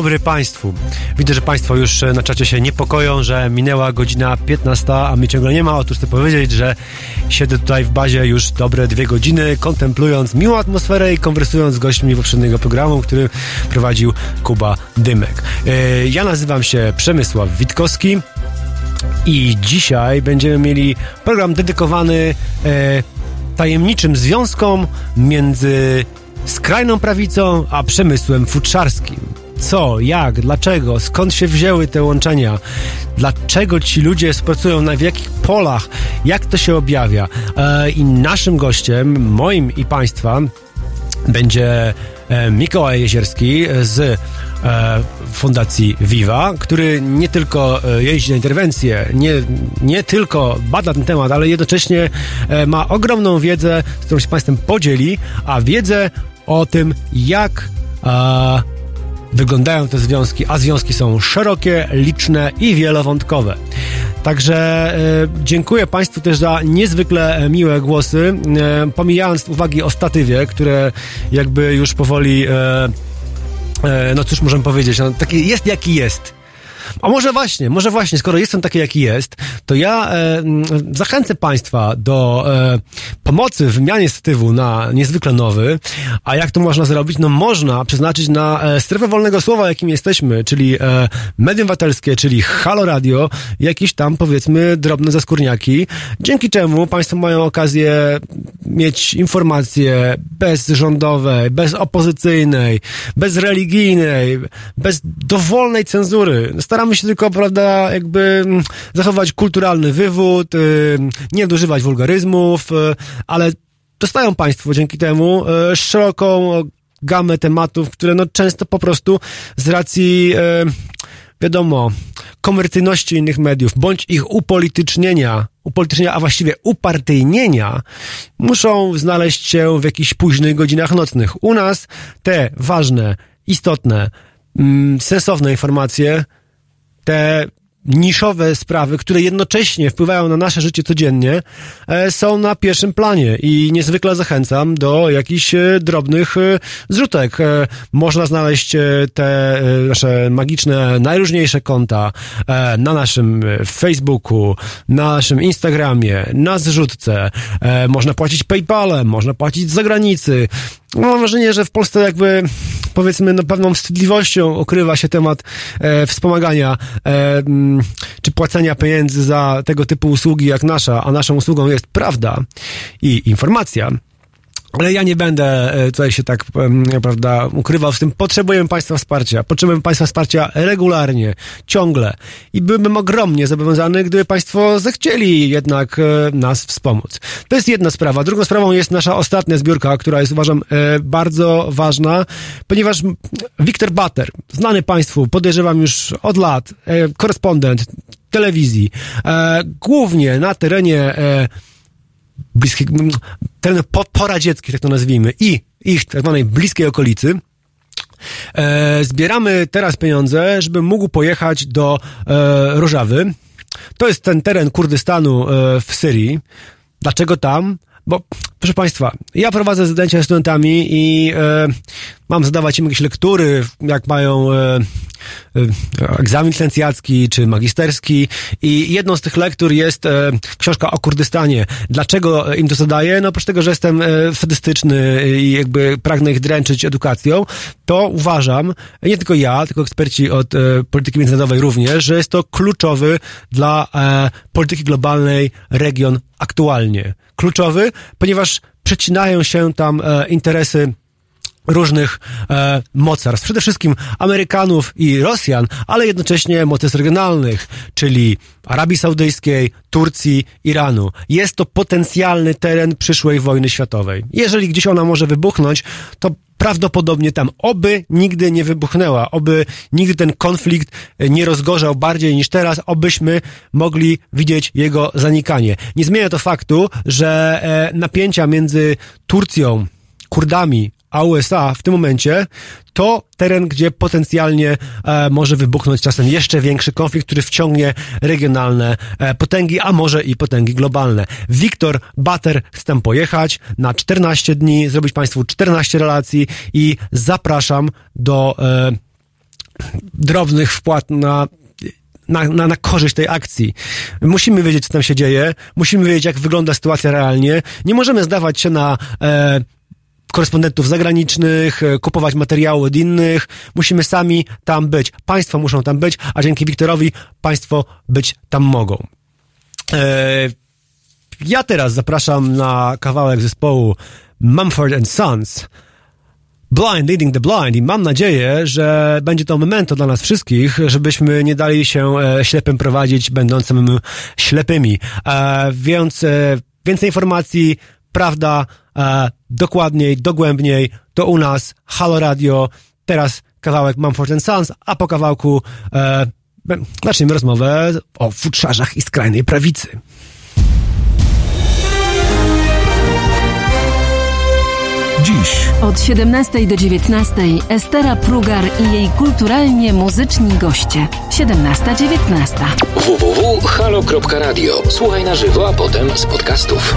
Dobry Państwu. Widzę, że Państwo już e, na czacie się niepokoją, że minęła godzina 15, a mnie ciągle nie ma. Otóż chcę powiedzieć, że siedzę tutaj w bazie już dobre dwie godziny, kontemplując miłą atmosferę i konwersując z gośćmi poprzedniego programu, który prowadził Kuba Dymek. E, ja nazywam się Przemysław Witkowski i dzisiaj będziemy mieli program dedykowany e, tajemniczym związkom między skrajną prawicą a przemysłem futrzarskim co, jak, dlaczego, skąd się wzięły te łączenia, dlaczego ci ludzie pracują na w jakich polach, jak to się objawia. E, I naszym gościem, moim i Państwa, będzie e, Mikołaj Jezierski z e, Fundacji Viva, który nie tylko jeździ na interwencje, nie, nie tylko bada ten temat, ale jednocześnie ma ogromną wiedzę, z którą się Państwem podzieli, a wiedzę o tym, jak wyglądają te związki, a związki są szerokie, liczne i wielowątkowe. Także e, dziękuję Państwu też za niezwykle miłe głosy, e, pomijając uwagi o statywie, które jakby już powoli, e, e no cóż możemy powiedzieć, no, taki jest jaki jest. A może właśnie, może właśnie, skoro jestem taki, jaki jest, to ja e, zachęcę Państwa do e, pomocy w wymianie statywu na niezwykle nowy. A jak to można zrobić? No można przeznaczyć na e, strefę wolnego słowa, jakim jesteśmy, czyli e, medium obywatelskie, czyli Halo Radio, jakieś tam powiedzmy drobne zaskórniaki, dzięki czemu Państwo mają okazję mieć informacje bezrządowej, bezopozycyjnej, bezreligijnej, bez dowolnej cenzury. Staramy się tylko, prawda, jakby mm, zachować kulturalny wywód, y, nie nadużywać wulgaryzmów, y, ale dostają Państwo dzięki temu y, szeroką gamę tematów, które no często po prostu z racji wiadomo, komercyjności innych mediów, bądź ich upolitycznienia, upolitycznienia, a właściwie upartyjnienia, muszą znaleźć się w jakichś późnych godzinach nocnych. U nas te ważne, istotne, mm, sensowne informacje te niszowe sprawy, które jednocześnie wpływają na nasze życie codziennie, e, są na pierwszym planie i niezwykle zachęcam do jakichś e, drobnych e, zrzutek. Można znaleźć te nasze magiczne, najróżniejsze konta na naszym Facebooku, na naszym Instagramie, na zrzutce. Można płacić PayPalem, można płacić z zagranicy. Mam wrażenie, że w Polsce jakby powiedzmy no, pewną wstydliwością okrywa się temat e, wspomagania e, czy płacenia pieniędzy za tego typu usługi jak nasza, a naszą usługą jest prawda i informacja. Ale ja nie będę e, tutaj się tak, prawda, ukrywał z tym. Potrzebujemy Państwa wsparcia. Potrzebujemy Państwa wsparcia regularnie, ciągle. I byłbym ogromnie zobowiązany, gdyby Państwo zechcieli jednak e, nas wspomóc. To jest jedna sprawa. Drugą sprawą jest nasza ostatnia zbiórka, która jest uważam e, bardzo ważna, ponieważ Wiktor Bater, znany Państwu, podejrzewam już od lat, korespondent telewizji, głównie na terenie bliskie, ten po, tak to nazwijmy, i ich tak zwanej bliskiej okolicy, e, zbieramy teraz pieniądze, żeby mógł pojechać do e, Rożawy. To jest ten teren Kurdystanu e, w Syrii. Dlaczego tam? Bo, proszę Państwa, ja prowadzę zdjęcia z studentami i e, mam zadawać im jakieś lektury, jak mają e, e, egzamin licencjacki czy magisterski i jedną z tych lektur jest e, książka o Kurdystanie. Dlaczego im to zadaję? No oprócz tego, że jestem e, sadystyczny i jakby pragnę ich dręczyć edukacją, to uważam, nie tylko ja, tylko eksperci od e, polityki międzynarodowej również, że jest to kluczowy dla e, polityki globalnej region aktualnie. Kluczowy, ponieważ przecinają się tam e, interesy różnych e, mocarstw, przede wszystkim Amerykanów i Rosjan, ale jednocześnie mocarstw regionalnych, czyli Arabii Saudyjskiej, Turcji, Iranu. Jest to potencjalny teren przyszłej wojny światowej. Jeżeli gdzieś ona może wybuchnąć, to prawdopodobnie tam oby nigdy nie wybuchnęła, oby nigdy ten konflikt nie rozgorzał bardziej niż teraz, obyśmy mogli widzieć jego zanikanie. Nie zmienia to faktu, że e, napięcia między Turcją, Kurdami, a USA w tym momencie to teren, gdzie potencjalnie e, może wybuchnąć czasem jeszcze większy konflikt, który wciągnie regionalne e, potęgi, a może i potęgi globalne. Wiktor Bater chce tam pojechać na 14 dni, zrobić Państwu 14 relacji i zapraszam do e, drobnych wpłat na na, na, na korzyść tej akcji. Musimy wiedzieć, co tam się dzieje, musimy wiedzieć, jak wygląda sytuacja realnie. Nie możemy zdawać się na e, korespondentów zagranicznych, e, kupować materiały od innych. Musimy sami tam być. Państwo muszą tam być, a dzięki Wiktorowi państwo być tam mogą. E, ja teraz zapraszam na kawałek zespołu Mumford and Sons. Blind Leading the Blind i mam nadzieję, że będzie to memento dla nas wszystkich, żebyśmy nie dali się e, ślepym prowadzić, będącym ślepymi. E, więc e, więcej informacji, prawda, e, dokładniej, dogłębniej, to u nas, Halo Radio, teraz kawałek Mumford Sons, a po kawałku e, zaczniemy rozmowę o futrzarzach i skrajnej prawicy. Dziś od 17 do 19 Estera Prugar i jej kulturalnie muzyczni goście. 17-19. www.halo.radio. Słuchaj na żywo, a potem z podcastów.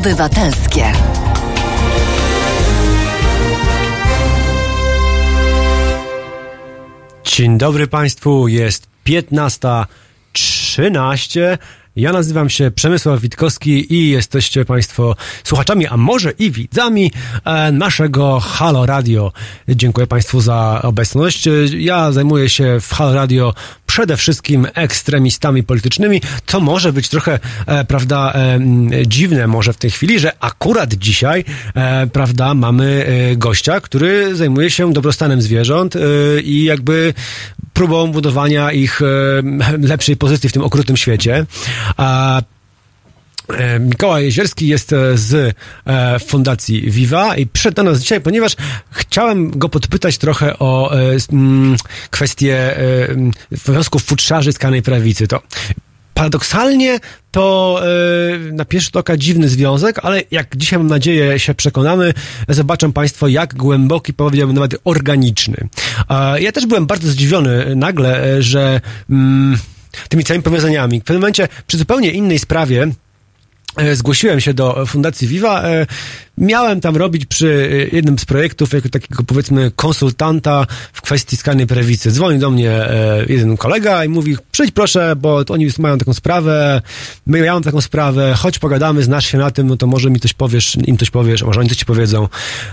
Obywatelskie. Dzień dobry Państwu, jest 15.13. Ja nazywam się Przemysław Witkowski i jesteście Państwo słuchaczami, a może i widzami e, naszego Halo Radio. Dziękuję Państwu za obecność. Ja zajmuję się w Halo Radio przede wszystkim ekstremistami politycznymi. To może być trochę, e, prawda, e, dziwne może w tej chwili, że akurat dzisiaj, e, prawda, mamy e, gościa, który zajmuje się dobrostanem zwierząt e, i jakby próbą budowania ich lepszej pozycji w tym okrutnym świecie. Mikołaj Jezierski jest z Fundacji Viva i przyszedł do nas dzisiaj, ponieważ chciałem go podpytać trochę o kwestie związków futrzarzy z kanej prawicy. To paradoksalnie to na pierwszy rzut oka dziwny związek, ale jak dzisiaj mam nadzieję się przekonamy, zobaczą Państwo jak głęboki, powiedziałbym nawet organiczny. ja też byłem bardzo zdziwiony nagle, że mm, tymi całymi powiązaniami. W pewnym momencie przy zupełnie innej sprawie E, zgłosiłem się do Fundacji Viva. E, miałem tam robić przy e, jednym z projektów jako takiego powiedzmy konsultanta w kwestii skalnej prawicy. Dzwoni do mnie jeden kolega i mówi, przyjdź proszę, bo oni mają taką sprawę, my ja mam taką sprawę, chodź pogadamy, znasz się na tym, no to może mi coś powiesz, im coś powiesz, może oni coś ci powiedzą.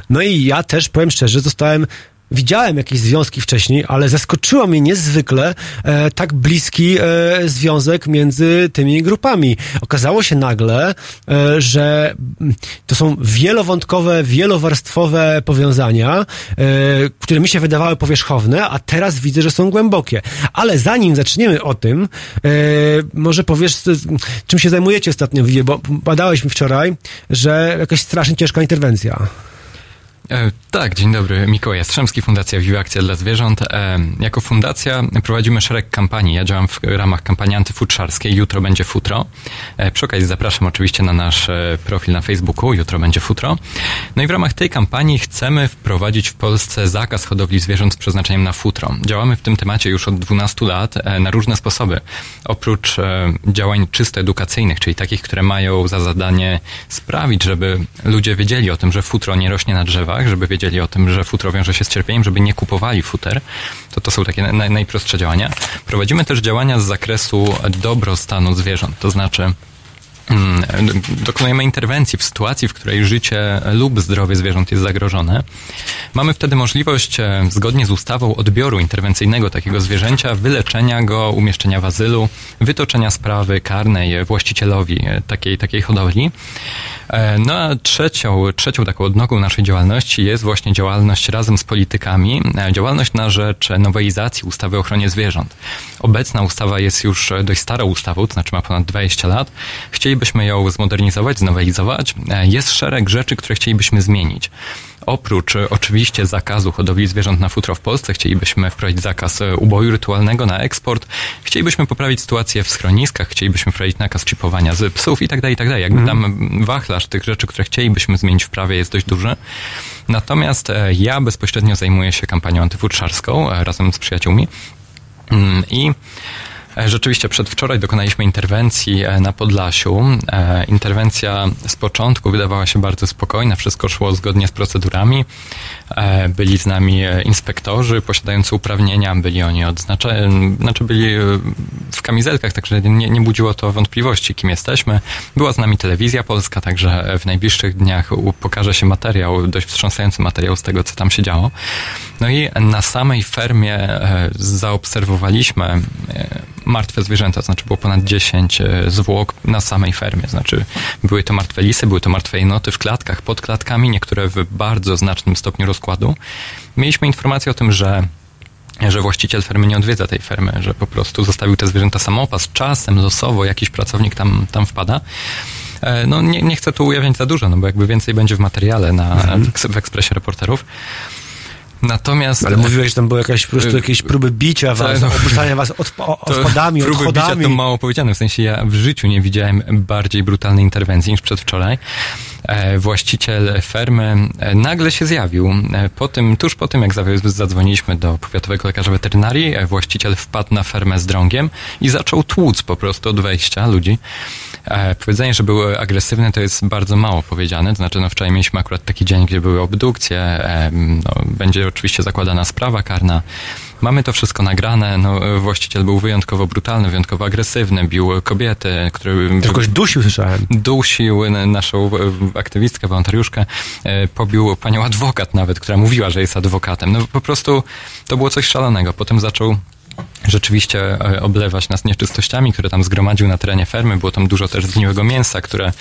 No i ja też, powiem szczerze, zostałem Widziałem jakieś związki wcześniej, ale zaskoczyło mnie niezwykle e, tak bliski e, związek między tymi grupami. Okazało się nagle, e, że mm, to są wielowątkowe, wielowarstwowe powiązania, e, które mi się wydawały powierzchowne, a teraz widzę, że są głębokie. Ale zanim zaczniemy o tym, e, może powiesz, czym się zajmujecie ostatnio, bo badałeś mi wczoraj, że jakaś strasznie ciężka interwencja. E, tak, dzień dobry. Mikołaj Jastrzębski, Fundacja Viva Akcja dla Zwierząt. E, jako fundacja prowadzimy szereg kampanii. Ja działam w ramach kampanii antyfutrzarskiej. Jutro będzie futro. E, przy okazji zapraszam oczywiście na nasz profil na Facebooku. Jutro będzie futro. No i w ramach tej kampanii chcemy wprowadzić w Polsce zakaz hodowli zwierząt z przeznaczeniem na futro. Działamy w tym temacie już od 12 lat na różne sposoby. Oprócz działań czysto edukacyjnych, czyli takich, które mają za zadanie sprawić, żeby ludzie wiedzieli o tym, że futro nie rośnie na drzewach, tak, żeby wiedzieli o tym, że futro wiąże się z cierpieniem, żeby nie kupowali futer. To to są takie naj, najprostsze działania. Prowadzimy też działania z zakresu dobrostanu zwierząt, to znaczy dokonujemy interwencji w sytuacji, w której życie lub zdrowie zwierząt jest zagrożone. Mamy wtedy możliwość, e, zgodnie z ustawą, odbioru interwencyjnego takiego zwierzęcia, wyleczenia go, umieszczenia w azylu, wytoczenia sprawy karnej właścicielowi e, takiej, takiej hodowli. E, no a trzecią, trzecią taką odnogą naszej działalności jest właśnie działalność razem z politykami, działalność na rzecz nowelizacji ustawy o ochronie zwierząt. Obecna ustawa jest już dość starą ustawą, to znaczy ma ponad 20 lat. Chcielibyśmy ją zmodernizować, znowelizować. E, jest szereg rzeczy, które chcielibyśmy zmienić. Oprócz oczywiście zakazu hodowli zwierząt na futro w Polsce, chcielibyśmy wprowadzić zakaz uboju rytualnego na eksport, chcielibyśmy poprawić sytuację w schroniskach, chcielibyśmy wprowadzić nakaz chipowania z psów i tak dalej, i tak dalej. Jakby mhm. tam wachlarz tych rzeczy, które chcielibyśmy zmienić w prawie jest dość duży. Natomiast e, ja bezpośrednio zajmuję się kampanią antyfutrzarską e, razem z przyjaciółmi mm, i E, rzeczywiście przedwczoraj dokonaliśmy interwencji e, na Podlasiu. E, interwencja z początku wydawała się bardzo spokojna, wszystko szło zgodnie z procedurami. Byli z nami inspektorzy posiadający uprawnienia, byli oni odznaczeni, znaczy byli w kamizelkach, także nie, nie budziło to wątpliwości, kim jesteśmy. Była z nami telewizja polska, także w najbliższych dniach pokaże się materiał, dość wstrząsający materiał z tego, co tam się działo. No i na samej fermie zaobserwowaliśmy martwe zwierzęta, znaczy było ponad 10 e, zwłok na samej fermie, znaczy były to martwe lisy, były to martwe jenoty w klatkach, pod klatkami, niektóre w bardzo znacznym stopniu rozkładu. Mieliśmy informację o tym, że że właściciel fermy nie odwiedza tej fermy, że po prostu zostawił te zwierzęta samopas, czasem losowo jakiś pracownik tam, tam wpada. E, no nie, nie chcę tu ujawniać za dużo, no bo jakby więcej będzie w materiale na, mhm. w ekspresie reporterów. Natomiast... Ale mówiłeś, że tam były jakieś po prostu y, jakieś próby bicia was, no, opuszczania was odpa odpadami, próby odchodami. bicia to mało powiedziane, w sensie ja w życiu nie widziałem bardziej brutalnej interwencji niż przedwczoraj. e, właściciel fermy e, nagle się zjawił. Po tym, tuż po tym, jak zadzwoniliśmy do powiatowego lekarza weterynarii, właściciel wpadł na fermę z drągiem i zaczął tłuc po prostu od wejścia ludzi. Powiedzenie, że były agresywne, to jest bardzo mało powiedziane. To znaczy, no wczoraj mieliśmy akurat taki dzień, gdzie były obdukcje. No, będzie oczywiście zakładana sprawa karna. Mamy to wszystko nagrane. No, właściciel był wyjątkowo brutalny, wyjątkowo agresywny, bił kobiety, które... Jakoś dusił, słyszałem. Dusił naszą aktywistkę, wolontariuszkę. E, pobił panią adwokat nawet, która mówiła, że jest adwokatem. No po prostu to było coś szalonego. Potem zaczął rzeczywiście e, oblewać nas nieczystościami, które tam zgromadził na terenie fermy. Było tam dużo też zgniłego mięsa, które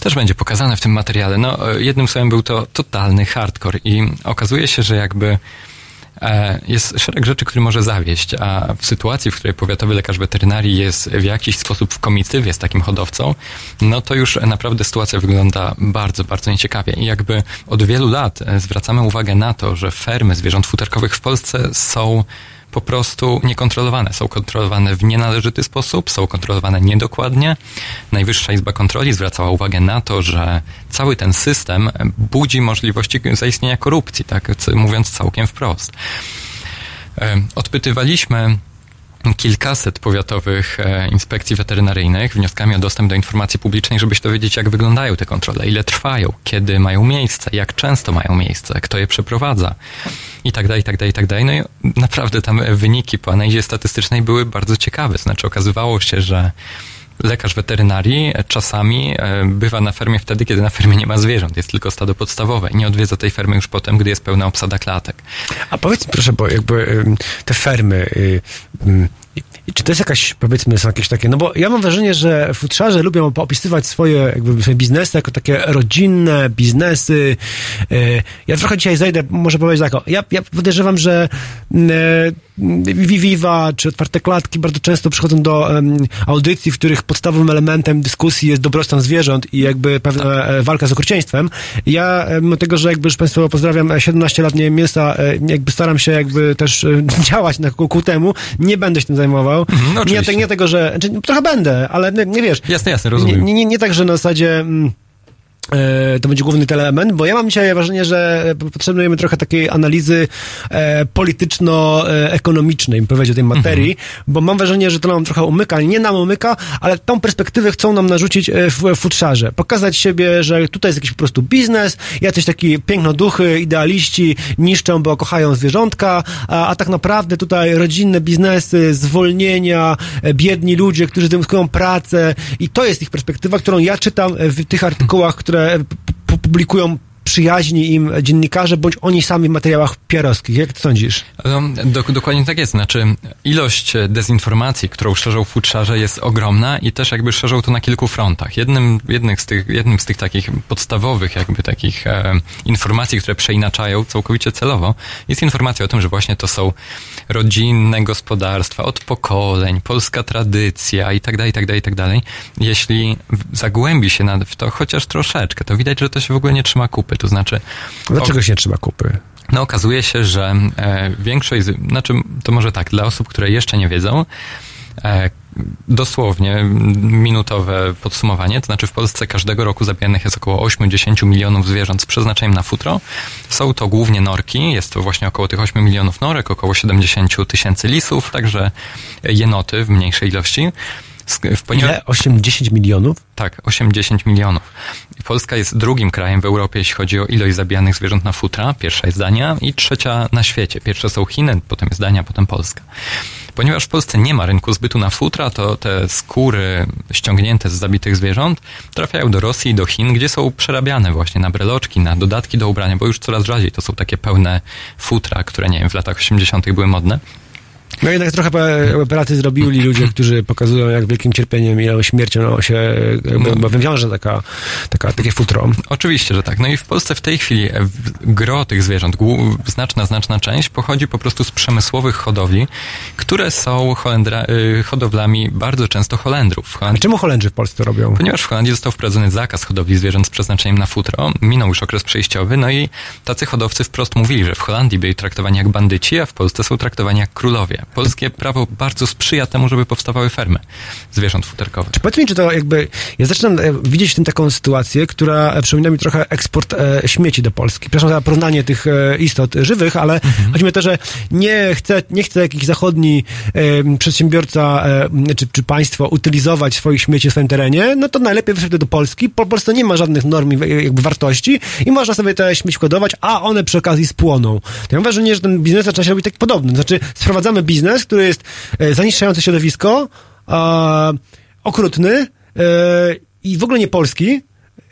też będzie pokazane w tym materiale. No, e, jednym słowem był to totalny hardcore i okazuje się, że jakby E, jest szereg rzeczy, które może zawieść, a w sytuacji, w której powiatowy lekarz weterynarii jest w jakiś sposób w komitywie z takim hodowcą, no to już naprawdę sytuacja wygląda bardzo, bardzo nieciekawie. I jakby od wielu lat zwracamy uwagę na to, że fermy zwierząt futerkowych w Polsce są po prostu niekontrolowane. Są kontrolowane w nienależyty sposób, są kontrolowane niedokładnie. Najwyższa Izba Kontroli zwracała uwagę na to, że cały ten system budzi możliwości zaistnienia korupcji, tak mówiąc całkiem wprost. Odpytywaliśmy kilkaset powiatowych e, inspekcji weterynaryjnych wnioskami o dostęp do informacji publicznej, żeby się dowiedzieć, jak wyglądają te kontrole, ile trwają, kiedy mają miejsce, jak często mają miejsce, kto je przeprowadza i tak dalej, i tak dalej, i tak dalej. No i naprawdę tam wyniki po analizie statystycznej były bardzo ciekawe. Znaczy okazywało się, że lekarz weterynarii czasami e, bywa na fermie wtedy, kiedy na fermie nie ma zwierząt, jest tylko stado podstawowe i nie odwiedza tej fermy już potem, gdy jest pełna obsada klatek. A powiedz proszę, bo jakby te fermy y, czy to jest jakaś, powiedzmy, są jakieś takie, no bo ja mam wrażenie, że futrzarze lubią opisywać swoje, jakby swoje biznesy jako takie rodzinne biznesy. E, ja trochę dzisiaj zajdę, może powiedzieć tak, ja, ja podejrzewam, że Viva czy Otwarte Klatki bardzo często przychodzą do audycji, w których podstawowym elementem dyskusji jest dobrostan zwierząt i jakby pewna tak. E, walka z okrucieństwem. Ja, mimo tego, że jakby już Państwa pozdrawiam, 17 lat nie mięsa, e, jakby staram się jakby też działać na ku temu, nie będę się tym zajmował. Mhm, no, nie, nie tego, że... Znaczy, trochę będę, ale nie, nie wiesz... Jasne, jasne, rozumiem. Nie, nie, nie tak, że na zasadzie... Mm, to będzie główny element, bo ja mam dzisiaj wrażenie, że potrzebujemy trochę takiej analizy e, polityczno-ekonomicznej, powiedzieć o tej materii, bo mam wrażenie, że to nam trochę umyka, nie nam umyka, ale tą perspektywę chcą nam narzucić e, w futrzarze. Pokazać siebie, że tutaj jest jakiś po prostu biznes, jacyś taki pięknoduchy, idealiści niszczą, bo kochają zwierzątka, a, a tak naprawdę tutaj rodzinne biznesy, zwolnienia, e, biedni ludzie, którzy zyskują pracę i to jest ich perspektywa, którą ja czytam w tych artykułach, które publikują przyjaźni im dziennikarze, bądź oni sami w materiałach pierowskich. Jak to sądzisz? No, do, dokładnie tak jest. Znaczy, ilość dezinformacji, którą szerzą futrzarze jest ogromna i też jakby szerzą to na kilku frontach. Jednym, jednym, z, tych, jednym z tych takich podstawowych jakby takich e, informacji, które przeinaczają całkowicie celowo, jest informacja o tym, że właśnie to są rodzinne gospodarstwa od pokoleń, polska tradycja i tak dalej, i tak dalej, i tak dalej. Jeśli zagłębi się w to chociaż troszeczkę, to widać, że to się w ogóle nie trzyma kupy. To znaczy. Dlaczego się nie trzyma kupy? No, okazuje się, że e, większość, znaczy, to może tak, dla osób, które jeszcze nie wiedzą, e, dosłownie minutowe podsumowanie, to znaczy w Polsce każdego roku zabijanych jest około 8-10 milionów zwierząt z przeznaczeniem na futro. Są to głównie norki, jest to właśnie około tych 8 milionów norek, około 70 tysięcy lisów, także jenoty w mniejszej ilości. W ponieważ... Ile? 8-10 milionów? Tak, 8-10 milionów. Polska jest drugim krajem w Europie, jeśli chodzi o ilość zabijanych zwierząt na futra. Pierwsza jest Dania i trzecia na świecie. Pierwsze są Chiny, potem jest Dania, potem Polska. Ponieważ w Polsce nie ma rynku zbytu na futra, to te skóry ściągnięte z zabitych zwierząt trafiają do Rosji i do Chin, gdzie są przerabiane właśnie na breloczki, na dodatki do ubrania, bo już coraz rzadziej to są takie pełne futra, które nie wiem, w latach 80. były modne. No jednak trochę operaty zrobili ludzie, którzy pokazują, jak wielkim cierpieniem i śmiercią się no. wiąże taka, taka, takie futro. Oczywiście, że tak. No i w Polsce w tej chwili gro tych zwierząt, znaczna, znaczna część pochodzi po prostu z przemysłowych hodowli, które są Holendra, y, hodowlami bardzo często Holendrów. Holend... A czemu Holendrzy w Polsce to robią? Ponieważ w Holandii został wprowadzony zakaz hodowli zwierząt z przeznaczeniem na futro. Minął już okres przejściowy, no i tacy hodowcy wprost mówili, że w Holandii byli traktowani jak bandyci, a w Polsce są traktowani jak królowie. Polskie. Polskie prawo bardzo sprzyja temu, żeby powstawały fermy zwierząt futerkowych. Czy powiedz mi, czy to jakby, ja zaczynam e, widzieć w tym taką sytuację, która przypomina mi trochę eksport e, śmieci do Polski. Przepraszam za porównanie tych e, istot żywych, ale mhm. chodzi mi o to, że nie chce, nie chce jakiś zachodni e, przedsiębiorca e, czy, czy państwo utylizować swoich śmieci w swoim terenie, no to najlepiej wyszedł do Polski. Po Polsce nie ma żadnych norm jakby wartości i można sobie te śmieci kodować, a one przy okazji spłoną. To ja mówię, że nie, że ten biznes zaczyna się robić tak podobny. Znaczy, sprowadzamy biznes, który jest e, zanieczyszczający środowisko, okrutny e, i w ogóle nie polski,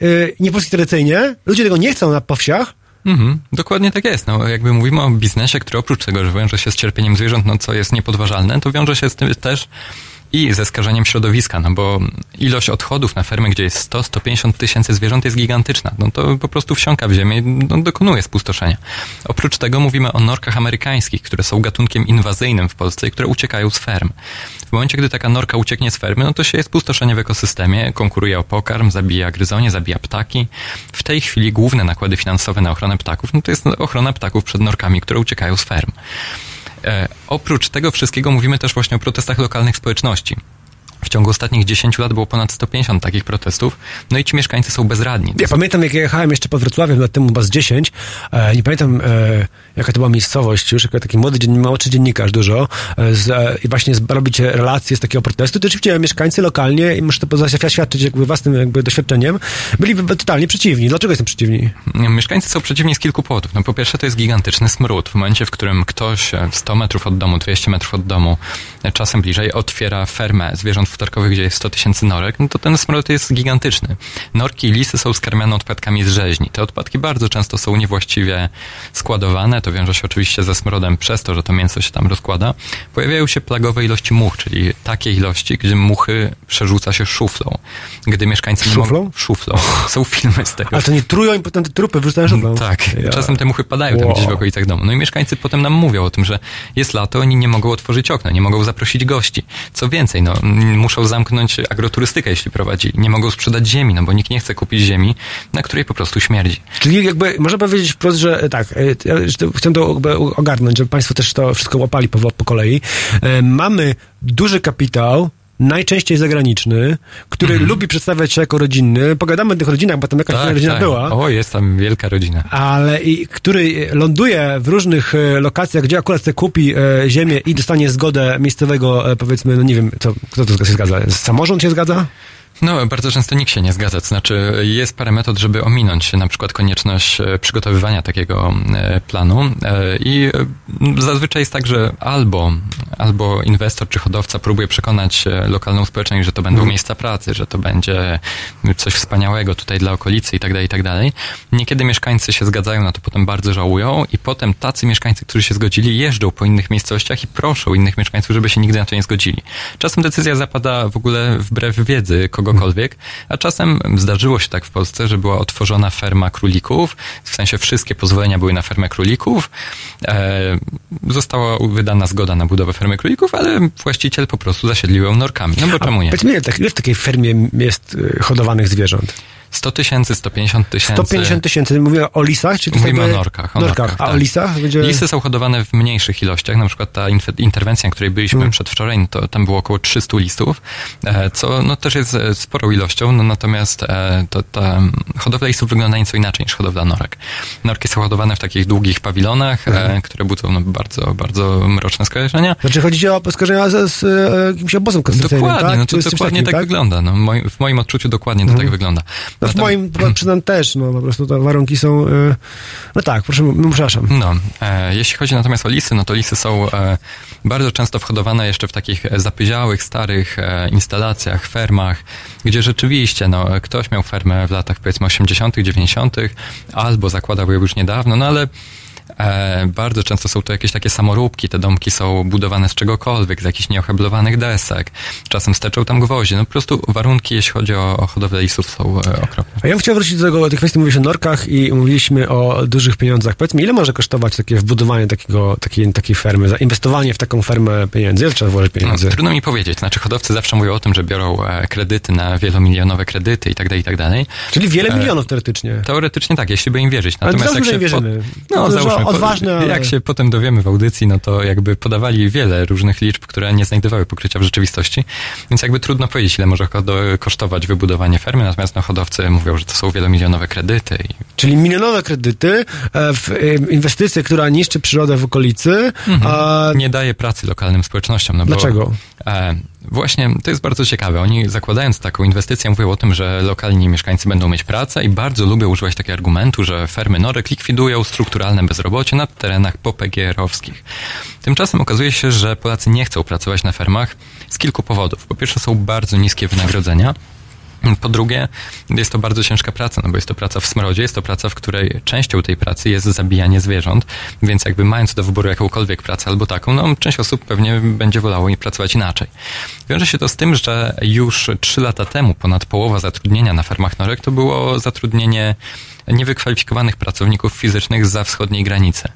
e, nie polski tradycyjnie. Ludzie tego nie chcą na powsiach, Mhm, dokładnie tak jest. No, jakby mówimy o biznesie, który oprócz tego, że wiąże się z cierpieniem zwierząt, no co jest niepodważalne, to wiąże się z tym też i ze skażeniem środowiska, no bo ilość odchodów na fermy, gdzie jest 100-150 tysięcy zwierząt jest gigantyczna. No to po prostu wsiąka w ziemię i no, dokonuje spustoszenia. Oprócz tego mówimy o norkach amerykańskich, które są gatunkiem inwazyjnym w Polsce i które uciekają z ferm. W momencie, gdy taka norka ucieknie z fermy, no to się jest pustoszenie w ekosystemie, konkuruje o pokarm, zabija gryzonie, zabija ptaki. W tej chwili główne nakłady finansowe na ochronę ptaków, no to jest ochrona ptaków przed norkami, które uciekają z ferm. E, oprócz tego wszystkiego mówimy też właśnie o protestach lokalnych społeczności. W ciągu ostatnich 10 lat było ponad 150 takich protestów, no i ci mieszkańcy są bezradni. Ja pamiętam, jak jechałem jeszcze pod Wrocławiem lat temu, chyba z 10, e, nie pamiętam, e, jaka to była miejscowość, już jako taki młody młodszy dziennikarz dużo, e, z, e, i właśnie z, robić relacje z takiego protestu, to oczywiście mieszkańcy lokalnie, i muszę to zaświadczyć jakby własnym jakby doświadczeniem, byli totalnie przeciwni. Dlaczego jestem przeciwni? Mieszkańcy są przeciwni z kilku powodów. No po pierwsze to jest gigantyczny smród. W momencie, w którym ktoś 100 metrów od domu, 200 metrów od domu, e, czasem bliżej, otwiera fermę zwierząt futerkowych, gdzie jest 100 tysięcy norek, no to ten smród jest gigantyczny. Norki i lisy są skarmiane odpadkami z rzeźni. Te odpadki bardzo często są niewłaściwie składowane, to wiąże się oczywiście ze smrodem przez to, że to mięso się tam rozkłada. Pojawiają się plagowe ilości much, czyli takie ilości, gdzie muchy przerzuca się szuflą. Gdy mieszkańcy nie mogą... Szuflą? Są filmy z tego. Ale to nie trują i potem te trupy wrzucają szuflą? Tak. Ja. Czasem te muchy padają wow. tam gdzieś w okolicach domu. No i mieszkańcy potem nam mówią o tym, że jest lato, oni nie mogą otworzyć okna, nie mogą zaprosić gości. Co więcej, no, muszą zamknąć agroturystykę, jeśli prowadzili. Nie mogą sprzedać ziemi, no bo nikt nie chce kupić ziemi, na której po prostu śmierdzi. Czyli jakby można powiedzieć wprost, że e, tak, e, ja chcę to ogarnąć, żeby Państwo też to wszystko łapali po, po kolei. E, mamy duży kapitał, najczęściej zagraniczny, który mm. lubi przedstawiać się jako rodzinny. Pogadamy o tych rodzinach, bo tam jakaś tak, rodzina tak. była. O, jest tam wielka rodzina. Ale i który ląduje w różnych e, lokacjach, gdzie akurat chce kupi e, ziemię i dostanie zgodę miejscowego, e, powiedzmy, no nie wiem, co, kto to się zgadza? Samorząd się zgadza? No, bardzo często nikt się nie zgadza. To znaczy, jest parę metod, żeby ominąć na przykład konieczność e, przygotowywania takiego e, planu e, i zazwyczaj jest tak, że albo, albo inwestor czy hodowca próbuje przekonać lokalną społeczność, że to będą mhm. miejsca pracy, że to będzie coś wspaniałego tutaj dla okolicy i tak dalej, i tak dalej. Niekiedy mieszkańcy się zgadzają na to, potem bardzo żałują i potem tacy mieszkańcy, którzy się zgodzili, jeżdżą po innych miejscowościach i proszą innych mieszkańców, żeby się nigdy na to nie zgodzili. Czasem decyzja zapada w ogóle wbrew wiedzy kogo kogokolwiek, a czasem zdarzyło się tak w Polsce, że była otworzona ferma królików, w sensie wszystkie pozwolenia były na fermę królików, e, została wydana zgoda na budowę fermy królików, ale właściciel po prostu zasiedlił ją norkami. No bo czemu nie? Powiedz mi, tak, ile w takiej fermie jest y, hodowanych zwierząt? 100 tysięcy, 150 tysięcy. 150 tysięcy. Mówię o lisach? Czy Mówimy o norkach. O norkach, norkach a tak. o lisach? Będzie... Lisy są hodowane w mniejszych ilościach. Na przykład ta interwencja, na której byliśmy hmm. przedwczoraj, no to tam było około 300 listów, e, co no, też jest e, sporą ilością, no, natomiast e, to, ta hodowla listów wygląda nieco inaczej niż hodowla norek. Norki są hodowane w takich długich pawilonach, hmm. które budzą no, bardzo, bardzo mroczne skojarzenia. Znaczy chodzi o skojarzenia z, z, jakimś obozem koncentracyjnym, Dokładnie, tak? no to dokładnie tak, tak, wygląda. No, w moim odczuciu dokładnie to hmm. tak wygląda. No, w moim przyznam też, no po prostu te warunki są, e, no tak, proszę, no, przepraszam. No, e, jeśli chodzi natomiast o lisy, no to lisy są e, bardzo często whodowane jeszcze w takich zapyziałych, starych e, instalacjach, fermach, gdzie rzeczywiście, no, ktoś miał fermę w latach powiedzmy 80., 90., albo zakładał ją już niedawno, no ale E, bardzo często są to jakieś takie samoróbki, te domki są budowane z czegokolwiek, z jakichś nieoheblowanych desek. Czasem steczą tam gwoździe. No po prostu warunki, jeśli chodzi o, o hodowlę lisów, są e, okropne. A ja bym chciał wrócić do tego, tej kwestii, mówisz o norkach i mówiliśmy o dużych pieniądzach. Powiedz mi, ile może kosztować takie wbudowanie takiego, takiej, takiej fermy, zainwestowanie w taką fermę pieniędzy? Ile trzeba włożyć pieniędzy? No, trudno mi powiedzieć. Znaczy hodowcy zawsze mówią o tym, że biorą e, kredyty na wielomilionowe kredyty i tak dalej, i tak dalej. Czyli wiele milionów teoretycznie. Teoretycznie tak, jeśli by im wierzyć. Natomiast Ale jak się... Wierzymy. No, załóżmy No, odważne, ale... Jak się potem dowiemy w audycji, no to jakby podawali wiele różnych liczb, które nie znajdowały pokrycia w rzeczywistości, więc jakby trudno powiedzieć, ile może kosztować wybudowanie fermy, natomiast no, hodowcy mówią, że to są wielomilionowe kredyty. I... Czyli milionowe kredyty e, w e, inwestycję, która niszczy przyrodę w okolicy. Mhm. A... Nie daje pracy lokalnym społecznościom. No Dlaczego? Bo, e, Właśnie, to jest bardzo ciekawe. Oni zakładając taką inwestycję mówią o tym, że lokalni mieszkańcy będą mieć pracę i bardzo lubią używać takiego argumentu, że fermy norek likwidują strukturalne bezrobocie na terenach popegierowskich. Tymczasem okazuje się, że Polacy nie chcą pracować na fermach z kilku powodów. Po pierwsze są bardzo niskie wynagrodzenia, po drugie, jest to bardzo ciężka praca, no bo jest to praca w smrodzie, jest to praca, w której częścią tej pracy jest zabijanie zwierząt, więc jakby mając do wyboru jakąkolwiek pracę albo taką, no część osób pewnie będzie wolało pracować inaczej. Wiąże się to z tym, że już trzy lata temu ponad połowa zatrudnienia na fermach norek to było zatrudnienie niewykwalifikowanych pracowników fizycznych za wschodniej granicy.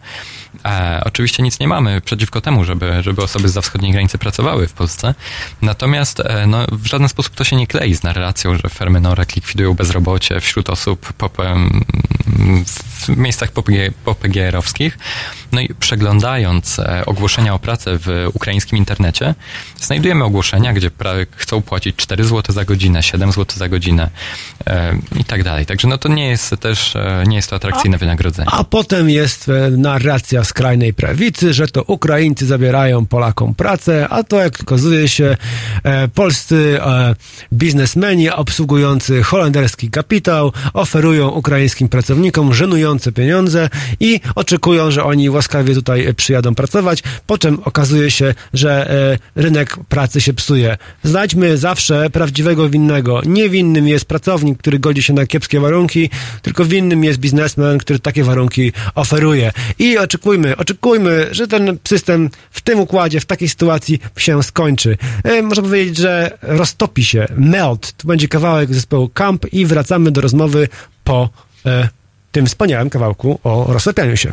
E, oczywiście nic nie mamy przeciwko temu, żeby, żeby osoby za wschodniej granicy pracowały w Polsce. Natomiast e, no, w żaden sposób to się nie klei z narracją, że fermy norek likwidują bezrobocie wśród osób w miejscach popgr-owskich. No i przeglądając e, ogłoszenia o pracę w ukraińskim internecie, znajdujemy ogłoszenia, gdzie chcą płacić 4 zł za godzinę, 7 zł za godzinę e, i tak dalej. Także no to nie jest też, e, nie jest to atrakcyjne a, wynagrodzenie. A potem jest narracja skrajnej prawicy, że to Ukraińcy zabierają Polakom pracę, a to jak okazuje się polscy biznesmeni obsługujący holenderski kapitał oferują ukraińskim pracownikom żenujące pieniądze i oczekują, że oni łaskawie tutaj przyjadą pracować, po czym okazuje się, że e, rynek pracy się psuje. Znajdźmy zawsze prawdziwego winnego. Niewinnym jest pracownik, który godzi się na kiepskie warunki, tylko winnym jest biznesmen, który takie warunki oferuje. I oczekujmy, oczekujmy, że ten system w tym układzie, w takiej sytuacji się skończy. E, można powiedzieć, że roztopi się, melt. To będzie kawałek zespołu Camp i wracamy do rozmowy po e, tym wspaniałym kawałku o rozlepianiu się.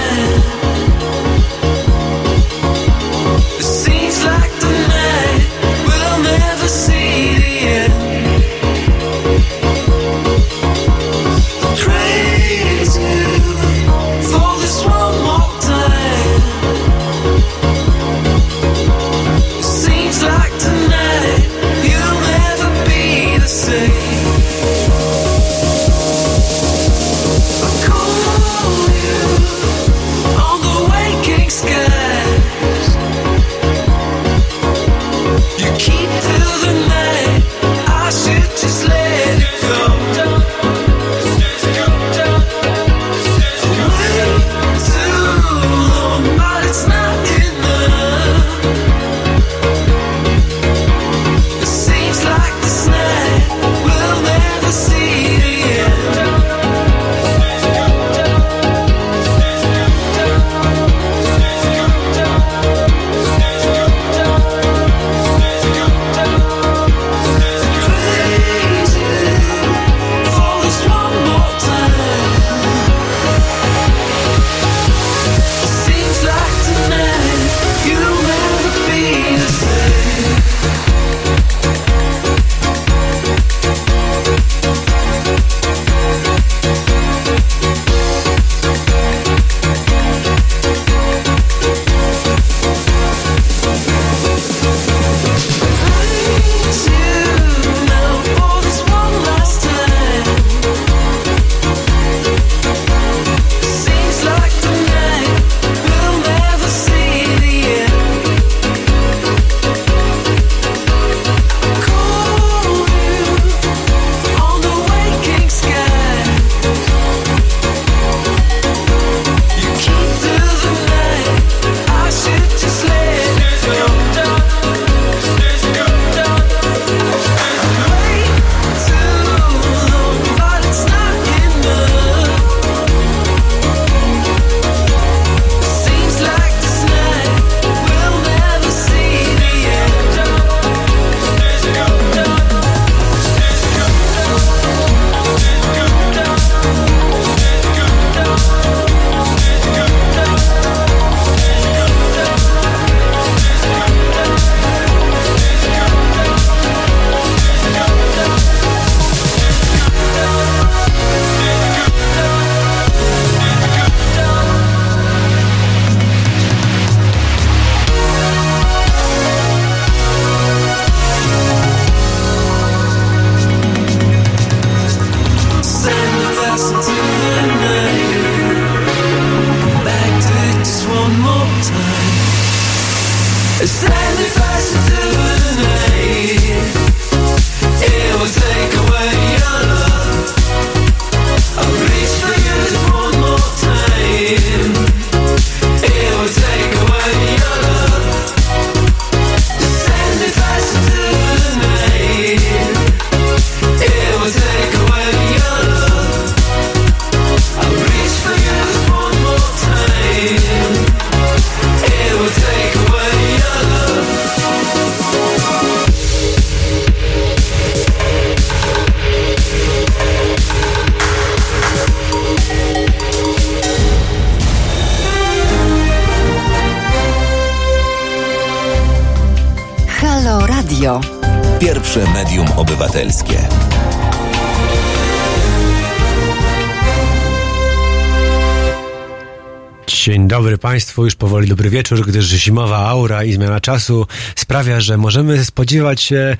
dobry Państwu, już powoli dobry wieczór, gdyż zimowa aura i zmiana czasu sprawia, że możemy spodziewać się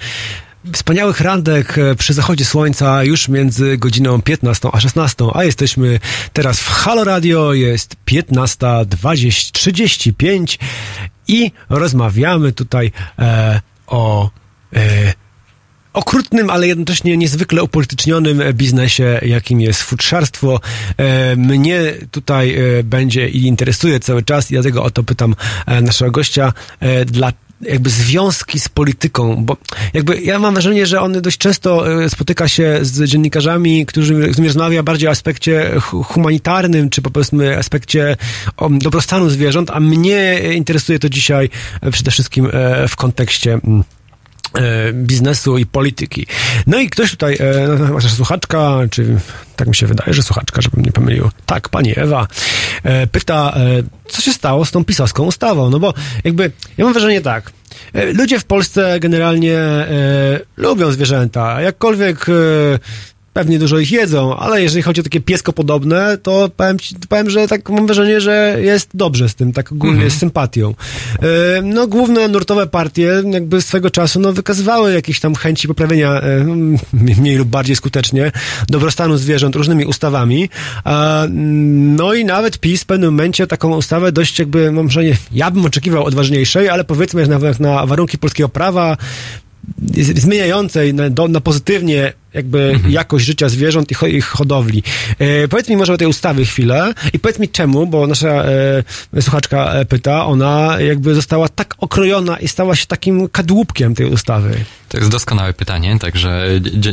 wspaniałych randek przy zachodzie słońca już między godziną 15 a 16, a jesteśmy teraz w Halo Radio, jest 15.35 i rozmawiamy tutaj e, o e, okrutnym, ale jednocześnie niezwykle upolitycznionym biznesie, jakim jest futrzarstwo. E, mnie tutaj e, będzie i interesuje cały czas i dlatego o to pytam e, naszego gościa, dla jakby związki z polityką, bo jakby ja mam wrażenie, że on dość często spotyka się z dziennikarzami, którzy, z którymi rozmawia bardziej o aspekcie humanitarnym, czy powiedzmy aspekcie dobrostanu zwierząt, a mnie interesuje to dzisiaj przede wszystkim w kontekście mm, E, biznesu i polityki. No i ktoś tutaj, e, słuchaczka, czy tak mi się wydaje, że słuchaczka, żebym nie pomylił, tak, pani Ewa, e, pyta, co się stało z tą pisowską ustawą? No bo jakby, ja mam wrażenie tak, ludzie w Polsce generalnie lubią zwierzęta, jakkolwiek pewnie dużo ich jedzą, ale jeżeli chodzi o takie piesko podobne, to powiem, ci, powiem że tak mam wrażenie, że jest dobrze z tym, tak ogólnie mhm. z sympatią. E, no, główne nurtowe partie jakby swego czasu, no, wykazywały jakieś tam chęci poprawienia e, mniej lub bardziej skutecznie dobrostanu zwierząt różnymi ustawami. No i nawet PiS w pewnym momencie taką ustawę dość jakby, mam wrażenie, ja bym oczekiwał odważniejszej, ale powiedzmy, że na, na warunki polskiego prawa zmieniającej na, do, na pozytywnie jakby mhm. jakość życia zwierząt i ich hodowli. E, powiedz mi może o tej ustawy chwilę i powiedz mi czemu, bo nasza e, słuchaczka e, pyta, ona jakby została tak okrojona i stała się takim kadłubkiem tej ustawy. To jest doskonałe pytanie, także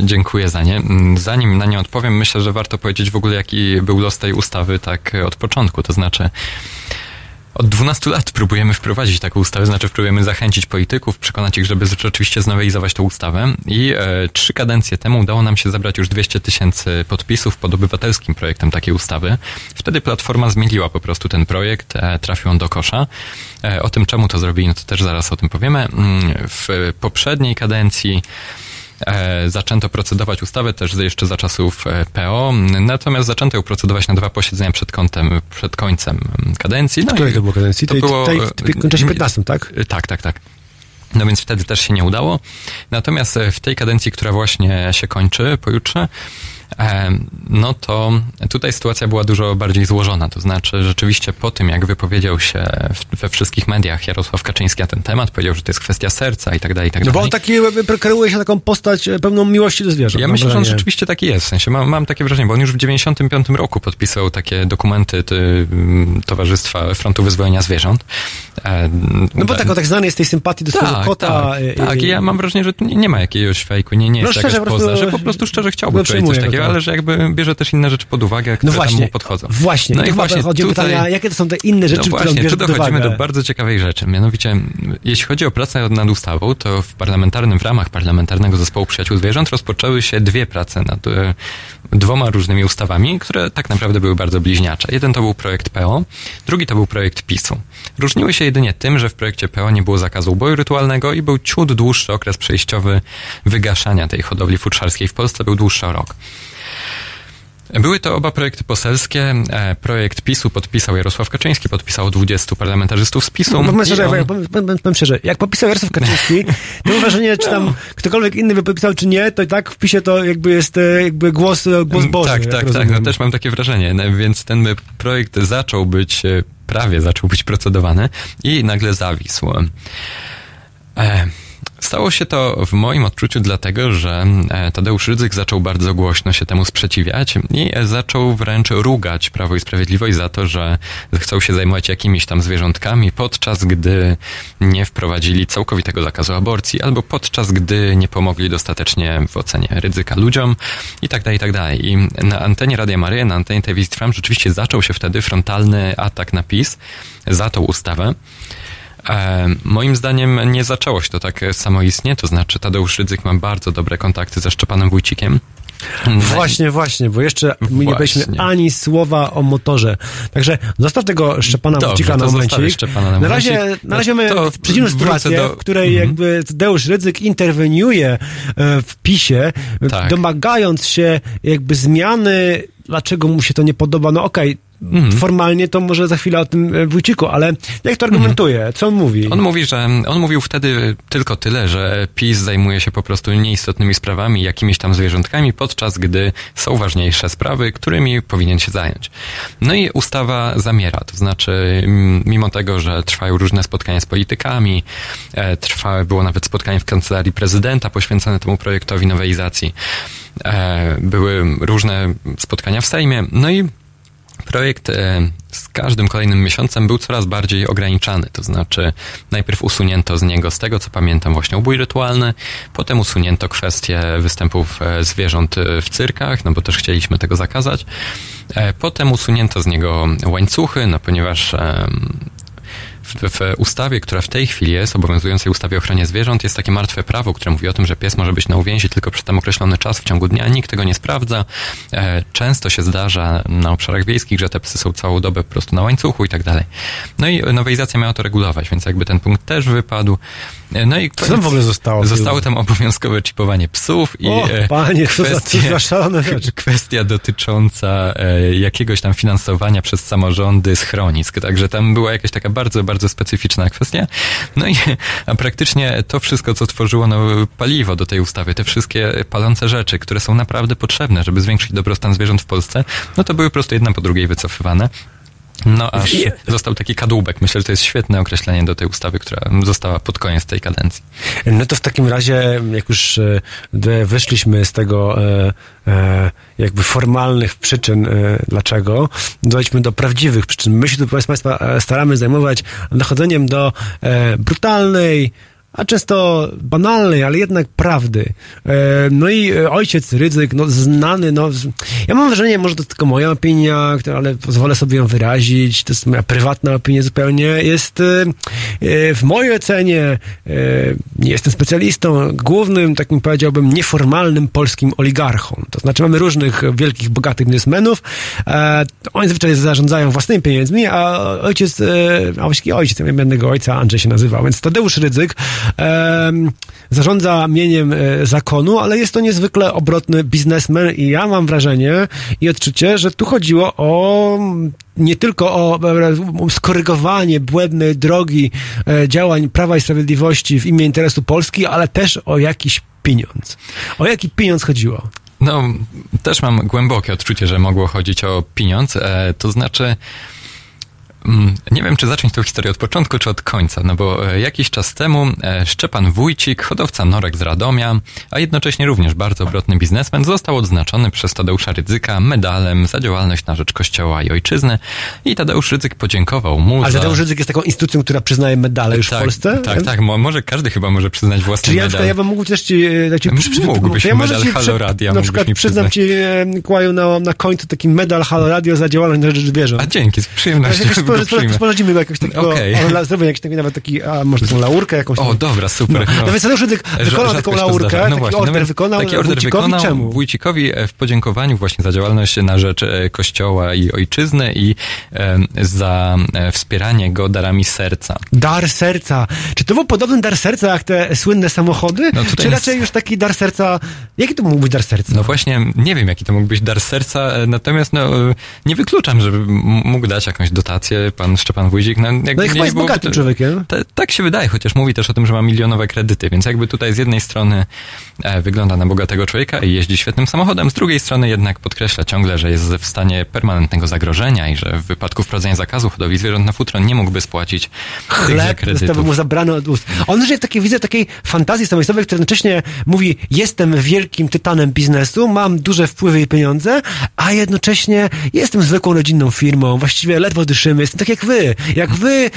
dziękuję za nie. Mm, zanim na nie odpowiem, myślę, że warto powiedzieć w ogóle, jaki był los tej ustawy tak od początku, to znaczy od 12 lat próbujemy wprowadzić taką ustawę, znaczy próbujemy zachęcić polityków, przekonać ich, żeby rzeczywiście znowelizować tę ustawę i e, trzy kadencje temu udało nam się zebrać już 200 tysięcy podpisów pod obywatelskim projektem takiej ustawy. Wtedy Platforma zmieniła po prostu ten projekt, e, trafił on do kosza. E, o tym, czemu to zrobili, no to też zaraz o tym powiemy. Mm, w poprzedniej kadencji zaczęto procedować ustawę też jeszcze za czasów e, PO, natomiast zaczęto ją procedować na dwa posiedzenia przed, kątem, przed końcem kadencji. No Której to było kadencji? To tej, było, tej, tej, tej 15, tak? Tak, tak, tak. No więc wtedy też się nie udało. Natomiast w tej kadencji, która właśnie się kończy pojutrze, no to tutaj sytuacja była dużo bardziej złożona. To znaczy, rzeczywiście po tym, jak wypowiedział się we wszystkich mediach Jarosław Kaczyński na ten temat, powiedział, że to jest kwestia serca i tak dalej, i tak dalej. No bo on taki kreuje się taką postać e, pełną miłości do zwierząt. Ja myślę, że on rzeczywiście taki jest. W sensie mam, mam takie wrażenie, bo on już w 95 roku podpisał takie dokumenty ty, Towarzystwa Frontu Wyzwolenia Zwierząt. E, no bo tak, tak znany jest tej sympatii do swojego tak, kota. Tak, i, tak, i ja mam wrażenie, że nie, nie ma jakiegoś fejku, nie, nie no jest jakaś poza, że po prostu szczerze chciałby powiedzieć coś takiego ale że jakby bierze też inne rzeczy pod uwagę, które no właśnie, mu podchodzą. Właśnie, no i właśnie chodzi tutaj, pytania, jakie to są te inne rzeczy, no właśnie, które tu dochodzimy do bardzo ciekawej rzeczy. Mianowicie, jeśli chodzi o pracę nad ustawą, to w parlamentarnym, w ramach parlamentarnego zespołu przyjaciół zwierząt rozpoczęły się dwie prace nad e, dwoma różnymi ustawami, które tak naprawdę były bardzo bliźniacze. Jeden to był projekt PO, drugi to był projekt PiSu. Różniły się jedynie tym, że w projekcie PO nie było zakazu uboju rytualnego i był ciut dłuższy okres przejściowy wygaszania tej hodowli futrzarskiej w Polsce, był dłuższy o rok. Były to oba projekty poselskie. E, projekt PiSu podpisał Jarosław Kaczyński, podpisało 20 parlamentarzystów z PiSu. No, powiem, szczerze, on... powiem, powiem, powiem szczerze, jak podpisał Jarosław Kaczyński, to mam wrażenie, czy tam ktokolwiek inny by podpisał, czy nie, to i tak w PiSie to jakby jest e, jakby głos, e, głos mm, Boży. Tak, tak, tak. No, też mam takie wrażenie. Więc ten projekt zaczął być, prawie zaczął być procedowany i nagle zawisł. E Stało się to w moim odczuciu dlatego, że e, Tadeusz Rydzyk zaczął bardzo głośno się temu sprzeciwiać i zaczął wręcz rugać Prawo i Sprawiedliwość za to, że chcą się zajmować jakimiś tam zwierzątkami, podczas gdy nie wprowadzili całkowitego zakazu aborcji, albo podczas gdy nie pomogli dostatecznie w ocenie ryzyka ludziom i tak dalej, i tak dalej. I na antenie Radia Maryja, na antenie telewizji Trwam rzeczywiście zaczął się wtedy frontalny atak na PiS za tą ustawę. E, moim zdaniem nie zaczęło się to tak samoistnie, to znaczy Tadeusz Rydzyk ma bardzo dobre kontakty ze Szczepanem Wójcikiem właśnie, właśnie, bo jeszcze my nie byliśmy ani słowa o motorze. Także zostaw tego Szczepana Wójcika na momencik. Na, na razie, na razie mamy przeciwną sytuację, do... w której mhm. jakby Tadeusz Rydzyk interweniuje e, w PiSie, tak. domagając się jakby zmiany dlaczego mu się to nie podoba. No okej, okay, Mhm. Formalnie to może za chwilę o tym e, Wójciku, ale jak to argumentuje? Mhm. Co on mówi? On mówi, że on mówił wtedy tylko tyle, że PiS zajmuje się po prostu nieistotnymi sprawami, jakimiś tam zwierzątkami, podczas gdy są ważniejsze sprawy, którymi powinien się zająć. No i ustawa zamiera, to znaczy mimo tego, że trwają różne spotkania z politykami, e, trwa, było nawet spotkanie w kancelarii prezydenta poświęcone temu projektowi nowelizacji, e, były różne spotkania w Sejmie, no i projekt e, z każdym kolejnym miesiącem był coraz bardziej ograniczany. To znaczy, najpierw usunięto z niego, z tego co pamiętam, właśnie ubój rytualny, potem usunięto kwestię występów e, zwierząt e, w cyrkach, no bo też chcieliśmy tego zakazać. Potem usunięto z niego łańcuchy, no ponieważ w, w, ustawie, która w tej chwili jest, obowiązującej ustawie o ochronie zwierząt, jest takie martwe prawo, które mówi o tym, że pies może być na uwięzi tylko przez tam określony czas w ciągu dnia. Nikt tego nie sprawdza. E, często się zdarza na obszarach wiejskich, że te psy są całą dobę po prostu na łańcuchu i tak dalej. No i nowelizacja miała to regulować, więc jakby ten punkt też wypadł. E, no i Co tam w ogóle zostało? Zostało tam obowiązkowe czipowanie psów i o, e, panie, kwestia, kwestia dotycząca jakiegoś tam finansowania przez samorządy schronisk. Także tam była jakaś taka bardzo, bardzo bardzo specyficzna kwestia. No i a praktycznie to wszystko, co tworzyło no, paliwo do tej ustawy, te wszystkie palące rzeczy, które są naprawdę potrzebne, żeby zwiększyć dobrostan zwierząt w Polsce, no to były po prostu jedna po drugiej wycofywane. No aż został taki kadłubek. Myślę, że to jest świetne określenie do tej ustawy, która została pod koniec tej kadencji. No to w takim razie, jak już e, wyszliśmy z tego e, e, jakby formalnych przyczyn, dlaczego, dojdźmy do prawdziwych przyczyn. My się tu, proszę Państwa, staramy zajmować dochodzeniem do brutalnej, a często banalnej, ale jednak prawdy. E, no i e, ojciec Rydzyk, no znany, no ja mam wrażenie, może to tylko moja opinia, ale pozwolę sobie ją wyrazić, to jest moja prywatna opinia zupełnie, jest e, w mojej ocenie, nie jestem specjalistą, głównym, takim powiedziałbym, nieformalnym polskim oligarchą. To znaczy mamy różnych wielkich, bogatych biznesmenów, oni zwyczajnie zarządzają własnymi pieniędzmi, a ojciec, a właściwie ojciec, ja będę ojca, Andrzej się nazywał, więc Tadeusz Rydzyk zarządza mieniem e, zakonu, ale jest to niezwykle obrotny biznesmen i ja mam wrażenie i odczucie, że tu chodziło o nie tylko o e, skorygowanie błędnej drogi e, działań Prawa i Sprawiedliwości w imię interesu Polski, ale też o jakiś pieniądz. O jaki pieniądz chodziło? No, też mam głębokie odczucie, że mogło chodzić o pieniądz. to znaczy, nie wiem, czy zacząć tę historię od początku, czy od końca, no bo e, jakiś czas temu e, Szczepan Wójcik, hodowca norek z Radomia, a jednocześnie również bardzo obrotny biznesmen, został odznaczony przez Tadeusza Rydzyka medalem za działalność na rzecz Kościoła i Ojczyzny i Tadeusz Rydzyk podziękował mu Ale za... Tadeusz Rydzyk jest taką instytucją, która przyznaje medale już tak, w Polsce? Tak, tak, może każdy chyba może przyznać własny Czy ja, medal. ja bym mógł też ci... E, ci przy, mógłbyś ja medal ci, Halo Radio, Na przykład przyznam ci, Kłaju, na, na końcu taki medal Halo Radio za działalność na rzecz zwierząt. A dzięki, z przyjemnością Sporządzimy go jakoś takiego, okay. zrobię jakiś taki nawet taki, a może taką laurkę jakąś. O, dobra, super. No, no. no Tadeusz Rydzyk wykonał taką laurkę, no taki właśnie, order wykonał, taki order Wójcikowi wykonał czemu? Wójcikowi e, w podziękowaniu właśnie za działalność na rzecz e, Kościoła i Ojczyzny i e, za e, wspieranie go darami serca. Dar serca. Czy to był podobny dar serca jak te słynne samochody? No Czy raczej jest... już taki dar serca, jaki to mógł być dar serca? No właśnie, nie wiem jaki to mógł być dar serca, natomiast no, nie wykluczam, żeby mógł dać jakąś dotację pan Szczepan Wójcik no, jakby no i chyba jest bogatym człowiekiem. tak się wydaje, chociaż mówi też o tym, że ma milionowe kredyty, więc jakby tutaj z jednej strony e, wygląda na bogatego człowieka i jeździ świetnym samochodem, z drugiej strony jednak podkreśla ciągle, że jest w stanie permanentnego zagrożenia i że w wypadku wprowadzenia zakazu hodowli zwierząt na futro nie mógłby spłacić Chleb został mu zabrano od ust. On żyje w takiej, widzę, takiej fantazji samoistowej, która jednocześnie mówi, jestem wielkim tytanem biznesu, mam duże wpływy i pieniądze, a jednocześnie jestem zwykłą rodzinną firmą, właściwie ledwo dyszymy, jestem tak jak wy. Jak wy, e,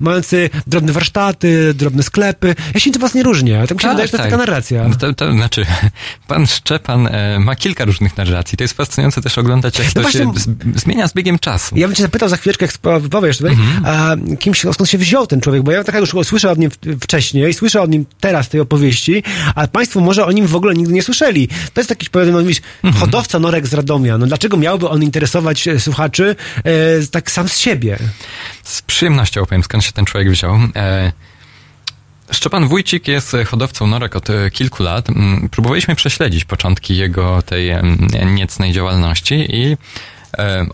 mający drobne warsztaty, drobne sklepy. Ja się nic was nie różnię. Tak mi się tak, wydaje, że to jest tak. taka narracja. No to, to znaczy, pan Szczepan e, ma kilka różnych narracji. To jest fascynujące też oglądać, jak no to właśnie, się z, zmienia z biegiem czasu. Ja bym cię zapytał za chwileczkę, jak powiesz tutaj, mhm. a kim się, skąd się wziął ten człowiek, bo ja tak już słyszę o nim wcześniej, słyszę o nim teraz tej opowieści, a państwo może o nim w ogóle nigdy nie słyszeli. To jest jakiś, powiedzmy, mówisz, mhm. hodowca norek z Radomia. No dlaczego miałby on interesować e, słuchaczy e, tak sam z siebie? Z przyjemnością opowiem, skąd się ten człowiek wziął. E, Szczepan Wójcik jest hodowcą norek od kilku lat. Mm, próbowaliśmy prześledzić początki jego tej niecnej działalności i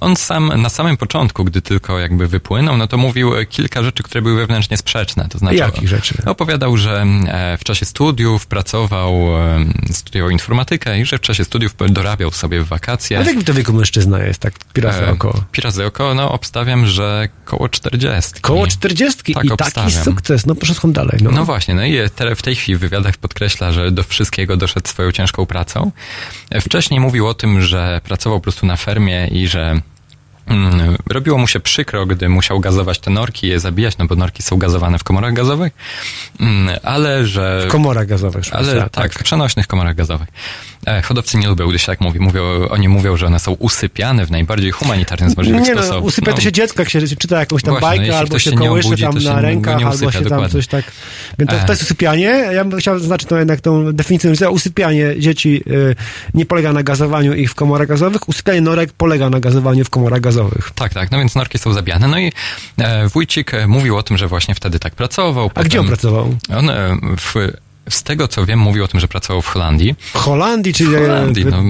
on sam na samym początku, gdy tylko jakby wypłynął, no to mówił kilka rzeczy, które były wewnętrznie sprzeczne. To znaczy, Jakich rzeczy? Opowiadał, że e, w czasie studiów pracował, e, studiował informatykę i że w czasie studiów dorabiał sobie w wakacje. A w jakim to wieku mężczyzna jest, tak pirazy oko? Pirazy oko, no obstawiam, że koło 40. Koło 40 tak, i obstawiam. taki sukces, no proszę skąd dalej. No. no właśnie, no i w tej chwili w wywiadach podkreśla, że do wszystkiego doszedł swoją ciężką pracą. Wcześniej mówił o tym, że pracował po prostu na fermie i że mm, robiło mu się przykro, gdy musiał gazować te norki i je zabijać, no bo norki są gazowane w komorach gazowych, mm, ale że... W komorach gazowych. Ale tak, tak, w przenośnych komorach gazowych. E, hodowcy nie lubią, gdy się tak mówi. Mówią, oni mówią, że one są usypiane w najbardziej humanitarny z możliwych nie, no, sposobów. usypia no. to się dziecko, jak się czyta jakąś tam Właśnie, bajkę, no, albo się, się kołysze obudzi, tam na rękach, albo się dokładnie. tam coś tak... Więc to, to, jest usypianie. Ja bym chciał zaznaczyć to jednak tą definicję. Usypianie dzieci y, nie polega na gazowaniu ich w komorach gazowych. Usypianie norek polega na gazowaniu w komorach gazowych. Tak, tak. No więc norki są zabijane. No i e, wójcik e, mówił o tym, że właśnie wtedy tak pracował. A potem, gdzie on pracował? On e, w z tego co wiem, mówił o tym, że pracował w Holandii. Holandii, czyli. W Holandii, no,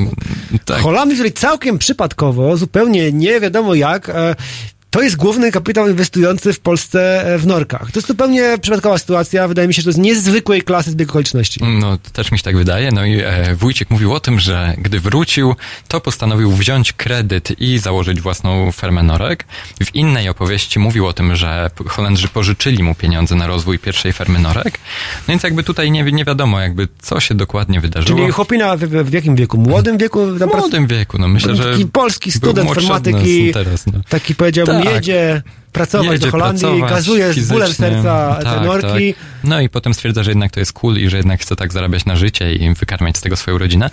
tak. Holandii, której całkiem przypadkowo, zupełnie nie wiadomo jak, e, to jest główny kapitał inwestujący w Polsce e, w norkach. To jest zupełnie przypadkowa sytuacja. Wydaje mi się, że to jest niezwykłej klasy zbieg okoliczności. No, też mi się tak wydaje. No i e, Wójciek mówił o tym, że gdy wrócił, to postanowił wziąć kredyt i założyć własną fermę norek. W innej opowieści mówił o tym, że Holendrzy pożyczyli mu pieniądze na rozwój pierwszej fermy norek. No więc jakby tutaj nie, nie wiadomo, jakby co się dokładnie wydarzyło. Czyli chłopina w, w jakim wieku? Młodym wieku? W młodym wieku, no myślę, że... Taki polski student informatyki, teraz, no. taki powiedziałbym tak. jedzie pracować jedzie do Holandii, pracować gazuje z bólem serca tak, te norki. Tak. No i potem stwierdza, że jednak to jest cool i że jednak chce tak zarabiać na życie i wykarmiać z tego swoją rodzinę.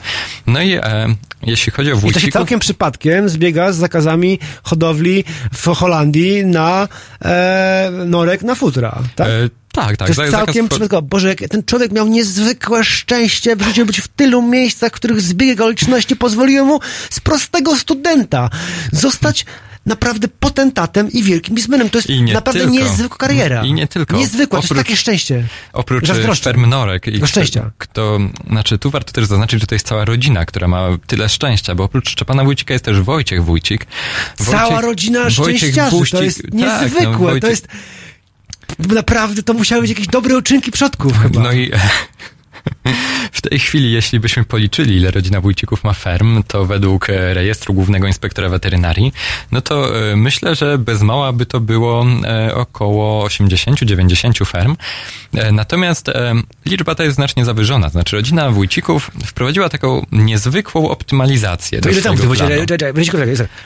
No i e, jeśli chodzi o wójcików... I to się całkiem przypadkiem zbiega z zakazami hodowli w Holandii na e, norek na futra, tak? E, tak, tak. To jest całkiem przypadkowo. Boże, ten człowiek miał niezwykłe szczęście w życiu być w tylu miejscach, w których zbieg okoliczności pozwoliły mu z prostego studenta zostać naprawdę potentatem i wielkim biznesmenem. To jest naprawdę tylko. niezwykła kariera. I nie tylko. Niezwykła, oprócz, to jest takie szczęście. Oprócz ferm Norek. I szczęścia. Kto, znaczy tu warto też zaznaczyć, że to jest cała rodzina, która ma tyle szczęścia, bo oprócz Szczepana Wójcika jest też Wojciech Wójcik. Wojciech, cała rodzina szczęściarzy. to jest niezwykłe. Tak, no, Wojciech... To jest naprawdę, to musiały być jakieś dobre uczynki przodków chyba. No i w tej chwili, jeśli byśmy policzyli, ile rodzina Wójcików ma ferm, to według e, rejestru Głównego Inspektora Weterynarii, no to e, myślę, że bez mała by to było e, około 80-90 ferm. Natomiast liczba ta jest znacznie zawyżona. Znaczy, rodzina Wójcików wprowadziła taką niezwykłą optymalizację. To ile tam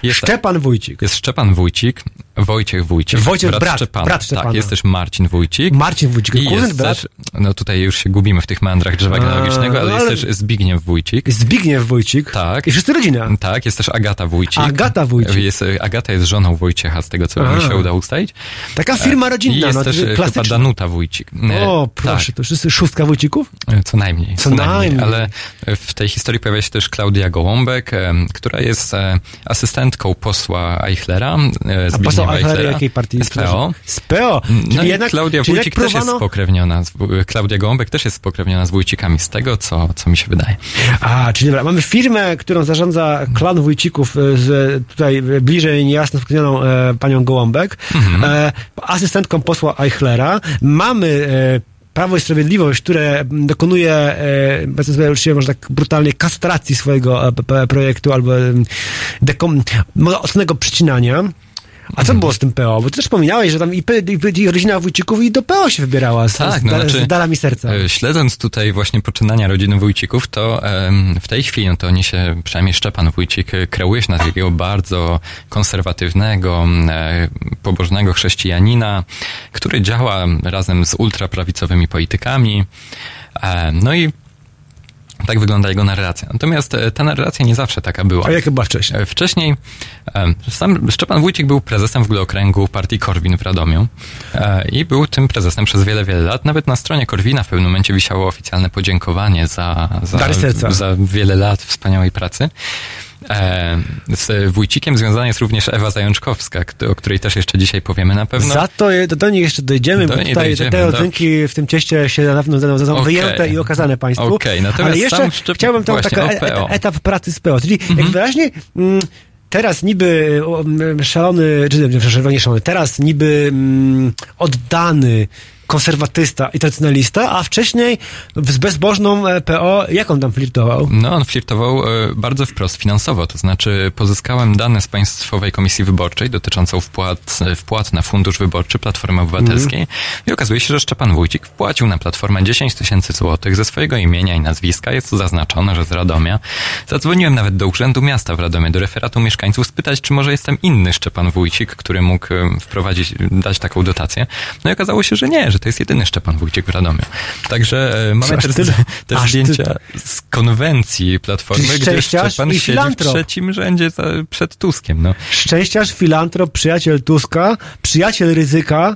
jest Szczepan Wójcik. Jest Szczepan Wójcik, Wojciech Wójcik, Wojciech, brat, brat Szczepana. Brat Szczepana. Tak, jest też Marcin Wójcik. Marcin Wójcik, I jest też, no tutaj już się gubimy w tych mandrach drzewa genealogicznego, ale, ale, jest też Zbigniew Wójcik. Zbigniew Wójcik? Tak. I wszyscy rodzina? Tak, jest też Agata Wójcik. Agata Wójcik. Jest, Agata jest żoną Wojciecha, z tego co A. mi się udało ustalić. Taka firma e, rodzinna. I jest no, też chyba Danuta Wójcik. E, o, proszę, tak. to wszyscy szóstka Wójcików? E, co najmniej. Co, co najmniej. najmniej. Ale w tej historii pojawia się też Klaudia Gołąbek, która jest asystentką posła Eichlera. A Eichler jakiej partii? Z PO. Z PO. Czyli no jednak, Klaudia Wójcik też jest spokrewniona, z, Klaudia Gołąbek też jest spokrewniona z Wójcikami, z tego co, co mi się wydaje. A, czyli dobra, mamy firmę, którą zarządza klan Wójcików e, z tutaj bliżej niejasno skreśloną e, panią Gołąbek, mhm. e, asystentką posła Eichlera. Mamy e, Prawo i Sprawiedliwość, które dokonuje, e, powiedzmy sobie uczciwie, może tak brutalnie, kastracji swojego projektu albo dekom, mocnego przycinania. A co było z tym PO? Bo ty też wspominałeś, że tam i, i, i rodzina Wójcików i do PO się wybierała z, tak, z, no, znaczy, z dala mi serca. E, śledząc tutaj właśnie poczynania rodziny Wójcików, to w tej chwili, no to oni się, przynajmniej Szczepan Wójcik, e, kreuje się na takiego bardzo konserwatywnego, e, pobożnego chrześcijanina, który działa razem z ultraprawicowymi politykami. No i tak wygląda jego narracja. Natomiast e, ta narracja nie zawsze taka była. A jak była wcześniej? E, wcześniej e, sam Szczepan Wójcik był prezesem w ogóle okręgu partii Korwin w Radomiu i był tym prezesem przez wiele, wiele lat. Nawet na stronie Korwina w pewnym momencie wisiało oficjalne podziękowanie za, za, za wiele lat wspaniałej pracy. E, z Wójcikiem związana jest również Ewa Zajączkowska, o której też jeszcze dzisiaj powiemy na pewno. Za to do, do niej jeszcze dojdziemy, do bo tutaj dojdziemy, te odzynki w tym cieście się na pewno będą okay. wyjęte i okazane Państwu. Okay, natomiast Ale jeszcze chciałbym tą taki e, etap pracy z PO. Czyli jak mhm. wyraźnie... Mm, teraz niby mm, szalony, czy nie szalony, teraz niby mm, oddany konserwatysta i tradycjonalista, a wcześniej z bezbożną e, PO, jak on tam flirtował? No, on flirtował e, bardzo wprost finansowo, to znaczy pozyskałem dane z Państwowej Komisji Wyborczej dotyczącą wpłat, e, wpłat na fundusz wyborczy Platformy Obywatelskiej mm. i okazuje się, że Szczepan Wójcik wpłacił na Platformę 10 tysięcy złotych ze swojego imienia i nazwiska, jest tu zaznaczone, że z Radomia. Zadzwoniłem nawet do Urzędu Miasta w Radomie, do referatu mieszkańców spytać, czy może jestem inny Szczepan Wójcik, który mógł wprowadzić, dać taką dotację. No i okazało się, że nie, że to jest jedyny Szczepan Wójcik w Radomiu. Także e, mamy też, też zdjęcia z konwencji Platformy, gdzie Szczepan siedzi w trzecim rzędzie przed Tuskiem. No. Szczęściarz, filantrop, przyjaciel Tuska, przyjaciel ryzyka,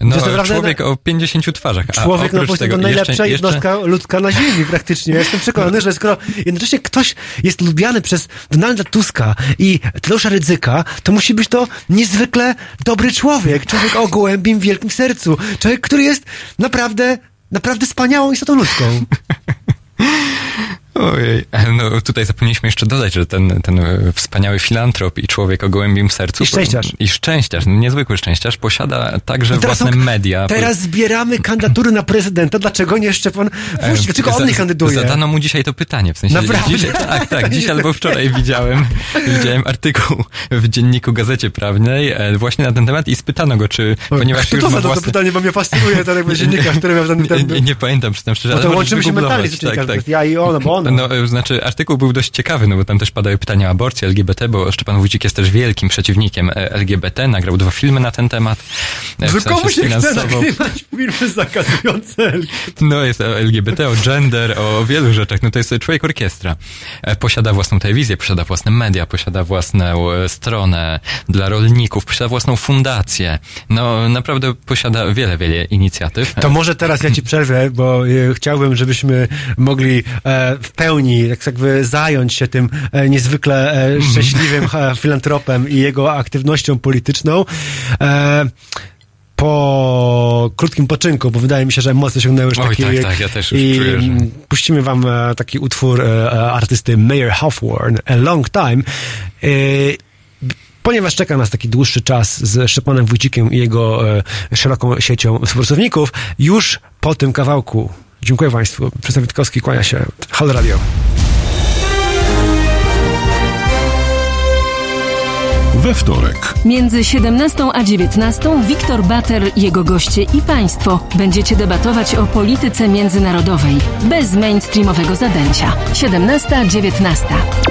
no, to człowiek na... o 50 twarzach. Człowiek no, po tego najlepsza jeszcze, jednostka jeszcze... ludzka na ziemi praktycznie. Ja jestem przekonany, że skoro jednocześnie ktoś jest lubiany przez Donalda Tuska i Tadeusza Rydzyka, to musi być to niezwykle dobry człowiek. Człowiek o gołębim wielkim sercu. Człowiek, który jest naprawdę, naprawdę wspaniałą istotą ludzką. Ojej, no tutaj zapomnieliśmy jeszcze dodać, że ten, ten wspaniały filantrop i człowiek o gołębim sercu. I szczęściarz. I szczęściarz, niezwykły szczęściarz, posiada także własne są, media. Teraz zbieramy kandydatury na prezydenta, dlaczego nie Szczepan Wójcik? Dlaczego on nie kandyduje? Zadano mu dzisiaj to pytanie, w sensie... Naprawdę? Dzisiaj, tak, tak, dziś albo wczoraj widziałem, widziałem artykuł w dzienniku Gazecie Prawnej e, właśnie na ten temat i spytano go, czy, ponieważ Kto już to ma własne... to pytanie, bo mnie fascynuje ten dziennikarz, który miał ten... ten... Nie, nie, pamiętam, przyznam szczerze. No to łączymy się mentalnie tak, tak. ja i on, bo on. No, e, znaczy artykuł był dość ciekawy, no bo tam też padały pytania o aborcję, LGBT, bo Szczepan Wójcik jest też wielkim przeciwnikiem e, LGBT, nagrał dwa filmy na ten temat. E, w komu się chce nagrywać filmy zakazujące LGBT? No jest o LGBT, o gender, o wielu rzeczach. No to jest człowiek orkiestra. Posiada własną telewizję, posiada własne media, posiada własną stronę dla rolników, posiada własną fundację. No naprawdę posiada wiele, wiele inicjatyw. To może teraz ja ci przerwę, bo chciałbym, żebyśmy mogli w pełni tak jakby zająć się tym e, niezwykle e, mhm. szczęśliwym filantropem i jego aktywnością polityczną e, po krótkim poczynku, bo wydaje mi się, że emocje sięgnęły już taki tak, tak, ja też już i czuję, że... puścimy wam taki utwór artysty Mayor Hawthorne, A Long Time. Ponieważ czeka nas taki dłuższy czas z Szczepanem Wójcikiem i jego szeroką siecią współpracowników, już po tym kawałku Dziękuję Państwu. Przedstawię Witkowski, kłania się. Halo Radio. we wtorek. Między 17 a 19 Wiktor Bater, jego goście i państwo będziecie debatować o polityce międzynarodowej bez mainstreamowego zadęcia. 17-19.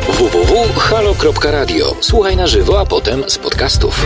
www.halo.radio. Słuchaj na żywo, a potem z podcastów.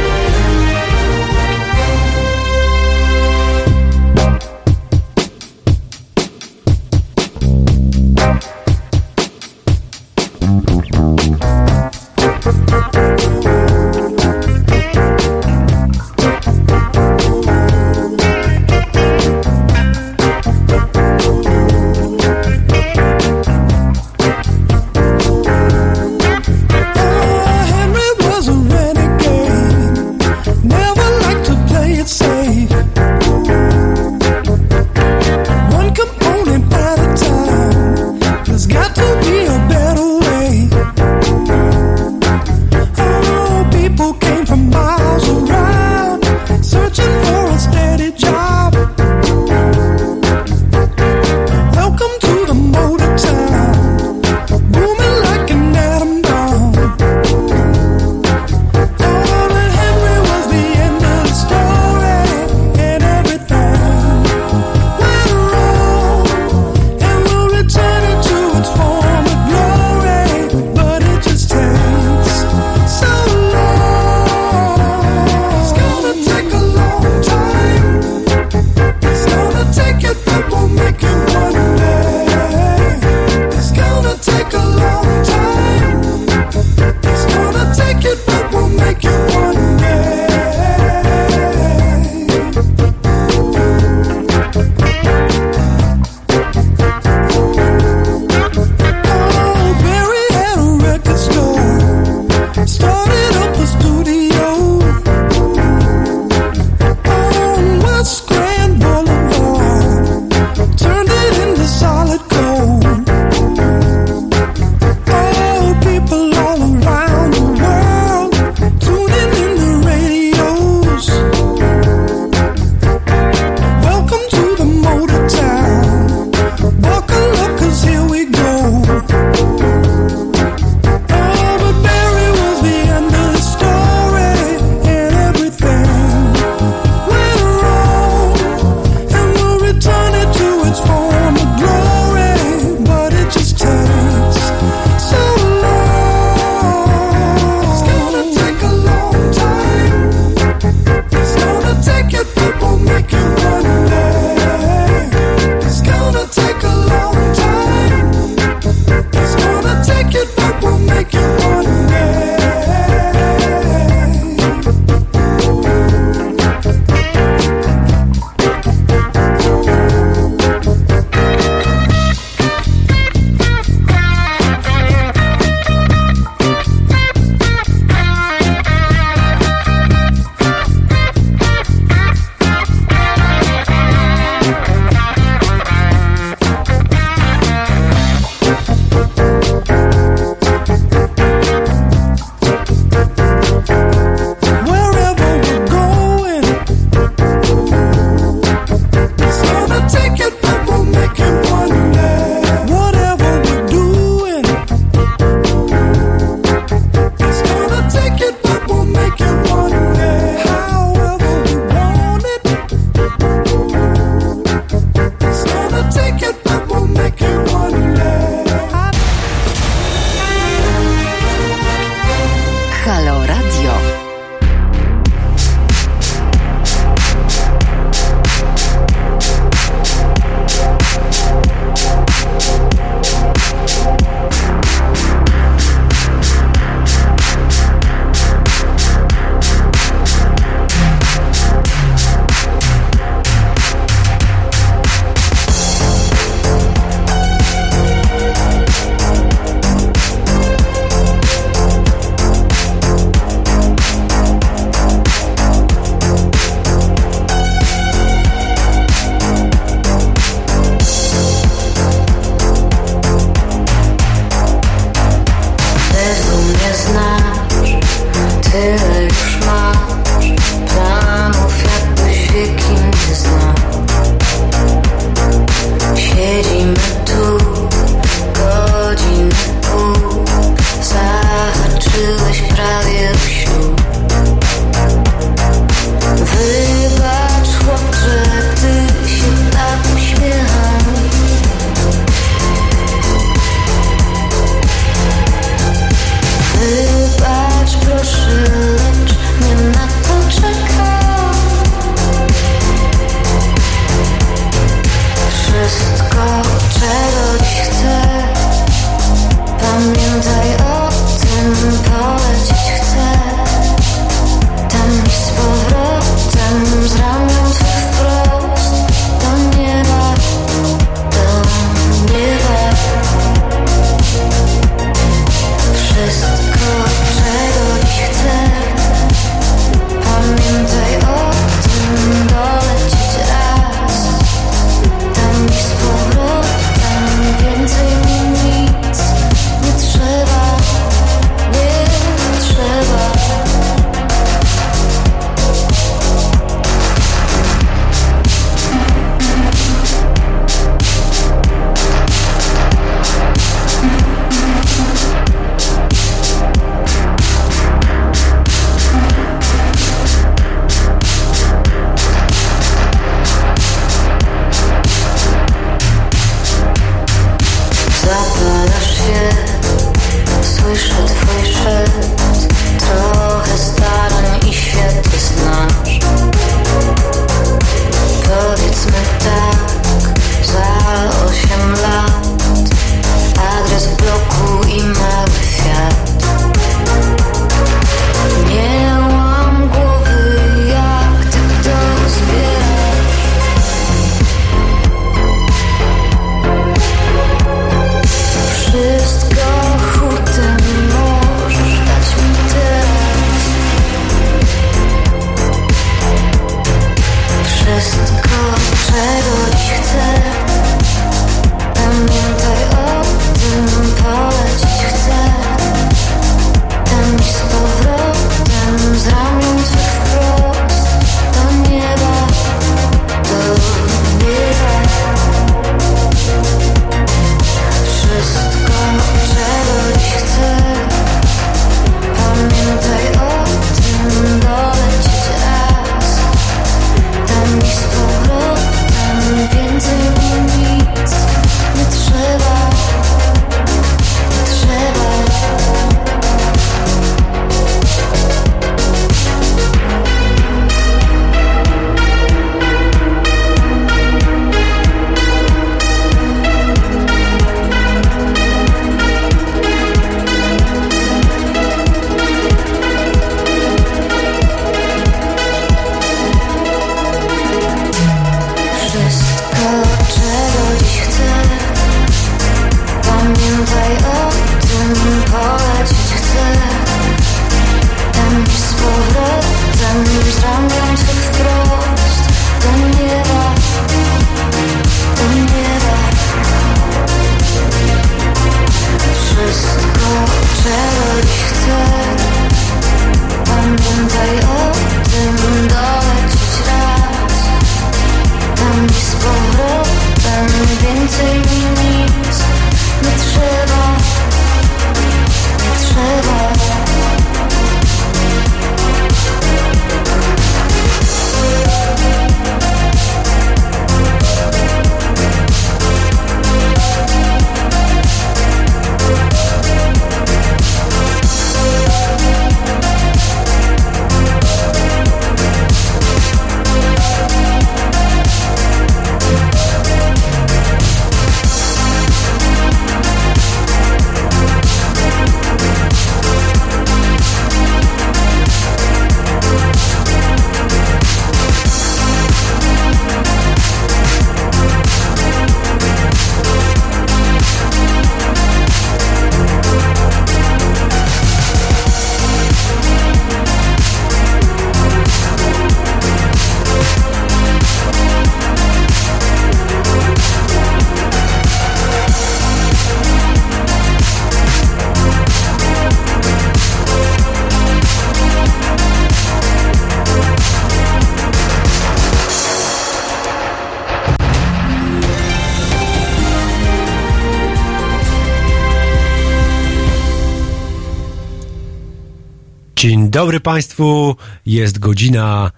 Dobry Państwu. Jest godzina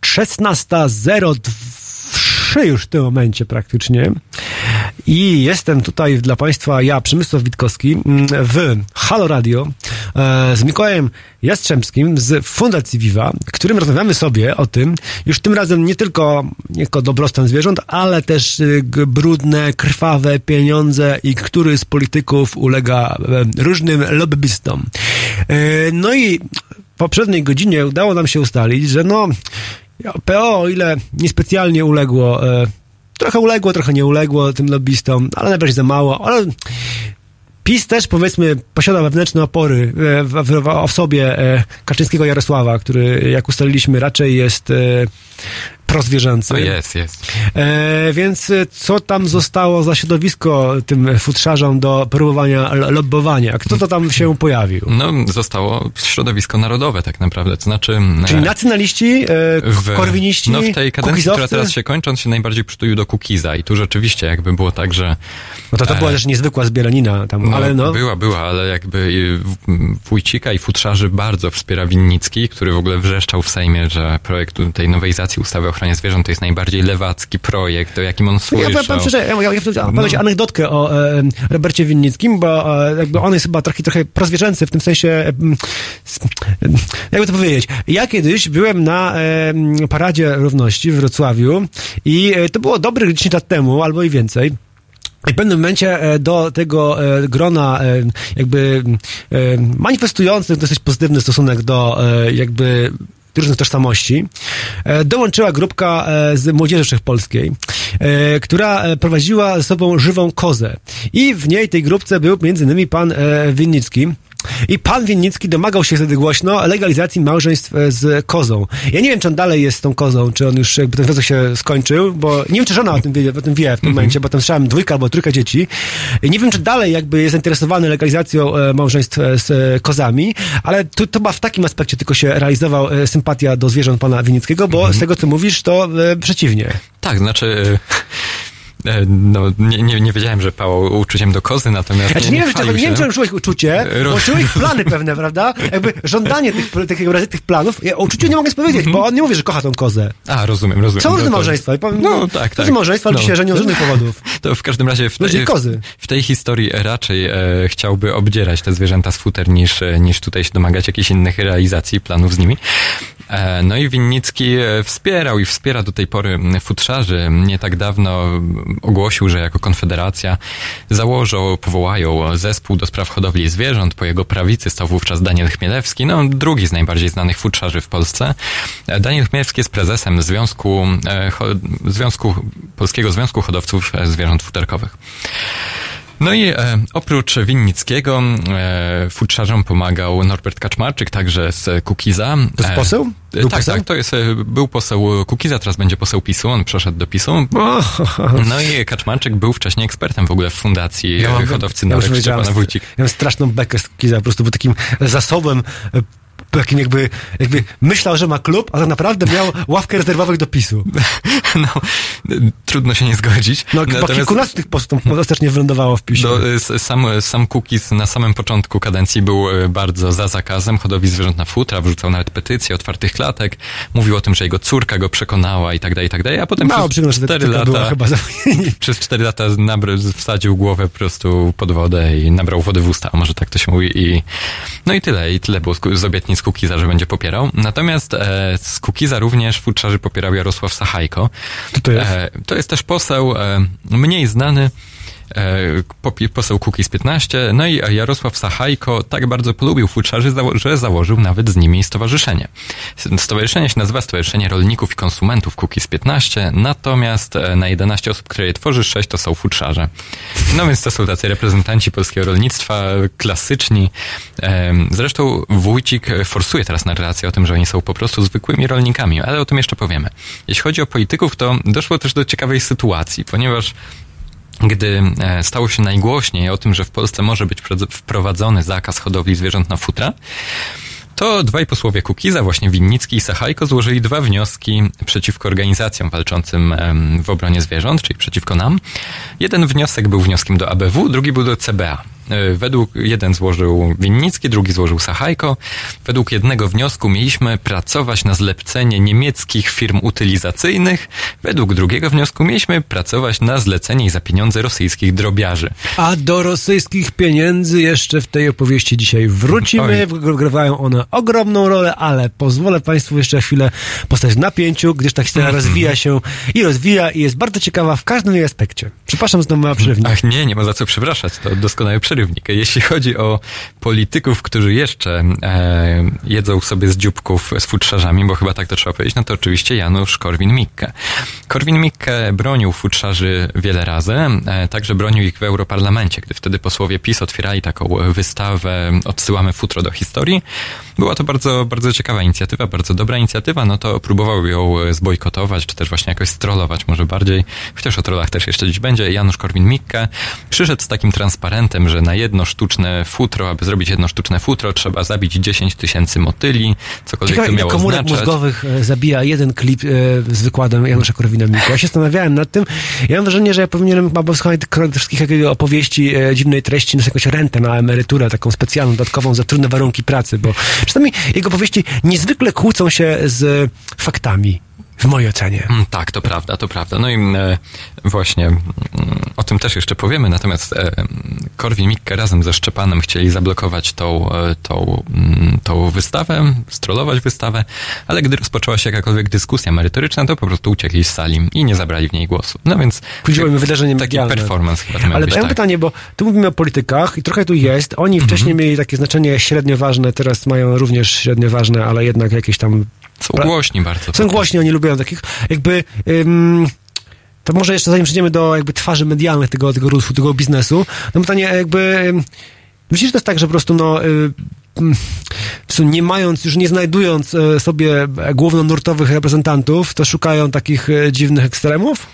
16.03 już w tym momencie praktycznie. I jestem tutaj dla Państwa, ja, Przemysław Witkowski, mm, w Halo Radio e, z Mikołajem Jastrzębskim z Fundacji Viva, którym rozmawiamy sobie o tym, już tym razem nie tylko, nie dobrostan zwierząt, ale też y, brudne, krwawe pieniądze i który z polityków ulega e, różnym lobbystom. E, no i poprzedniej godzinie udało nam się ustalić, że no, PO, o ile niespecjalnie uległo trochę uległo, trochę nie uległo tym lobbystom, ale najbardziej za mało, ale PiS też, powiedzmy, posiada wewnętrzne opory e, w, w, w, w sobie e, Kaczyńskiego Jarosława, który, jak ustaliliśmy, raczej jest e, prozwierzęcy. To jest, jest. E, więc co tam zostało za środowisko tym futrzarzom do próbowania lobbowania? Kto to tam się pojawił? No, zostało środowisko narodowe tak naprawdę, to znaczy... Czyli nacjonaliści, e, w, korwiniści, No w tej kadencji, która teraz się kończy, on się najbardziej przytulił do Kukiza i tu rzeczywiście jakby było tak, że... No to to była e, też niezwykła zbieranina tam, no, ale no... Była, była, ale jakby Wójcika i futrzarzy bardzo wspiera Winnicki, który w ogóle wrzeszczał w Sejmie, że projekt tej nowelizacji ustawy o ochronie zwierząt to jest najbardziej lewacki projekt, o jakim on słyszał. Ja powiem szczerze, ja, ja, ja no. anegdotkę o e, Robercie Winnickim, bo e, jakby on jest chyba trochę, trochę prozwierzęcy w tym sensie, e, jakby to powiedzieć. Ja kiedyś byłem na e, Paradzie Równości w Wrocławiu i e, to było dobrych 10 lat temu, albo i więcej. I w pewnym momencie e, do tego grona jakby manifestujących dosyć pozytywny stosunek do jakby różnych tożsamości, e, dołączyła grupka e, z Młodzieży Wszechpolskiej, e, która prowadziła ze sobą żywą kozę. I w niej, tej grupce był innymi pan Winnicki, i pan Winnicki domagał się wtedy głośno legalizacji małżeństw e, z kozą. Ja nie wiem, czy on dalej jest z tą kozą, czy on już jakby ten wniosek się skończył, bo nie wiem, czy żona o tym wie, o tym wie w tym mm -hmm. momencie, bo tam słyszałem dwójka albo trójka dzieci. I nie wiem, czy dalej jakby jest zainteresowany legalizacją e, małżeństw e, z kozami, ale to, chyba w takim aspekcie tylko się realizował sympatia do zwierząt pana Winnickiego, bo mm -hmm. z tego, co mówisz, to przeciwnie. Tak, znaczy no, nie, nie, nie wiedziałem, że pałał uczuciem do kozy, natomiast. Znaczy, nie, nie, wiem, nie wiem, czy uczucie, bo czułeś plany pewne, prawda? Jakby żądanie tych, tych, tych planów. Ja o uczuciu nie mogę powiedzieć, bo on nie mówi, że kocha tą kozę. A, rozumiem, rozumiem. Są różne no, małżeństwa. No, tak, tak. Różne małżeństwa, no. się żenią z różnych powodów. To w każdym razie w tej, kozy. w tej historii raczej e, chciałby obdzierać te zwierzęta z futer niż, e, niż tutaj się domagać jakichś innych realizacji, planów z nimi. E, no i Winnicki e, wspierał i wspiera do tej pory futrzarzy. Nie tak dawno ogłosił, że jako Konfederacja założą, powołają zespół do spraw hodowli zwierząt. Po jego prawicy stał wówczas Daniel Chmielewski, no drugi z najbardziej znanych futrzarzy w Polsce. E, Daniel Chmielewski jest prezesem Związku, Związku Polskiego Związku Hodowców Zwierząt Futerkowych. No i e, oprócz Winnickiego e, futrzarzom pomagał Norbert Kaczmarczyk, także z Kukiza. To jest poseł? E, był tak, poseł? tak, to jest, e, był poseł Kukiza, teraz będzie poseł PiSu, on przeszedł do PiSu. No i Kaczmarczyk był wcześniej ekspertem w ogóle w fundacji ja hodowcy ja Norek Szczepana Wójcik. Ja mam straszną bekę z Kukiza, po prostu był takim zasobem e, takim jakby, jakby myślał, że ma klub, a tak naprawdę miał ławkę rezerwowych do PiSu. No, trudno się nie zgodzić. No, Natomiast... chyba kilkunastu tych postów też nie wylądowało w PiSie. No, sam, sam Kukiz na samym początku kadencji był e, bardzo za zakazem hodowli zwierząt na futra, wrzucał nawet petycję otwartych klatek, mówił o tym, że jego córka go przekonała i tak dalej, i tak dalej, a potem Mało przez cztery lata, chyba przez cztery lata nabry, wsadził głowę po prostu pod wodę i nabrał wody w usta, może tak to się mówi i no i tyle, i tyle było z obietnic Kukiza, że będzie popierał. Natomiast e, z Kukiza również futrzarzy popierał Jarosław Sachajko. To, to jest? E, to jest też poseł e, mniej znany, poseł Kukiz 15, no i Jarosław Sachajko tak bardzo polubił futrzarzy, że założył nawet z nimi stowarzyszenie. Stowarzyszenie się nazywa Stowarzyszenie Rolników i Konsumentów Kukiz 15, natomiast e, na 11 osób, które je tworzy, 6 to są futrzarze. No więc to są tacy reprezentanci polskiego rolnictwa, klasyczni. Zresztą Wójcik forsuje teraz narrację o tym, że oni są po prostu zwykłymi rolnikami, ale o tym jeszcze powiemy. Jeśli chodzi o polityków, to doszło też do ciekawej sytuacji, ponieważ gdy e, stało się najgłośniej o tym, że w Polsce może być wprowadzony zakaz hodowli zwierząt na futra, to dwaj posłowie Kukiza, właśnie Winnicki i Sachajko, złożyli dwa wnioski przeciwko organizacjom walczącym w obronie zwierząt, czyli przeciwko nam. Jeden wniosek był wnioskiem do ABW, drugi był do CBA. Według jeden złożył Winnicki, drugi złożył Sachajko. Według jednego wniosku mieliśmy pracować na zlecenie niemieckich firm utylizacyjnych. Według drugiego wniosku mieliśmy pracować na zlecenie za pieniądze rosyjskich drobiarzy. A do rosyjskich pieniędzy jeszcze w tej opowieści dzisiaj wrócimy. Wygrywają one ogromną rolę, ale pozwolę Państwu jeszcze chwilę postać w napięciu, gdyż ta historia mm -hmm. rozwija się i rozwija i jest bardzo ciekawa w każdym jej aspekcie. Przepraszam, znowu mała przerywnik. Ach nie, nie ma za co przepraszać. To doskonały przerywnik. Jeśli chodzi o polityków, którzy jeszcze e, jedzą sobie z dzióbków z futrzarzami, bo chyba tak to trzeba powiedzieć, no to oczywiście Janusz Korwin-Mikke. Korwin-Mikke bronił futrzarzy wiele razy, e, także bronił ich w Europarlamencie, gdy wtedy posłowie PiS otwierali taką wystawę Odsyłamy futro do historii. Była to bardzo, bardzo ciekawa inicjatywa, bardzo dobra inicjatywa, no to próbował ją zbojkotować, czy też właśnie jakoś strollować może bardziej, chociaż o trollach też jeszcze dziś będzie. Janusz Korwin-Mikke przyszedł z takim transparentem, że na jedno sztuczne futro, aby zrobić jedno sztuczne futro, trzeba zabić 10 tysięcy motyli, cokolwiek Ciekawe, to miało komórek znaczyć. mózgowych e, zabija jeden klip e, z wykładem Janusza Korwina-Mikke. Ja się zastanawiałem nad tym. Ja mam wrażenie, że ja powinienem chyba posłuchać tych wszystkich opowieści e, dziwnej treści, na jakąś rentę na emeryturę, taką specjalną, dodatkową za trudne warunki pracy, bo czasami jego opowieści niezwykle kłócą się z faktami w mojej ocenie. Mm, tak, to prawda, to prawda. No i e, właśnie mm, o tym też jeszcze powiemy, natomiast e, Korwin-Mikke razem ze Szczepanem chcieli zablokować tą, e, tą, mm, tą wystawę, strollować wystawę, ale gdy rozpoczęła się jakakolwiek dyskusja merytoryczna, to po prostu uciekli z sali i nie zabrali w niej głosu. No więc... Chodziło mi wydarzenie Taki medialne. performance chyba to miał Ale być, ja mam tak. pytanie, bo tu mówimy o politykach i trochę tu jest. Oni Mhm. wcześniej mieli takie znaczenie średnio ważne, teraz mają również średnio ważne, ale jednak jakieś tam Są głośni bardzo. są głośni, oni lubią takich, jakby... Ym, to może jeszcze zanim przejdziemy do jakby twarzy medialnych tego, tego, ruchu, tego biznesu, no pytanie jakby... Myślisz, że to jest tak, że po prostu no... y, nie mając, już nie znajdując e, sobie głównonurtowych reprezentantów, to szukają takich e, dziwnych ekstremów?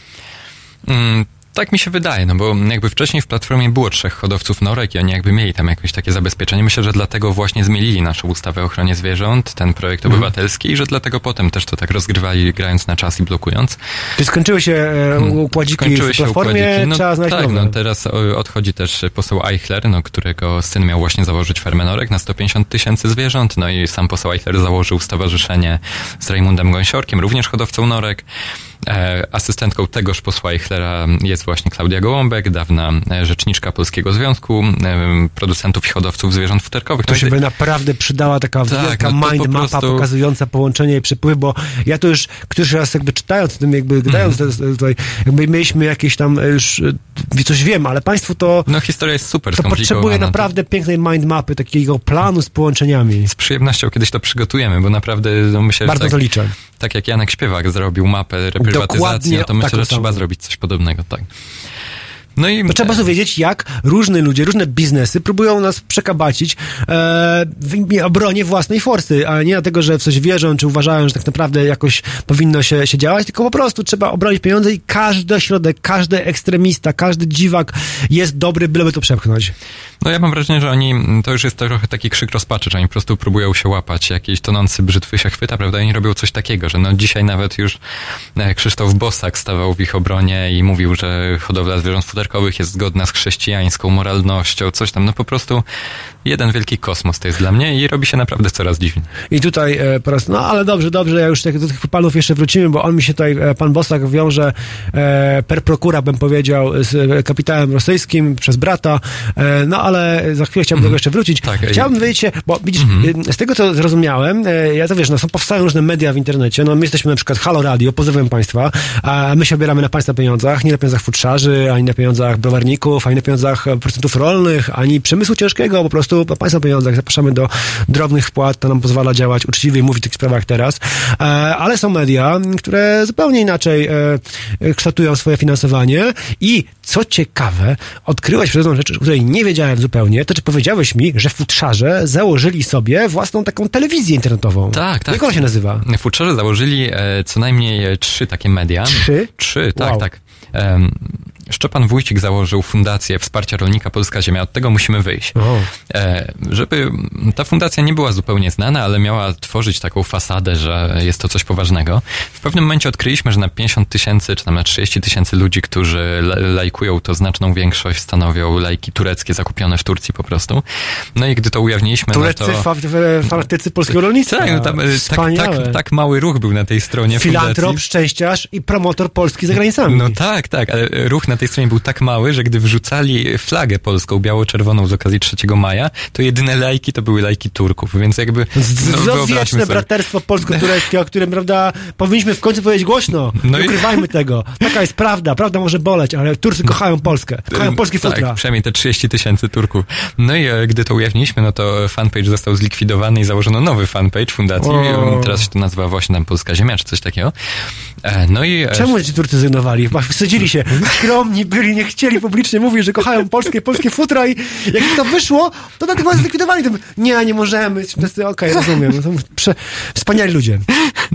Mm, tak mi się wydaje, no bo jakby wcześniej w Platformie było trzech hodowców norek i oni jakby mieli tam jakieś takie zabezpieczenie. Myślę, że dlatego właśnie zmienili naszą ustawę o ochronie zwierząt, ten projekt Mhm. obywatelski i że dlatego potem też to tak rozgrywali, grając na czas i blokując. Czy skończyły się e, układziki Skończyły w się platformie, układziki. No, trzeba znaleźć tak, nowe. no teraz odchodzi też poseł Eichler, no, którego syn miał właśnie założyć fermę norek na 150 tysięcy zwierząt, no i sam poseł Eichler założył stowarzyszenie z Rajmundem Gąsiorkiem, również hodowcą norek. E, asystentką tegoż posła Eichlera jest właśnie Klaudia Gołąbek, dawna e, rzeczniczka Polskiego Związku e, Producentów i Hodowców Zwierząt Futerkowych. To No się by naprawdę przydała taka Tak, wielka no mind po mapa prostu- pokazująca połączenie i przepływ, bo ja to już któryś raz jakby czytając tym, jakby gadając te- tutaj, jakby mieliśmy jakieś tam już, coś wiem, ale państwu to, no historia jest super to potrzebuje naprawdę pięknej mind mapy, takiego planu z połączeniami. Z przyjemnością kiedyś to przygotujemy, bo naprawdę no myślę, Bardzo że to tak, liczę. tak jak Janek Śpiewak zrobił mapę reprywatyzacji, Dokładnie no to myślę, że trzeba zrobić coś podobnego, tak. No i To trzeba sobie wiedzieć, jak różne ludzie, różne biznesy próbują nas przekabacić e, w obronie własnej forsy, a nie dlatego, że w coś wierzą, czy uważają, że tak naprawdę jakoś powinno się, się działać, tylko po prostu trzeba obronić pieniądze i każdy ośrodek, każdy ekstremista, każdy dziwak jest dobry, byleby to przepchnąć. No ja mam wrażenie, że oni, to już jest trochę taki krzyk rozpaczy, że oni po prostu próbują się łapać, jakiś tonący brzytwy się chwyta, prawda, i oni robią coś takiego, że no dzisiaj nawet już e, Krzysztof Bosak stawał w ich obronie i mówił, że hodowla zwierząt futerkowych jest zgodna z chrześcijańską moralnością, coś tam, no po prostu jeden wielki kosmos to jest dla mnie i robi się naprawdę coraz dziwniej. I tutaj e, po raz, no ale dobrze, dobrze, ja już tak, do tych panów jeszcze wrócimy, bo on mi się tutaj, e, pan Bosak wiąże e, per procura, bym powiedział, z e, kapitałem rosyjskim przez brata, e, no ale za chwilę chciałbym do tego jeszcze wrócić. Tak, Chciałbym dowiedzieć się, bo widzisz, e, z tego co zrozumiałem, e, ja to wiesz, no są, powstają różne media w internecie, no my jesteśmy na przykład Halo Radio, pozdrawiam państwa, a my się obieramy na państwa pieniądzach, nie na pieniądzach futrzarzy, ani na pieniądzach browarników, ani na pieniądzach e, producentów rolnych, ani przemysłu ciężkiego, po prostu na państwa pieniądzach. Zapraszamy do drobnych wpłat, to nam pozwala działać uczciwie i mówić w tych sprawach teraz. E, ale są media, które zupełnie inaczej e, kształtują swoje finansowanie i co ciekawe, odkryłaś pewną rzecz, o której nie wiedziałem zupełnie, to czy powiedziałeś mi, że futrzarze założyli sobie własną taką telewizję internetową. Tak, tak. Jak ona się nazywa? Futrzarze założyli e, co najmniej trzy takie media. Trzy? Trzy, tak, Wow. tak. Szczepan Wójcik założył fundację wsparcia rolnika Polska Ziemia. Od tego musimy wyjść. E, żeby ta fundacja nie była zupełnie znana, ale miała tworzyć taką fasadę, że jest to coś poważnego. W pewnym momencie odkryliśmy, że na 50 tysięcy, czy tam na 30 tysięcy ludzi, którzy lajkują, to znaczną większość stanowią lajki tureckie zakupione w Turcji po prostu. No i gdy to ujawniliśmy, Tureccy, no to... faktycy polskiego rolnictwa. Tak, no tam, e, tak, tak, tak, mały ruch był na tej stronie Filantrop, fundacji. szczęściarz i promotor Polski za granicami. No tak, tak, ale ruch na tej stronie był tak mały, że gdy wrzucali flagę polską, biało-czerwoną z okazji 3 maja, to jedyne lajki to były lajki Turków, więc jakby... No, wieczne braterstwo polsko-tureckie, o którym, prawda, powinniśmy w końcu powiedzieć głośno. No nie ukrywajmy i... tego. Taka jest prawda. Prawda może boleć, ale Turcy kochają Polskę. Kochają polskie futra. Tak, przynajmniej te 30 tysięcy Turków. No i e, gdy to ujawniliśmy, no to fanpage został zlikwidowany i założono nowy fanpage fundacji. Teraz się to nazywa właśnie tam Polska Ziemia, czy coś takiego. E, no i... E, Czemu ci Turcy zrezygnowali? Wsadzili się. Skromni byli, nie chcieli publicznie mówić, że kochają polskie, polskie futra i jak to wyszło, to natychmiast zlikwidowali. To, nie, nie możemy. Okej, okay, rozumiem. Prze... Wspaniali ludzie.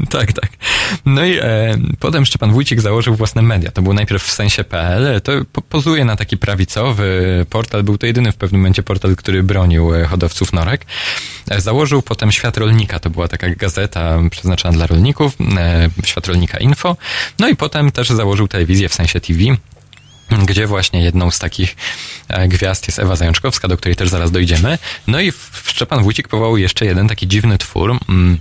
tak, tak. No i e, potem Szczepan Wójcik założył własne media. To był najpierw w sensie PL. To po, pozuje na taki prawicowy portal. Był to jedyny w pewnym momencie portal, który bronił e, hodowców norek. E, założył potem Świat Rolnika. To była taka gazeta przeznaczona dla rolników. E, Świat Rolnika Info. No i potem też założył telewizję w sensie TV gdzie właśnie jedną z takich e, gwiazd jest Ewa Zajączkowska, do której też zaraz dojdziemy. No i Szczepan Wójcik powołał jeszcze jeden taki dziwny twór. Mm,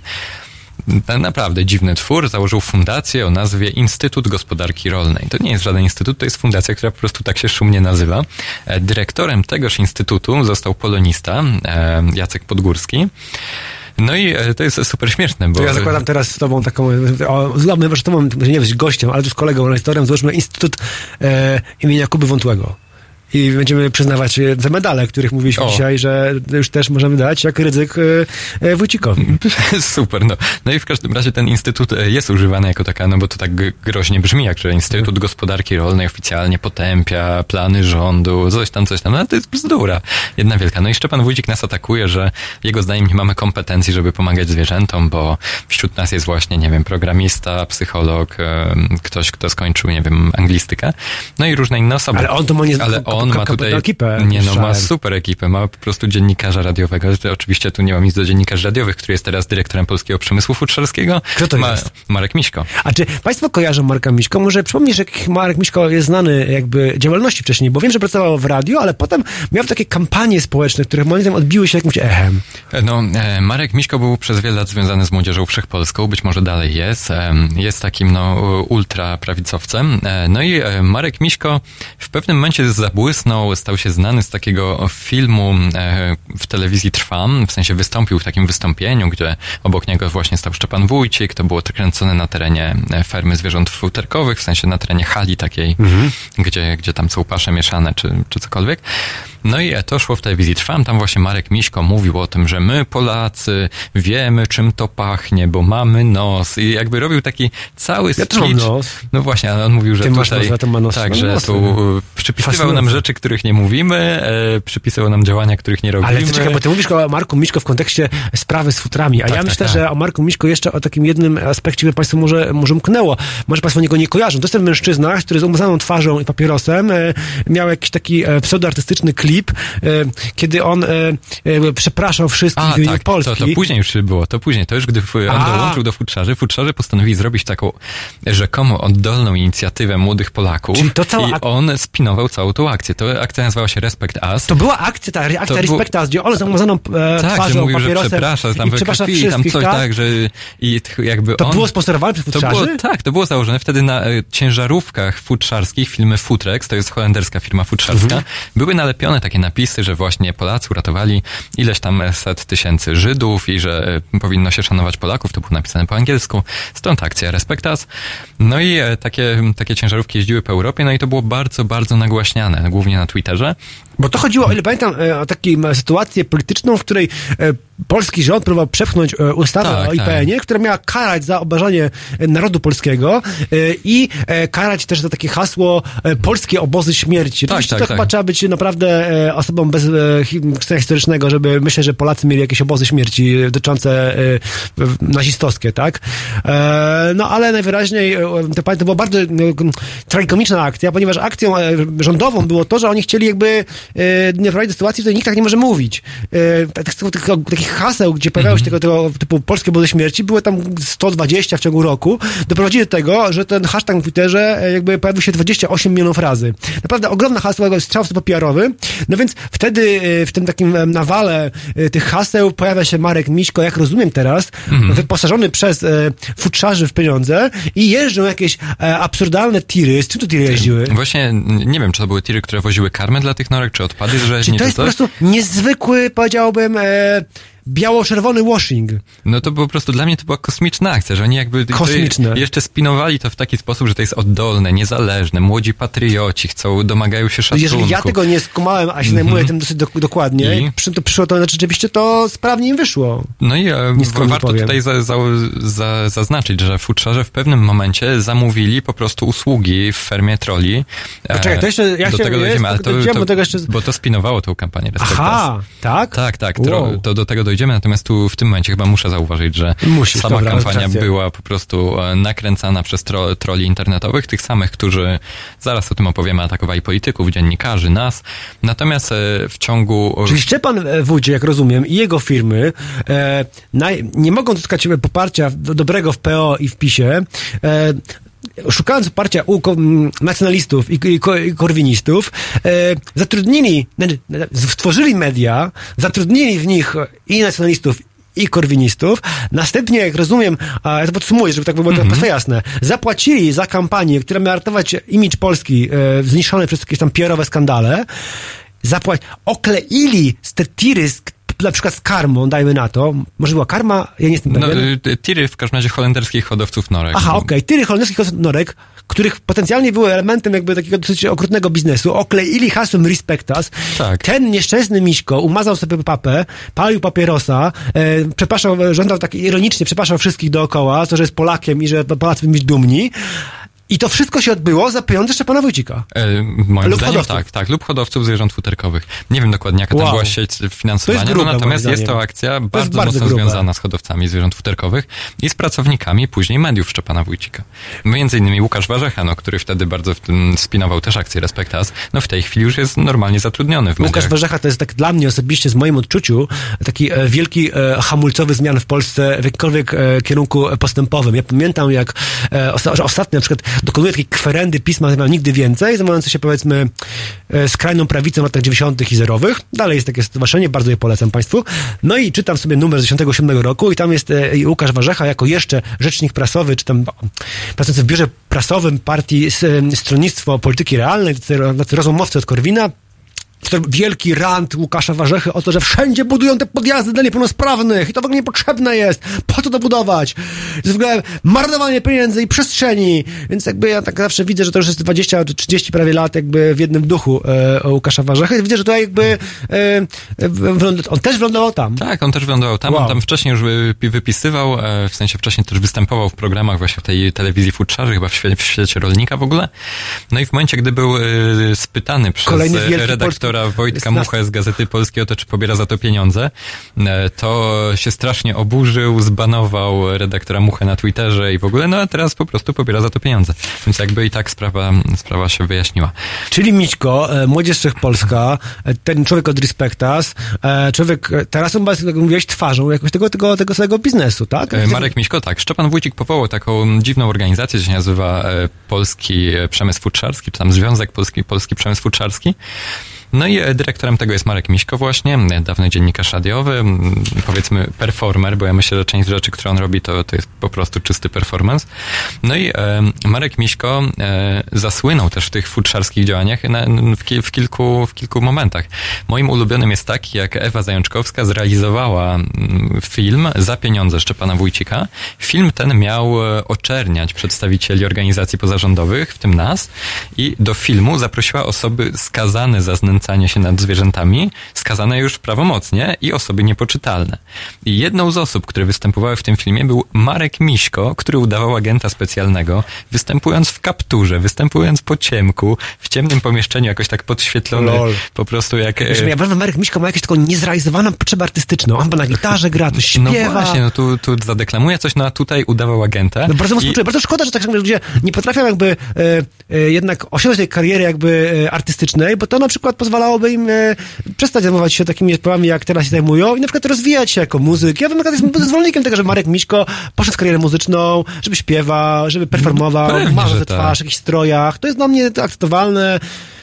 naprawdę dziwny twór, założył fundację o nazwie Instytut Gospodarki Rolnej. To nie jest żaden instytut, to jest fundacja, która po prostu tak się szumnie nazywa. E, dyrektorem tegoż instytutu został polonista e, Jacek Podgórski. No i e, to jest super śmieszne, bo... To ja zakładam teraz z tobą taką, o, złamy, że tobą, nie wiem, gościem, ale tu z kolegą, reżyserem, złożmy Instytut e, imienia Kuby Wątłego i będziemy przyznawać te medale, których mówiliśmy o. dzisiaj, że już też możemy dać jak ryzyk e, e, Wójcikowi. Super, no. No i w każdym razie ten instytut e, jest używany jako taka, no bo to tak groźnie brzmi, jak że Instytut Gospodarki Rolnej oficjalnie potępia plany rządu, coś tam, coś tam. No to jest bzdura. Jedna wielka. No i Szczepan Wójcik nas atakuje, że jego zdaniem nie mamy kompetencji, żeby pomagać zwierzętom, bo wśród nas jest właśnie, nie wiem, programista, psycholog, ktoś, kto skończył, nie wiem, anglistykę, no i różne inne osoby. Ale on to ma nie... Ale on ma tutaj ekipę. Nie, no ma super ekipę, ma po prostu dziennikarza radiowego. Oczywiście tu nie mam nic do dziennikarzy radiowych, który jest teraz dyrektorem Polskiego Przemysłu Futrzarskiego. Kto to ma, jest? Marek Miśko. A czy państwo kojarzą Marka Miśko? Może przypomnisz, jak Marek Miśko jest znany jakby działalności wcześniej, bo wiem, że pracował w radio, ale potem miał takie kampanie społeczne, które moim zdaniem odbiły się jakimś echem. No, e, Marek Miśko był przez wiele lat związany z Młodzieżą Wszechpolską, być może dalej jest. Jest takim, no, ultra prawicowcem. E, no i e, Marek Miśko w pewnym momencie zabłysnął, stał się znany z takiego filmu e, w telewizji Trwam, w sensie wystąpił w takim wystąpieniu, gdzie obok niego właśnie stał Szczepan Wójcik, to było kręcone na terenie e, fermy zwierząt futerkowych, w sensie na terenie hali takiej, mhm. gdzie, gdzie tam są pasze mieszane czy, czy cokolwiek. No i to szło w telewizji Trwam, tam właśnie Marek Miśko mówił o tym, że my Polacy wiemy czym to pachnie, bo mamy nos i jakby robił taki cały ja speech. nos. No właśnie, on mówił, że Ty tutaj... Masz nos, nos, tak, że tu przypisywał nam rzeczy, których nie mówimy, e, przypisywał nam działania, których nie robimy. Ale czekaj, bo ty mówisz o Marku Miśko w kontekście sprawy z futrami, a tak, ja tak, myślę, tak. że o Marku Miśko jeszcze o takim jednym aspekcie by Państwu może, może mknęło. Może Państwo niego nie kojarzą. To jest ten mężczyzna, który z umazaną twarzą i papierosem e, miał jakiś taki e, pseudoartystyczny klip, e, kiedy on e, e, przepraszał wszystkich a, tak, Polski. To, to później już było, to później. To już gdy on a. dołączył do futrzarzy, futrzarzy postanowili zrobić taką rzekomo oddolną inicjatywę młodych Polaków Czyli to cała i on spinował całą tą akcję. To akcja nazywała się Respect Us. To była akcja, ta akcja to Respect był... Us, gdzie on z umazaną e, tak, twarzą, że mówił, że przeprasza, tam krwi, tam coś tak, tak że i jakby To on... było sponsorowane przez futrzarzy? To było, tak, to było założone wtedy na e, ciężarówkach futrzarskich, filmy Futrex, to jest holenderska firma futrzarska, mhm. były nalepione takie napisy, że właśnie Polacy uratowali ileś tam set tysięcy Żydów i że e, powinno się szanować Polaków, to było napisane po angielsku, stąd akcja Respect Us. No i e, takie, takie ciężarówki jeździły po Europie, no i to było bardzo, bardzo nagłaśniane, głównie na Twitterze. Bo to chodziło, o ile pamiętam, e, o taką sytuację polityczną, w której polski rząd próbował przepchnąć e, ustawę tak, o IPN-ie, tak. która miała karać za obrażanie narodu polskiego i karać też za takie hasło polskie obozy śmierci. Tak, tak, to chyba tak. trzeba być naprawdę osobą bez historycznego, żeby myśleć, że Polacy mieli jakieś obozy śmierci dotyczące nazistowskie, tak? No ale najwyraźniej to, to była bardzo tragikomiczna akcja, ponieważ akcją rządową było to, że oni chcieli jakby nie prowadzić do sytuacji, w której nikt tak nie może mówić. Takich haseł, gdzie pojawiały się mhm. tego, tego typu polskie body śmierci, było tam 120 w ciągu roku, doprowadzili do tego, że ten hashtag w Twitterze e, jakby pojawił się 28 milionów razy. Naprawdę ogromna hasła, strzał w papierowy. No więc wtedy e, w tym takim e, nawale tych haseł pojawia się Marek Miśko, jak rozumiem teraz, mhm. wyposażony przez futrzarzy w pieniądze i jeżdżą jakieś absurdalne tiry. Z czym to tiry jeździły? Właśnie nie wiem, czy to były tiry, które woziły karmę dla tych norek, czy odpady że Czy to jest po prostu niezwykły, powiedziałbym, biało-czerwony washing. No to po prostu dla mnie to była kosmiczna akcja, że oni jakby Kosmiczne. jeszcze spinowali to w taki sposób, że to jest oddolne, niezależne, młodzi patrioci chcą, domagają się szacunku. Jeżeli ja tego nie skumałem, a się mm -hmm. zajmuję tym dosyć do, dokładnie, I? Przy, to przyszło to, znaczy rzeczywiście to sprawnie im wyszło. No i e, warto tutaj za, za, za, zaznaczyć, że futrzarze w pewnym momencie zamówili po prostu usługi w fermie troli. Poczekaj, to jeszcze, jak do się tego dojdziemy, ale to, to, bo, tego jeszcze... bo to spinowało tą kampanię. Aha, tak? Tak, tak, wow. to do tego dojdziemy dojdziemy, natomiast tu w tym momencie chyba muszę zauważyć, że Musisz, sama dobra, kampania była po prostu e, nakręcana przez tro, troli internetowych, tych samych, którzy, zaraz o tym opowiemy, atakowali polityków, dziennikarzy, nas. Natomiast e, w ciągu... Czyli Szczepan e, Wójcie, jak rozumiem, i jego firmy e, naj, nie mogą zyskać poparcia dobrego w PO i w PiSie, e, szukając poparcia u nacjonalistów i, i, i korwinistów, e, zatrudnili, stworzyli media, zatrudnili w nich i nacjonalistów, i korwinistów. Następnie, jak rozumiem, a ja to podsumuję, żeby tak było mm -hmm. jasne, zapłacili za kampanię, która miała ratować imidż Polski e, zniszczony przez jakieś tam pierowe skandale, zapłać, okleili te tiry na przykład z karmą, dajmy na to, może była karma, ja nie jestem no, pewien. No, tiry w każdym razie holenderskich hodowców norek. Aha, okej, okay. tiry holenderskich hodowców norek, których potencjalnie były elementem jakby takiego dosyć okrutnego biznesu, okleili hasłem Respectas. Tak. Ten nieszczęsny Miśko umazał sobie papę, palił papierosa, e, przepraszał, żądał tak ironicznie, przepraszał wszystkich dookoła, to, że jest Polakiem i że Polacy być dumni. I to wszystko się odbyło za pieniądze Szczepana Wójcika. E, moim lub zdaniem hodowców. tak, tak, lub hodowców zwierząt futerkowych. Nie wiem dokładnie, jaka wow. tam była sieć finansowania, grube, no, natomiast jest to akcja to bardzo, bardzo mocno związana z hodowcami zwierząt futerkowych i z pracownikami później mediów Szczepana Wójcika. Między innymi Łukasz Warzecha, no, który wtedy bardzo w tym spinował też akcję Respektas, no w tej chwili już jest normalnie zatrudniony w mediach. Łukasz Warzecha to jest tak dla mnie osobiście, z moim odczuciu, taki e, wielki e, hamulcowy zmian w Polsce w jakimkolwiek e, kierunku postępowym. Ja pamiętam, jak e, ostatnio na przykład dokonuje takiej kwerendy pisma nigdy więcej, zajmujące się powiedzmy e, skrajną prawicą latach 90. i zerowych. Dalej jest takie stowarzyszenie, bardzo je polecam Państwu. No i czytam sobie numer z 97 roku i tam jest e, Łukasz Warzecha jako jeszcze rzecznik prasowy, czy tam pracujący w biurze prasowym partii Stronnictwo Polityki Realnej, tacy rozmówcy od Korwina, wielki rant Łukasza Warzechy o to, że wszędzie budują te podjazdy dla niepełnosprawnych i to w ogóle niepotrzebne jest. Po co to budować? To jest w ogóle marnowanie pieniędzy i przestrzeni. Więc jakby ja tak zawsze widzę, że to już jest 20 czy 30 prawie lat jakby w jednym duchu e, Łukasza Warzechy. Widzę, że tutaj jakby e, e, on też wylądował tam. Tak, on też wylądował tam. Wow. On tam wcześniej już wypisywał, e, w sensie wcześniej też występował w programach właśnie w tej telewizji futrzarzy, chyba w świecie, w świecie rolnika w ogóle. No i w momencie, gdy był e, spytany przez redaktora redaktora Wojtka Mucha z Gazety Polskiej o to, czy pobiera za to pieniądze, e, to się strasznie oburzył, zbanował redaktora Muchę na Twitterze i w ogóle, no a teraz po prostu pobiera za to pieniądze. Więc jakby i tak sprawa, sprawa się wyjaśniła. Czyli Mićko, e, Młodzież Polska, e, ten człowiek od Respektas, człowiek, teraz on, jak mówiłeś, twarzą jakoś tego, tego, tego samego biznesu, tak? Marek Miśko, tak. Szczepan Wójcik powołał taką dziwną organizację, się nazywa Polski Przemysł Futrzarski, czy tam Związek Polski, Polski Przemysł Futrzarski. No i e, dyrektorem tego jest Marek Miśko właśnie, dawny dziennikarz radiowy, powiedzmy performer, bo ja myślę, że część rzeczy, które on robi, to, to jest po prostu czysty performance. No i e, Marek Miśko e, zasłynął też w tych futrzarskich działaniach na, w, w, kilku, w kilku momentach. Moim ulubionym jest taki, jak Ewa Zajączkowska zrealizowała film za pieniądze Szczepana Wójcika. Film ten miał e, oczerniać przedstawicieli organizacji pozarządowych, w tym nas, i do filmu zaprosiła osoby skazane za znęcanie znęcanie się nad zwierzętami skazane już prawomocnie i osoby niepoczytalne. I jedną z osób, które występowały w tym filmie był Marek Miśko, który udawał agenta specjalnego, występując w kapturze, występując po ciemku, w ciemnym pomieszczeniu, jakoś tak podświetlony, Lol. po prostu jak... Wiesz, ja bardzo Marek Miśko ma jakąś taką niezrealizowaną potrzebę artystyczną. On na gitarze gra, to śpiewa. No właśnie, no tu, tu zadeklamuje coś, no a tutaj udawał agenta. No bardzo I... Bardzo szkoda, że tak ludzie nie potrafią jakby e, e, jednak osiągnąć tej kariery jakby e, artystycznej, bo to na przykład pozwalałoby im e, przestać zajmować się takimi sprawami, jak teraz się zajmują i na przykład rozwijać się jako muzyk. Ja bym na jestem zwolennikiem tego, że Marek Miśko poszedł w karierę muzyczną, żeby śpiewał, żeby performował, no, twarz, tak. w jakichś strojach. To jest dla mnie akceptowalne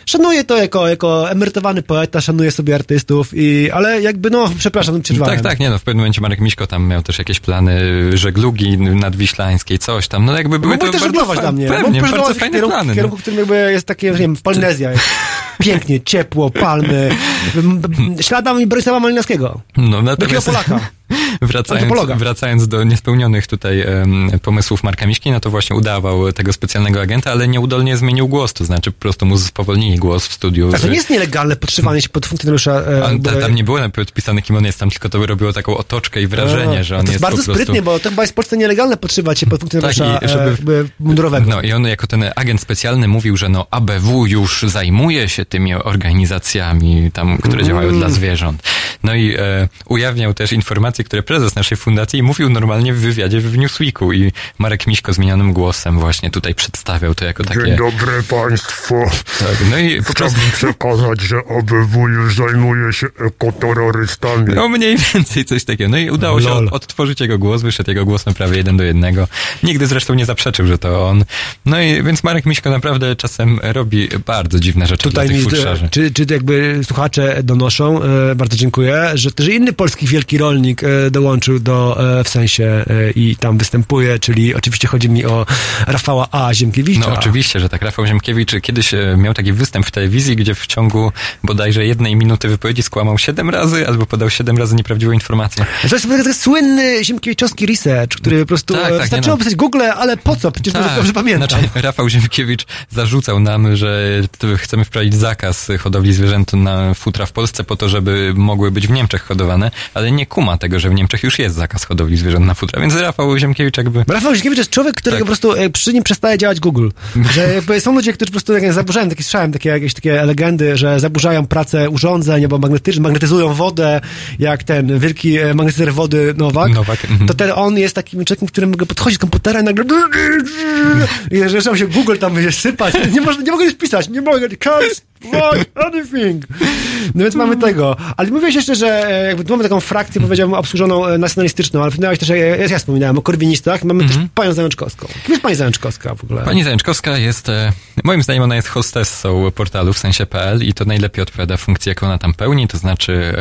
szanuję to jako, jako emerytowany poeta, szanuję sobie artystów, i, ale jakby, no, przepraszam, przerwałem. Tak, tak, nie no, w pewnym momencie Marek Miśko tam miał też jakieś plany żeglugi nadwiślańskiej, coś tam, no jakby były no, to też żeglować dla mnie. Pewnie, bardzo fajne kierunku, plany. W kierunku, no. w którym jakby jest takie, nie wiem, Polinezja jest. Pięknie, ciepło, palmy, śladami Bronisława Malinowskiego. No, natomiast... Polaka. wracając, wracając do niespełnionych tutaj um, pomysłów Marka Miśki, no to właśnie udawał tego specjalnego agenta, ale nieudolnie zmienił głos, to znaczy po prostu mu spowolnili głos w studiu. A to nie jest nielegalne podszywanie się pod funkcjonariusza. E, tam nie było podpisane, kim on jest tam, tylko to robiło taką otoczkę i wrażenie, A, że on to jest, jest bardzo sprytnie, bo to chyba jest w Polsce nielegalne podszywać się pod funkcjonariusza tak, i, żeby, e, mundurowego. No i on jako ten agent specjalny mówił, że no ABW już zajmuje się tymi organizacjami tam, które mm. działają dla zwierząt. No i e, ujawniał też informacje, które prezes naszej fundacji mówił normalnie w wywiadzie w Newsweeku i Marek Miśko zmienionym głosem właśnie tutaj przedstawiał to jako takie... Dzień dobry Państwu. Tak, no i Chciałbym przekazać, że OBW już zajmuje się ekoterrorystami. No mniej więcej coś takiego. No i udało się od, odtworzyć jego głos, wyszedł jego głos na prawie jeden do jednego. Nigdy zresztą nie zaprzeczył, że to on. No i więc Marek Miśko naprawdę czasem robi bardzo dziwne rzeczy Tutaj dla tych Czy, czy jakby słuchacze donoszą, e, bardzo dziękuję, że też inny polski wielki rolnik e, dołączył do, e, w sensie e, i tam występuje, czyli oczywiście chodzi mi o Rafała A. Ziemkiewicza. No oczywiście, że tak. Rafał Ziemkiewicz kiedyś e, miał taki występ w telewizji, gdzie w ciągu bodajże jednej minuty wypowiedzi skłamał siedem razy, albo podał siedem razy nieprawdziwą informację. To jest taki słynny Ziemkiewiczowski research, który po prostu tak, tak, wystarczyło no. pisać Google, ale po co? Przecież tak. dobrze pamiętam. Znaczy, Rafał Ziemkiewicz zarzucał nam, że chcemy wprowadzić zakaz hodowli zwierząt na futra w Polsce po to, żeby mogły być w Niemczech hodowane, ale nie kuma tego, że w Niemczech już jest zakaz hodowli zwierząt na futra, więc Rafał Ziemkiewicz jakby... Rafał Ziemkiewicz jest człowiek, który tak. po prostu e, przy nim przestaje działać Google. Że jakby są ludzie, którzy po prostu jak zaburzają, takie słyszałem takie jakieś takie legendy, że zaburzają pracę urządzeń, albo magnety magnetyzują wodę, jak ten wielki e, magnetyzer wody Nowak. Nowak. Mhm. To ten on jest takim człowiekiem, który mogę podchodzić z komputera i nagle i zaczął się Google tam będzie sypać. Nie, może, nie mogę nic pisać, nie mogę, can't write anything. No więc mamy tego. Ale mówiłeś jeszcze, że e, jakby mamy taką frakcję, powiedziałbym, obsłużoną nacjonalistyczną, ale wspomniałeś też, ja, ja wspominałem o korwinistach, mamy mm -hmm. też panią Zajączkowską. Kim jest pani Zajączkowska w ogóle? Pani Zajączkowska jest, moim zdaniem ona jest hostessą portalu w sensie PL i to najlepiej odpowiada funkcji, jaką ona tam pełni, to znaczy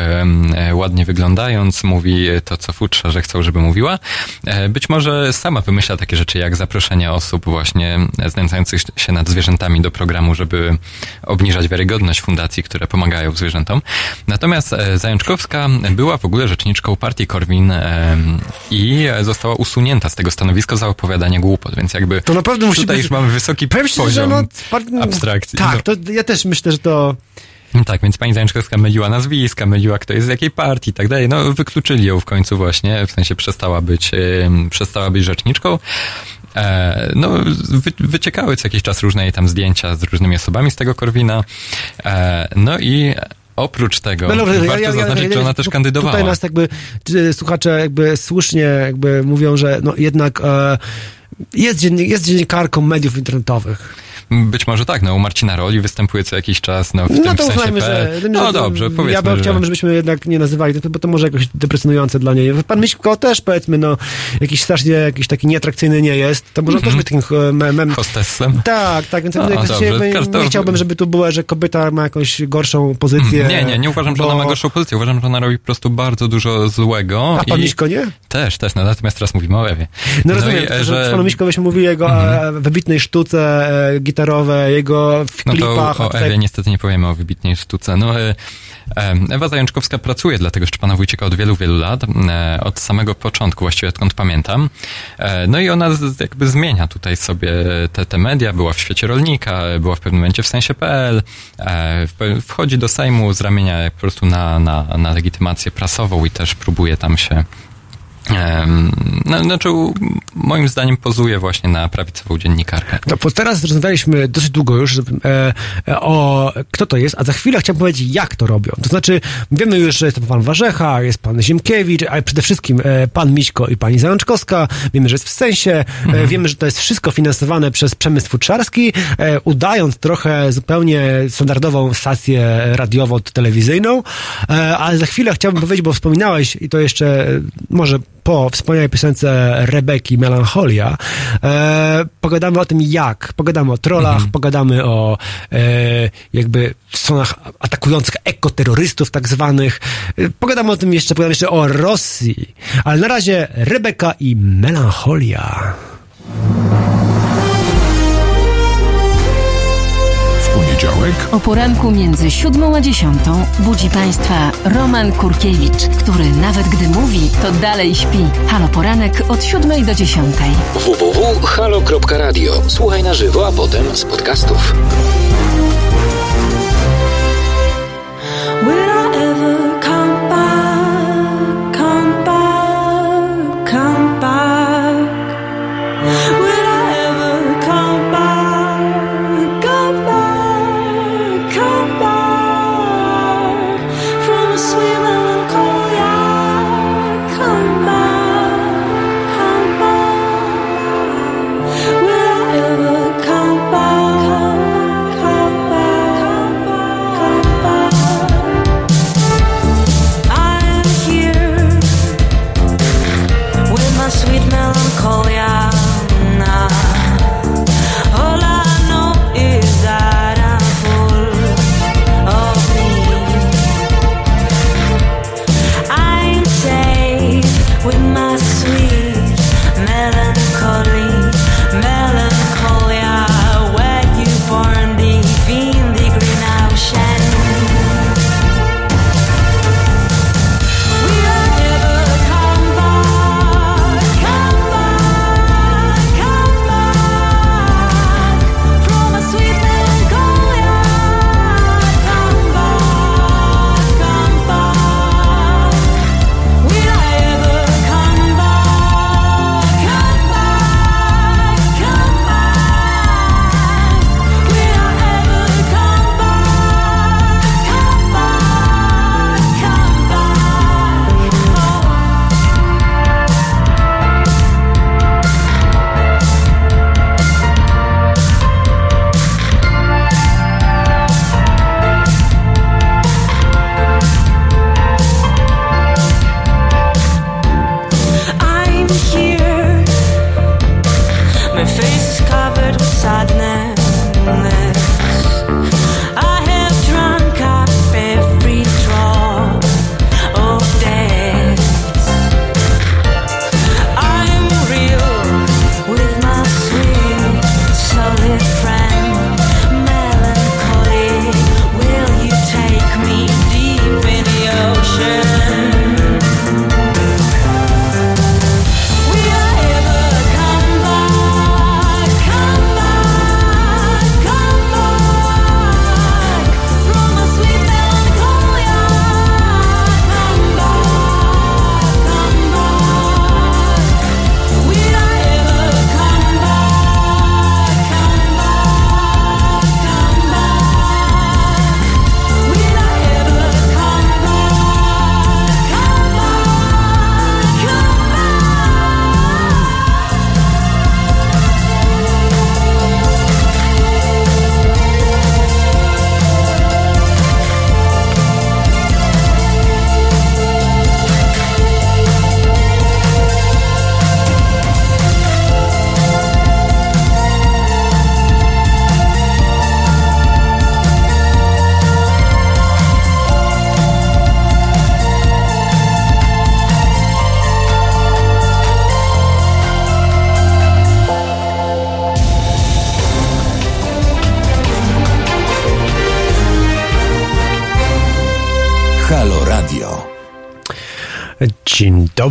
e, ładnie wyglądając, mówi to, co futrza, że chcą, żeby mówiła. E, być może sama wymyśla takie rzeczy, jak zaproszenie osób właśnie znęcających się nad zwierzętami do programu, żeby obniżać wiarygodność fundacji, które pomagają zwierzętom. Natomiast e, Zajączkowska była w ogóle rzeczniczką partii Korwin e, i została usunięta z tego stanowiska za opowiadanie głupot, więc jakby to naprawdę musi tutaj być... już mamy wysoki poziom no, abstrakcji. Tak, no. to ja też myślę, że to tak, więc pani Zajączkowska myliła nazwiska, myliła kto jest z jakiej partii i tak dalej. No, wykluczyli ją w końcu właśnie, w sensie przestała być, yy, przestała być rzeczniczką. E, no, wy, wyciekały co jakiś czas różne jej tam zdjęcia z różnymi osobami z tego Korwina. E, no i Oprócz tego, no, warto ja, ja, zaznaczyć, ja, że ona też kandydowała. Tutaj nas jakby słuchacze jakby słusznie jakby mówią, że no jednak e, jest, dziennik, jest dziennikarką mediów internetowych. Być może tak, no u Marcina Roli występuje co jakiś czas, no w no tym to sensie że, No dobrze, powiedzmy, Ja bym że... chciałbym, żebyśmy jednak nie nazywali, bo to może jakoś depresjonujące dla niej. Pan Miśko też, powiedzmy, no jakiś strasznie jakiś taki nieatrakcyjny nie jest, to może mm -hmm. też być takim e, memem. Hostessem? Tak, tak, więc no, dobrze, nie chciałbym, żeby tu było, że kobieta ma jakąś gorszą pozycję. Nie, nie, nie uważam, bo... że ona ma gorszą pozycję, uważam, że ona robi po prostu bardzo dużo złego. A pan i... Miśko nie? Też, też, no, natomiast teraz mówimy o Ewie. No, no rozumiem, i, że... panu Miśko byśmy mówili jego mm -hmm. wybitnej sztuce e, komputerowe, jego w no klipach. To o. Ewie niestety nie powiemy o wybitnej sztuce. No, e, e, Ewa Zajączkowska pracuje dla tego Szczepana Wójcika od wielu, wielu lat, e, od samego początku, właściwie odkąd pamiętam. No i ona jakby zmienia tutaj sobie te, te media, była w świecie rolnika, była w pewnym momencie w sensie.pl, wchodzi do Sejmu z ramienia po prostu na, na, na legitymację prasową i też próbuje tam się no, znaczy, moim zdaniem pozuje właśnie na prawicową dziennikarkę. No, bo teraz rozmawialiśmy dosyć długo już e, e, o kto to jest, a za chwilę chciałem powiedzieć, jak to robią. To znaczy, wiemy już, że jest to pan Warzecha, jest pan Ziemkiewicz, ale przede wszystkim e, pan Miśko i pani Zajączkowska. Wiemy, że jest w sensie. E, mhm. Wiemy, że to jest wszystko finansowane przez przemysł futrzarski, e, udając trochę zupełnie standardową stację radiową, telewizyjną. E, ale za chwilę chciałbym powiedzieć, bo wspominałeś i to jeszcze może po wspaniałej piosence Rebeki Melancholia e, pogadamy o tym jak, pogadamy o trollach, mhm. pogadamy o e, jakby stronach atakujących ekoterrorystów tak zwanych, e, pogadamy o tym jeszcze, pogadamy jeszcze o Rosji, ale na razie Rebeka i Melancholia. Poniedziałek. O poranku między siódmą a dziesiątą budzi Państwa Roman Kurkiewicz, który nawet gdy mówi, to dalej śpi. Halo Poranek od siódmej do dziesiątej. www.halo.radio. Słuchaj na żywo, a potem z podcastów.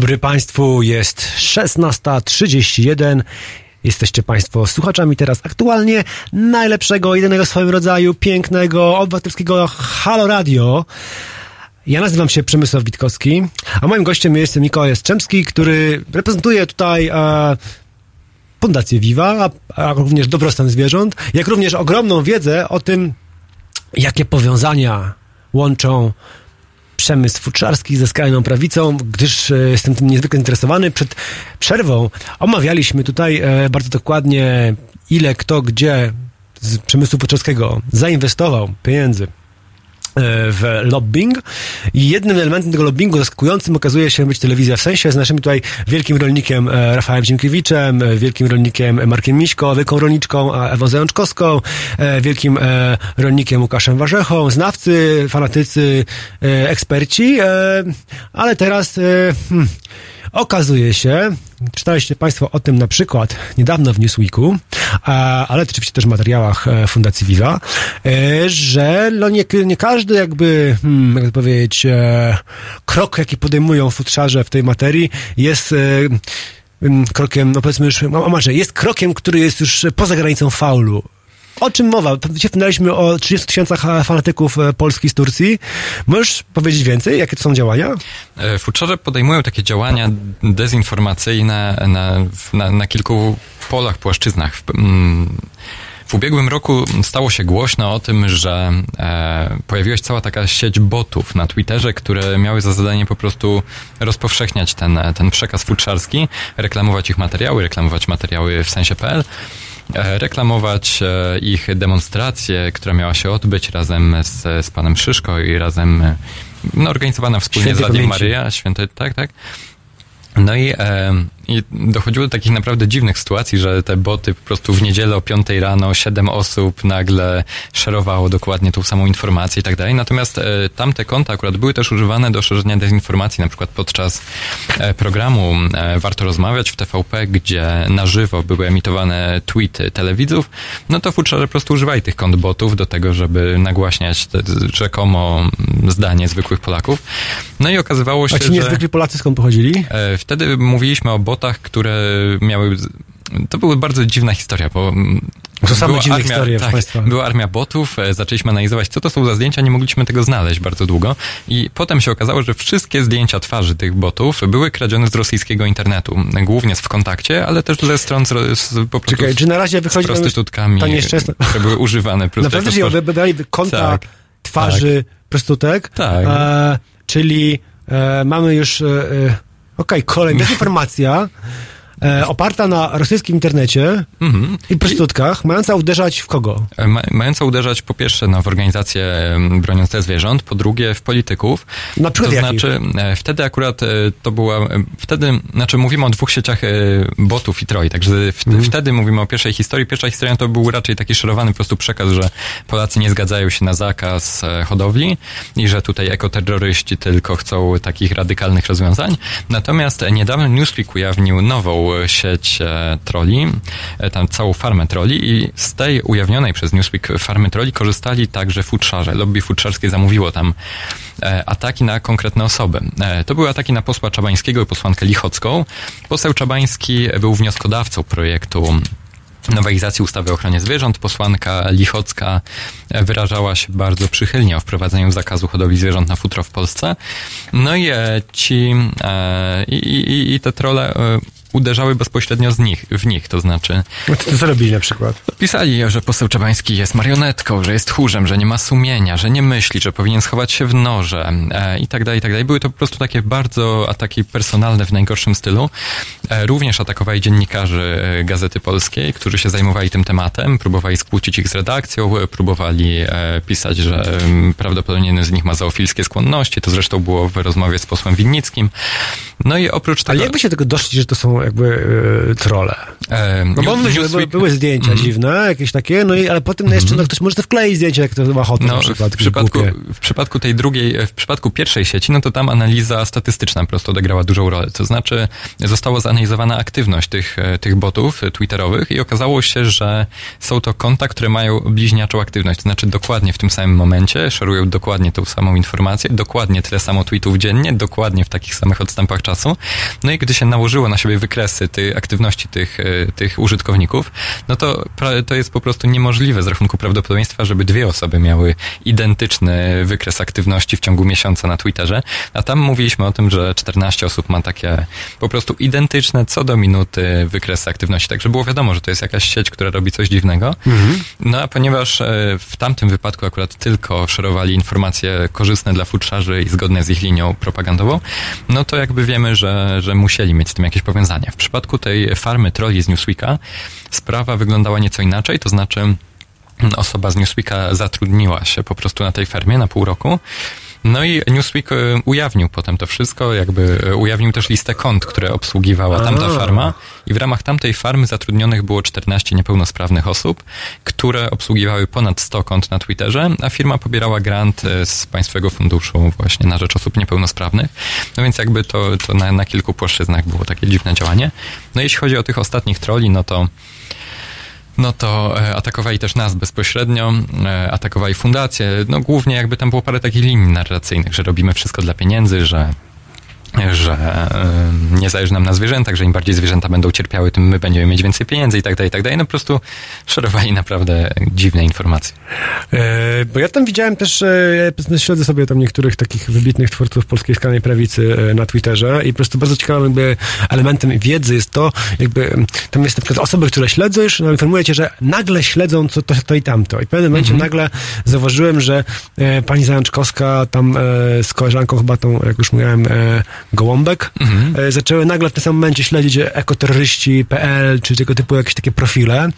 Dobry Państwu, jest 16.31. Jesteście Państwo słuchaczami teraz aktualnie najlepszego, jedynego w swoim rodzaju, pięknego, obywatelskiego Halo Radio. Ja nazywam się Przemysław Witkowski, a moim gościem jest Mikołaj Jastrzębski, który reprezentuje tutaj e, Fundację Viva, a, a również dobrostan zwierząt, jak również ogromną wiedzę o tym, jakie powiązania łączą przemysł futrzarski ze skrajną prawicą, gdyż e, jestem tym niezwykle interesowany. Przed przerwą omawialiśmy tutaj e, bardzo dokładnie, ile kto gdzie z przemysłu futrzarskiego zainwestował pieniędzy w lobbying. I jednym elementem tego lobbingu zaskakującym okazuje się być telewizja w sensie. Z naszym tutaj wielkim rolnikiem e, Rafałem Ziemkiewiczem, e, wielkim rolnikiem Markiem Miśko, wielką rolniczką Ewą Zajączkowską, wielkim rolnikiem Łukaszem Warzechą, znawcy, fanatycy, eksperci, ale teraz hmm, Okazuje się, czytaliście Państwo o tym na przykład niedawno w Newsweeku, ale oczywiście też w materiałach e, Fundacji Viva, e, że no nie, nie każdy jakby, hmm, jak powiedzieć, e, krok, jaki podejmują futrzarze w tej materii jest krokiem, no powiedzmy już, może jest krokiem, który jest już poza granicą faulu. O czym mowa? Wspominaliśmy o 30 tysiącach fanatyków e, Polski z Turcji. Możesz powiedzieć więcej? Jakie to są działania? E, Futrzarze podejmują takie działania dezinformacyjne na, na, na kilku polach, płaszczyznach. W, mm, w ubiegłym roku stało się głośno o tym, że e, pojawiła się cała taka sieć botów na Twitterze, które miały za zadanie po prostu rozpowszechniać ten, ten przekaz futrzarski, reklamować ich materiały, reklamować materiały w sensie.pl. E, reklamować e, ich demonstrację, która miała się odbyć razem z, z panem Szyszko i razem e, no, organizowana wspólnie Świętej z Radiem Maryja, święte, tak, tak. No i, e, i dochodziło do takich naprawdę dziwnych sytuacji, że te boty po prostu w niedzielę o 5 rano siedem osób nagle szerowało dokładnie tą samą informację i tak dalej. Natomiast e, tamte konta akurat były też używane do szerzenia dezinformacji, na przykład podczas e, programu e, Warto Rozmawiać w TVP, gdzie na żywo były emitowane tweety telewidzów, no to futrzarze po prostu używali tych kont botów do tego, żeby nagłaśniać te, rzekomo zdanie zwykłych Polaków. No i okazywało się, A ci niezwykli Polacy skąd pochodzili? E, wtedy mówiliśmy o botach, które miały to była bardzo dziwna historia, bo to same dziwne armia, historie, tak, Państwa. Była armia botów, e, zaczęliśmy analizować, co to są za zdjęcia, nie mogliśmy tego znaleźć bardzo długo i potem się okazało, że wszystkie zdjęcia twarzy tych botów były kradzione z rosyjskiego internetu, głównie z kontakcie, ale też ze stron z, z, po prostu Czekaj, czy na razie wychodzi z prostytutkami, które były używane. Naprawdę, że wybrali konta tak, twarzy tak. prostytutek? Tak. E, czyli e, mamy już... E, e Okej, kolejna dezinformacja e, oparta na rosyjskim internecie mm-hmm. i prostytutkach, mająca uderzać w kogo? E, ma, mająca uderzać po pierwsze no, w organizacje broniące zwierząt, po drugie w polityków. Na przykład to znaczy, e, wtedy akurat e, to była, wtedy, znaczy mówimy o dwóch sieciach botów i troi, także w, mm. wtedy mówimy o pierwszej historii. Pierwsza historia to był raczej taki szerowany po prostu przekaz, że Polacy nie zgadzają się na zakaz hodowli i że tutaj ekoterroryści tylko chcą takich radykalnych rozwiązań. Natomiast niedawno Newsweek ujawnił nową sieć e, troli, e, tam całą farmę troli i z tej ujawnionej przez Newsweek farmy troli korzystali także futrzarze. Lobby futrzarskie zamówiło tam e, ataki na konkretne osoby. To były ataki na posła Czabańskiego i posłankę Lichocką. Poseł Czabański był wnioskodawcą projektu nowelizacji ustawy o ochronie zwierząt. Posłanka Lichocka wyrażała się bardzo przychylnie o wprowadzeniu zakazu hodowli zwierząt na futro w Polsce. No i ci i, i, i te trole uderzały bezpośrednio z nich, w nich, to znaczy... No to co robili na przykład? Pisali, że poseł Czabański jest marionetką, że jest tchórzem, że nie ma sumienia, że nie myśli, że powinien schować się w noże e, i tak dalej, i tak dalej. Były to po prostu takie bardzo ataki personalne w najgorszym stylu. E, również atakowali dziennikarzy e, Gazety Polskiej, którzy się zajmowali tym tematem, próbowali skłócić ich z redakcją, e, próbowali pisać, że prawdopodobnie jeden z nich ma zoofilskie skłonności. To zresztą było w rozmowie z posłem Winnickim. No i oprócz tego... Ale jakby się tego doszli, że to są jakby e, trole? E, no bo były, były zdjęcia mm. dziwne, jakieś takie, no i ale potem mm. jeszcze no, ktoś może to wkleić zdjęcie, jak to ma ochotę no, na przykład. W przypadku, w przypadku tej drugiej, w przypadku pierwszej sieci, no to tam analiza statystyczna po prostu odegrała dużą rolę. To znaczy została zanalizowana aktywność tych, e, tych botów twitterowych i okazało się, że są to konta, które mają bliźniaczą aktywność. To znaczy dokładnie w tym samym momencie szerują dokładnie tą samą informację, dokładnie tyle samo tweetów dziennie, dokładnie w takich samych odstępach czasu. No i gdy się nałożyło na siebie wykresy tej aktywności tych, e, tych użytkowników, no to to jest po prostu niemożliwe z rachunku prawdopodobieństwa, żeby dwie osoby miały identyczny wykres aktywności w ciągu miesiąca na Twitterze, a tam mówiliśmy o tym, że 14 osób ma takie po prostu identyczne co do minuty wykresy aktywności, także było wiadomo, że to jest jakaś sieć, która robi coś dziwnego. Mhm. No a ponieważ e, w tamtym wypadku akurat tylko szerowali informacje korzystne dla futrzarzy i zgodne z ich linią propagandową, no to jakby wiemy, że, że musieli mieć z tym jakieś powiązanie. W przypadku tej farmy trolli z Newsweeka. Sprawa wyglądała nieco inaczej, to znaczy osoba z Newsweeka zatrudniła się po prostu na tej fermie na pół roku no i Newsweek e, ujawnił potem to wszystko, jakby e, ujawnił też listę kont, które obsługiwała tamta farma i w ramach tamtej farmy zatrudnionych było 14 niepełnosprawnych osób, które obsługiwały ponad 100 kont na Twitterze, a firma pobierała grant e, z Państwowego Funduszu właśnie na rzecz osób niepełnosprawnych. No więc jakby to, to na, na kilku płaszczyznach było takie dziwne działanie. No jeśli chodzi o tych ostatnich troli, no to no to e, atakowali też nas bezpośrednio, e, atakowali fundację. No głównie jakby tam było parę takich linii narracyjnych, że robimy wszystko dla pieniędzy, że że nie zależy nam na zwierzętach, że im bardziej zwierzęta będą cierpiały, tym my będziemy mieć więcej pieniędzy i tak dalej, i tak dalej. No po prostu szerowali naprawdę dziwne informacje. E, bo ja tam widziałem też, e, ja śledzę sobie tam niektórych takich wybitnych twórców polskiej skrajnej prawicy e, na Twitterze i po prostu bardzo ciekawym jakby elementem wiedzy jest to, jakby tam jest na przykład osoby, które śledzisz, no, informuje cię, że nagle śledzą co to, to i tamto. I w pewnym momencie mhm. nagle zauważyłem, że e, pani Zajączkowska tam e, z koleżanką chyba tą, jak już mówiłem, e, Gołąbek, mhm. E, zaczęły nagle w tym samym momencie śledzić ekoterroryści.pl, czy tego typu jakieś takie profile.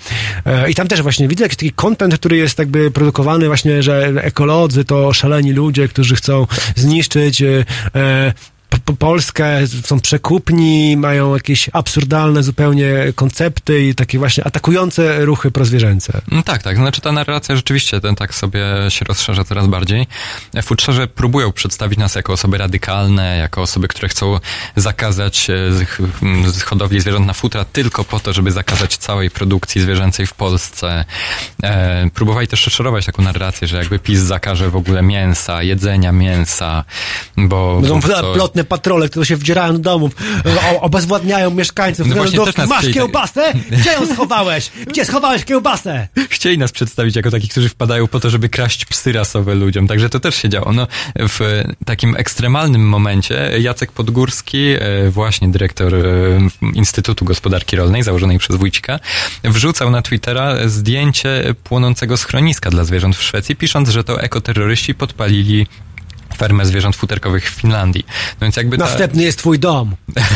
E, I tam też właśnie widzę jakiś taki content, który jest jakby produkowany właśnie, że ekolodzy to szaleni ludzie, którzy chcą zniszczyć e, Polskę, są przekupni, mają jakieś absurdalne zupełnie koncepty i takie właśnie atakujące ruchy prozwierzęce. No tak, tak. Znaczy ta narracja rzeczywiście ten tak sobie się rozszerza coraz bardziej. Futrzarze próbują przedstawić nas jako osoby radykalne, jako osoby, które chcą zakazać e, hodowli zwierząt na futra tylko po to, żeby zakazać całej produkcji zwierzęcej w Polsce. E, próbowali też szerować taką narrację, że jakby PiS zakaże w ogóle mięsa, jedzenia mięsa, bo... Będą plotne patrole, które się wdzierają do domów, obezwładniają mieszkańców. No właśnie, do, też nas Masz chcieli... kiełbasę? Gdzie ją schowałeś? Gdzie schowałeś kiełbasę? Chcieli nas przedstawić jako takich, którzy wpadają po to, żeby kraść psy rasowe ludziom. Także to też się działo. No, w takim ekstremalnym momencie Jacek Podgórski, e, właśnie dyrektor e, Instytutu Gospodarki Rolnej, założonej przez Wójcika, wrzucał na Twittera zdjęcie płonącego schroniska dla zwierząt w Szwecji, pisząc, że to ekoterroryści podpalili fermę zwierząt futerkowych w Finlandii. No więc jakby ta... Następny jest twój dom.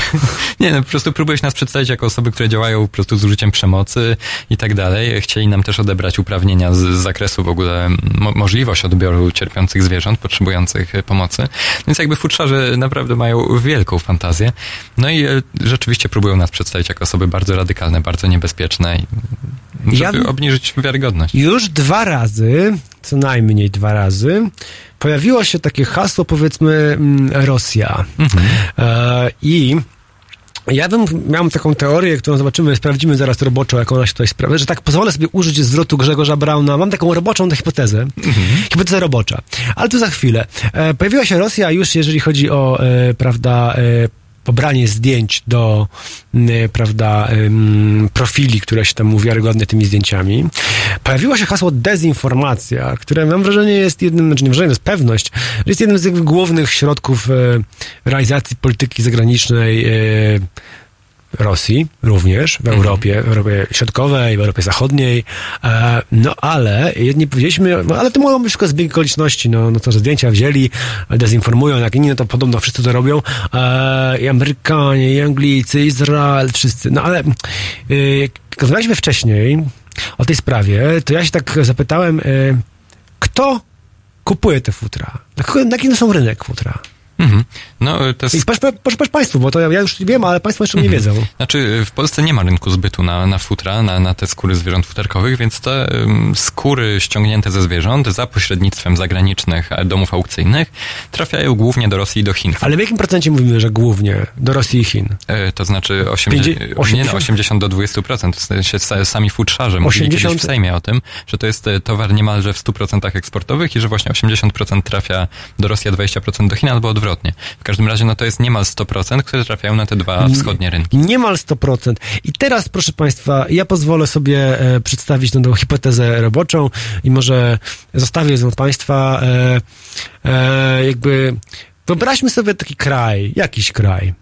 nie, no po prostu próbujesz nas przedstawić jako osoby, które działają po prostu z użyciem przemocy i tak dalej. Chcieli nam też odebrać uprawnienia z, z zakresu w ogóle mo możliwość odbioru cierpiących zwierząt, potrzebujących pomocy. Więc jakby futrzarze naprawdę mają wielką fantazję. No i e, rzeczywiście próbują nas przedstawić jako osoby bardzo radykalne, bardzo niebezpieczne, żeby ja obniżyć wiarygodność. Już dwa razy, co najmniej dwa razy, pojawiło się takie hasło, powiedzmy, mm, Rosja. Mhm. E, I ja bym miał taką teorię, którą zobaczymy, sprawdzimy zaraz roboczo, jak ona się tutaj sprawdza, że tak pozwolę sobie użyć zwrotu Grzegorza Brauna. Mam taką roboczą hipotezę. Mhm. Hipotezę robocza. Ale to za chwilę. E, pojawiła się Rosja już, jeżeli chodzi o, e, prawda, e, pobranie zdjęć do, y, prawda, profili, które się tam uwiarygodne tymi zdjęciami. Pojawiło się hasło dezinformacja, które mam wrażenie jest jednym, znaczy nie wrażenie, jest pewność, że jest jednym z głównych środków y, realizacji polityki zagranicznej y, Rosji również, w Europie, w Europie Środkowej, w Europie Zachodniej, e, no ale jedni powiedzieliśmy, no ale to mogą być tylko zbieg okoliczności, no, no to, że zdjęcia wzięli, dezinformują, jak inni, no to podobno wszyscy to robią, e, i Amerykanie, i Anglicy, Izrael, wszyscy, no ale y, jak rozmawialiśmy wcześniej o tej sprawie, to ja się tak zapytałem, y, kto kupuje te futra? Na, na jaki są rynek futra? Mhm. No, to jest... I proszę, proszę, proszę Państwu, bo to ja, ja, już wiem, ale Państwo jeszcze nie wiedzą. Znaczy, w Polsce nie ma rynku zbytu na, na futra, na, na te skóry zwierząt futerkowych, więc te um, skóry ściągnięte ze zwierząt za pośrednictwem zagranicznych e, domów aukcyjnych trafiają głównie do Rosji i do Chin. Ale w jakim procencie mówimy, że głównie do Rosji i Chin? E, to znaczy 80, 80? Nie, no, 80 do 20%. W sensie sami futrzarze mówili 80... kiedyś w Sejmie o tym, że to jest e, towar niemalże w 100% eksportowych i że właśnie 80% trafia do Rosji, a 20% do Chin, albo odwrotnie. W każdym razie no to jest niemal 100%, które trafiają na te dwa wschodnie rynki. Niemal 100%. I teraz, proszę Państwa, ja pozwolę sobie e, przedstawić tą, tą hipotezę roboczą i może zostawię ją Państwa e, e, jakby wyobraźmy sobie taki kraj, jakiś kraj,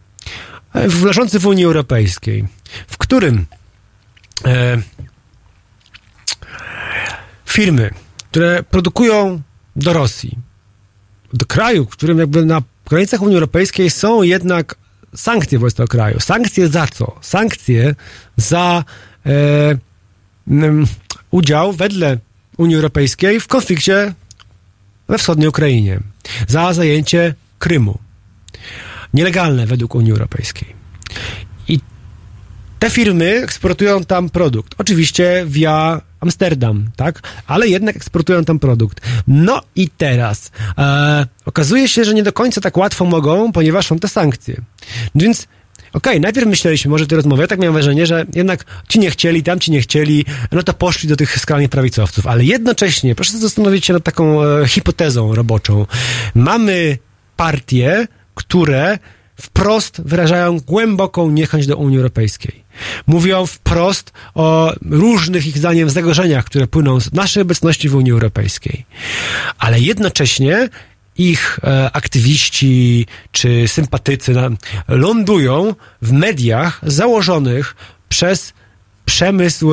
leżący w Unii Europejskiej, w którym firmy, które produkują do Rosji, do kraju, w którym jakby na granicach Unii Europejskiej są jednak sankcje wobec tego kraju. Sankcje za co? Sankcje za e, m, udział wedle Unii Europejskiej w konflikcie we wschodniej Ukrainie. Za zajęcie Krymu. Nielegalne według Unii Europejskiej. Te firmy eksportują tam produkt. Oczywiście via Amsterdam, tak? Ale jednak eksportują tam produkt. No i teraz e, okazuje się, że nie do końca tak łatwo mogą, ponieważ są te sankcje. Więc Okej, okay, najpierw myśleliśmy może tej rozmowie, tak miałem wrażenie, że jednak ci nie chcieli, tam ci nie chcieli, no to poszli do tych skrajnych prawicowców. Ale jednocześnie, proszę zastanowić się nad taką e, hipotezą roboczą. Mamy partie, które wprost wyrażają głęboką niechęć do Unii Europejskiej. Mówią wprost o różnych ich zdaniem zagrożeniach, które płyną z naszej obecności w Unii Europejskiej. Ale jednocześnie ich e, aktywiści czy sympatycy na, lądują w mediach założonych przez przemysł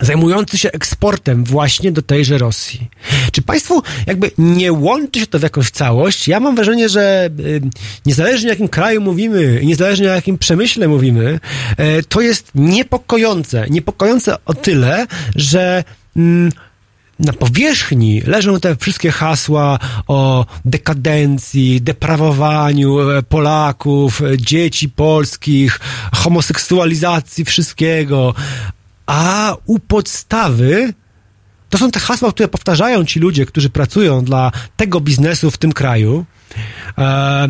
zajmujący się eksportem właśnie do tejże Rosji. Czy państwu jakby nie łączy się to w jakąś całość? Ja mam wrażenie, że y, niezależnie o jakim kraju mówimy, niezależnie o jakim przemyśle mówimy, y, to jest niepokojące. Niepokojące o tyle, że mm, na powierzchni leżą te wszystkie hasła o dekadencji, deprawowaniu e, Polaków, e, dzieci polskich, homoseksualizacji wszystkiego, a u podstawy to są te hasła, które powtarzają ci ludzie, którzy pracują dla tego biznesu w tym kraju, e,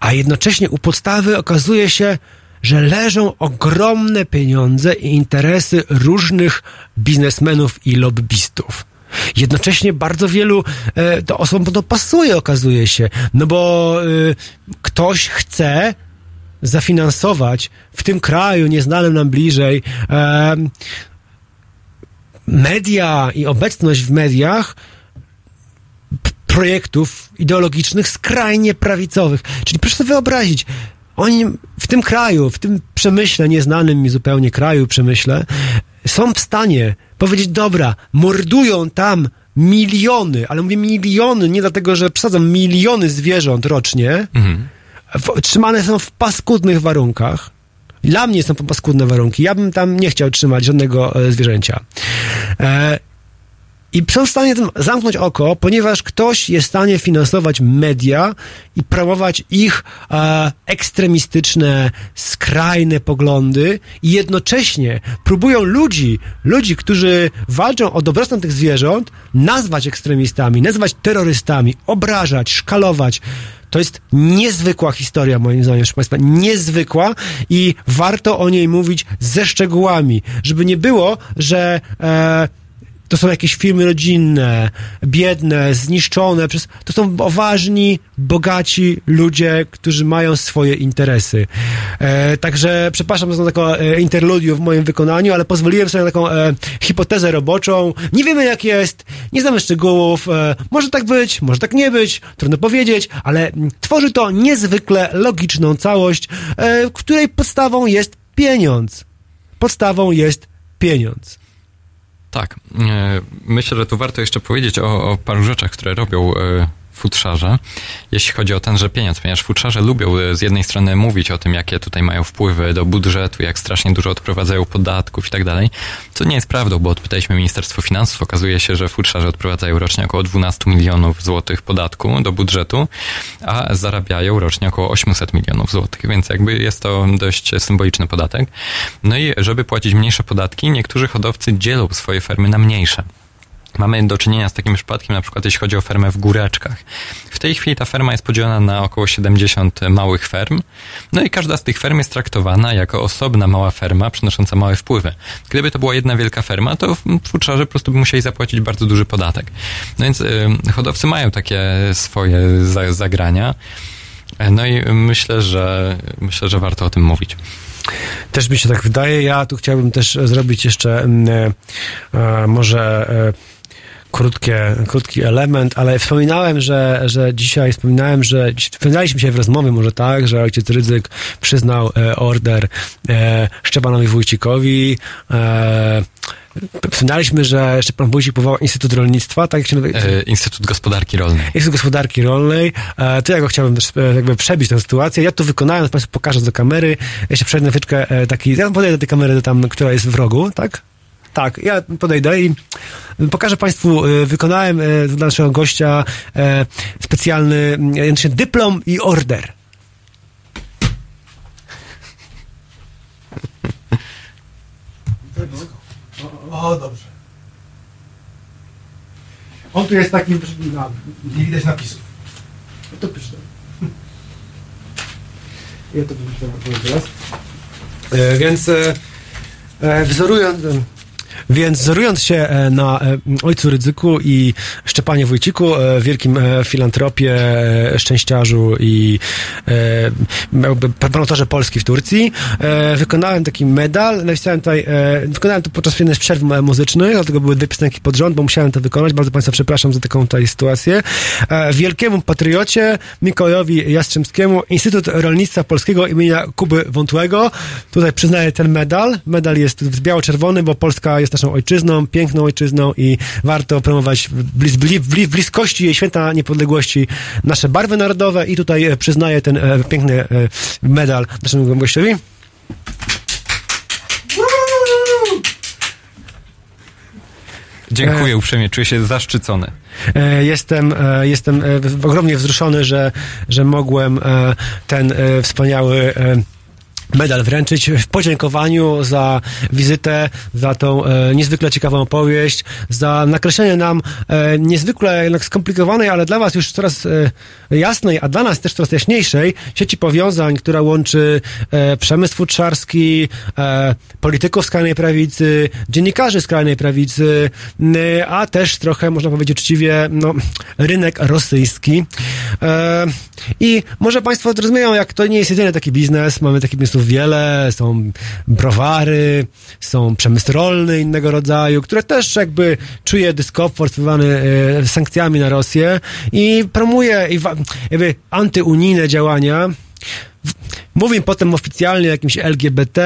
a jednocześnie u podstawy okazuje się, że leżą ogromne pieniądze i interesy różnych biznesmenów i lobbystów. Jednocześnie bardzo wielu e, to osobom to pasuje, okazuje się, no bo e, ktoś chce zafinansować w tym kraju nieznanym nam bliżej e, media i obecność w mediach projektów ideologicznych skrajnie prawicowych. Czyli proszę sobie wyobrazić, oni w tym kraju, w tym przemyśle, nieznanym mi zupełnie kraju, przemyśle, są w stanie powiedzieć, dobra, mordują tam miliony, ale mówię miliony, nie dlatego, że przesadzą miliony zwierząt rocznie, mhm w, trzymane są w paskudnych warunkach. Dla mnie są paskudne warunki. Ja bym tam nie chciał trzymać żadnego e, zwierzęcia. E, i są w stanie zamknąć oko, ponieważ ktoś jest w stanie finansować media i promować ich e, ekstremistyczne, skrajne poglądy i jednocześnie próbują ludzi, ludzi, którzy walczą o dobrostan tych zwierząt, nazwać ekstremistami, nazwać terrorystami, obrażać, szkalować. To jest niezwykła historia, moim zdaniem, proszę Państwa, niezwykła i warto o niej mówić ze szczegółami, żeby nie było, że e, to są jakieś firmy rodzinne, biedne, zniszczone przez... To są poważni, bogaci ludzie, którzy mają swoje interesy. E, także przepraszam za taką e, interludium w moim wykonaniu, ale pozwoliłem sobie na taką e, hipotezę roboczą. Nie wiemy jak jest, nie znamy szczegółów, e, może tak być, może tak nie być, trudno powiedzieć, ale tworzy to niezwykle logiczną całość, e, której podstawą jest pieniądz. Podstawą jest pieniądz. Tak. E, myślę, że tu warto jeszcze powiedzieć o, o paru rzeczach, które robią e, futrzarze, jeśli chodzi o tenże pieniądz, ponieważ futrzarze lubią z jednej strony mówić o tym, jakie tutaj mają wpływy do budżetu, jak strasznie dużo odprowadzają podatków i tak dalej, co nie jest prawdą, bo odpytaliśmy Ministerstwo Finansów, okazuje się, że futrzarze odprowadzają rocznie około 12 milionów złotych podatku do budżetu, a zarabiają rocznie około 800 milionów złotych, więc jakby jest to dość symboliczny podatek. No i żeby płacić mniejsze podatki, niektórzy hodowcy dzielą swoje fermy na mniejsze. Mamy do czynienia z takim przypadkiem, na przykład jeśli chodzi o fermę w Góreczkach. W tej chwili ta ferma jest podzielona na około 70 małych ferm, no i każda z tych ferm jest traktowana jako osobna mała ferma, przynosząca małe wpływy. Gdyby to była jedna wielka ferma, to futrzarze po prostu by musieli zapłacić bardzo duży podatek. No więc hodowcy mają takie swoje zagrania, no i myślę, że myślę, że warto o tym mówić. Też mi się tak wydaje. Ja tu chciałbym też zrobić jeszcze mm, e, e, może e, krótkie, krótki element, ale wspominałem, że, że dzisiaj wspominałem, że wspominaliśmy się w rozmowie może tak, że ojciec Rydzyk przyznał e, order e, Szczepanowi Wójcikowi. E, Wspominaliśmy, że Szczepan Wójcik powołał Instytut Rolnictwa, tak jak się nazywa? E, Instytut Gospodarki Rolnej. Instytut Gospodarki Rolnej. E, to ja go chciałbym też e, jakby przebić tę sytuację. Ja tu wykonałem, Państwu pokażę do kamery. Jeszcze przejdę na chwileczkę e, taki, ja podejdę do tej kamery tam, która jest w rogu, tak? Tak, ja podejdę i pokażę Państwu, e, wykonałem e, dla naszego gościa e, specjalny dyplom i order. O, dobrze. On tu jest taki, nie widać napisów. No to piszę. Ja to bym teraz. E, więc e, wzorując... Więc wzorując się e, na e, ojcu Rydzyku i Szczepanie Wójciku, e, wielkim filantropie, szczęściarzu i promotorze Polski w Turcji, wykonałem taki medal, napisałem tutaj, wykonałem to podczas jednej z przerw muzycznych, dlatego były dwie piosenki pod rząd, bo musiałem to wykonać. Bardzo Państwa przepraszam za taką tutaj sytuację. Wielkiemu patriocie Mikołajowi Jastrzębskiemu Instytut Rolnictwa Polskiego imienia Kuby Wątłego. Tutaj przyznaję ten medal. Medal jest biało-czerwony, bo Polska jest naszą ojczyzną, piękną ojczyzną i warto promować w, blis, bliskości jej święta niepodległości nasze barwy narodowe i tutaj e, przyznaję ten e, piękny e, medal naszemu gościowi. Dziękuję uprzejmie, czuję się zaszczycony. Jestem, jestem ogromnie wzruszony, że, że mogłem ten wspaniały medal wręczyć w podziękowaniu za wizytę, za tą e, niezwykle ciekawą opowieść, za nakreślenie nam e, niezwykle jednak skomplikowanej, ale dla Was już coraz e, jasnej, a dla nas też coraz jaśniejszej sieci powiązań, która łączy e, przemysł futrzarski, e, polityków skrajnej prawicy, dziennikarzy skrajnej prawicy, a też trochę, można powiedzieć uczciwie, no, rynek rosyjski. E, I może Państwo zrozumieją, jak to nie jest jedyny taki biznes, mamy taki biznes wiele, są browary, są przemysł rolny innego rodzaju, które też jakby czuje dyskomfort spowodowany e, sankcjami na Rosję i promuje jakby antyunijne działania. Mówię potem oficjalnie o jakimś LGBT,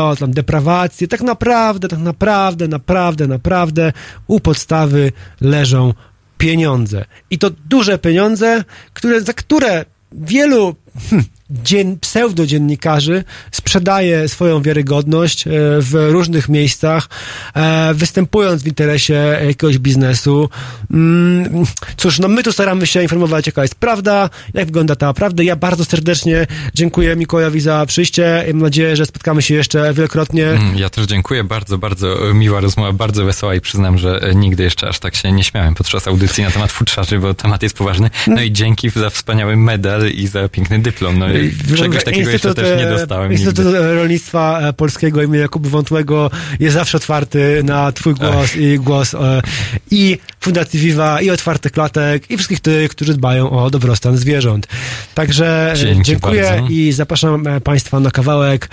o tam deprawacji. Tak naprawdę, tak naprawdę, naprawdę, naprawdę u podstawy leżą pieniądze. I to duże pieniądze, które, za które wielu hm, dzien, pseudodziennikarzy sprzedaje swoją wiarygodność e, w różnych miejscach, e, występując w interesie jakiegoś biznesu. Mm, cóż, no my tu staramy się informować, jaka jest prawda, jak wygląda ta prawda. Ja bardzo serdecznie dziękuję Mikołajowi za przyjście. Mam nadzieję, że spotkamy się jeszcze wielokrotnie. Mm, ja też dziękuję. Bardzo, bardzo miła rozmowa, bardzo wesoła i przyznam, że nigdy jeszcze aż tak się nie śmiałem podczas audycji na temat futrzarzy, bo temat jest poważny. No i dzięki za wspaniały medal i za piękny dyplom. No i Czegoś takiego Instytut, jeszcze też nie dostałem. Instytut nigdy. Rolnictwa e, Polskiego imienia Jakubu Wątłego jest zawsze otwarty na twój głos i głos e, i Fundacji Viva, i otwartych klatek, i wszystkich tych, którzy dbają o dobrostan zwierząt. Także Dzięki dziękuję bardzo. i zapraszam e, Państwa na kawałek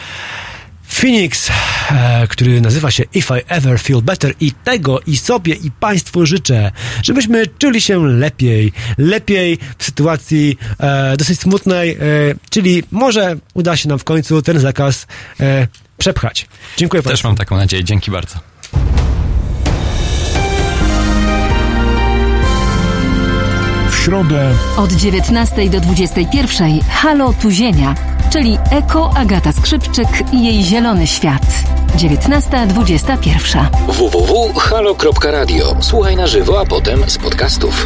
Phoenix, e, który nazywa się If I Ever Feel Better i tego i sobie i Państwu życzę, żebyśmy czuli się lepiej, lepiej w sytuacji e, dosyć smutnej, e, czyli może uda się nam w końcu ten zakaz e, przepchać. Dziękuję Też Państwu. mam taką nadzieję. Dzięki bardzo. środę od 19 do 21 Halo Tu Ziemia, czyli Eko Agata Skrzypczyk i jej Zielony Świat. 19.21 www.halo.radio. Słuchaj na żywo, a potem z podcastów.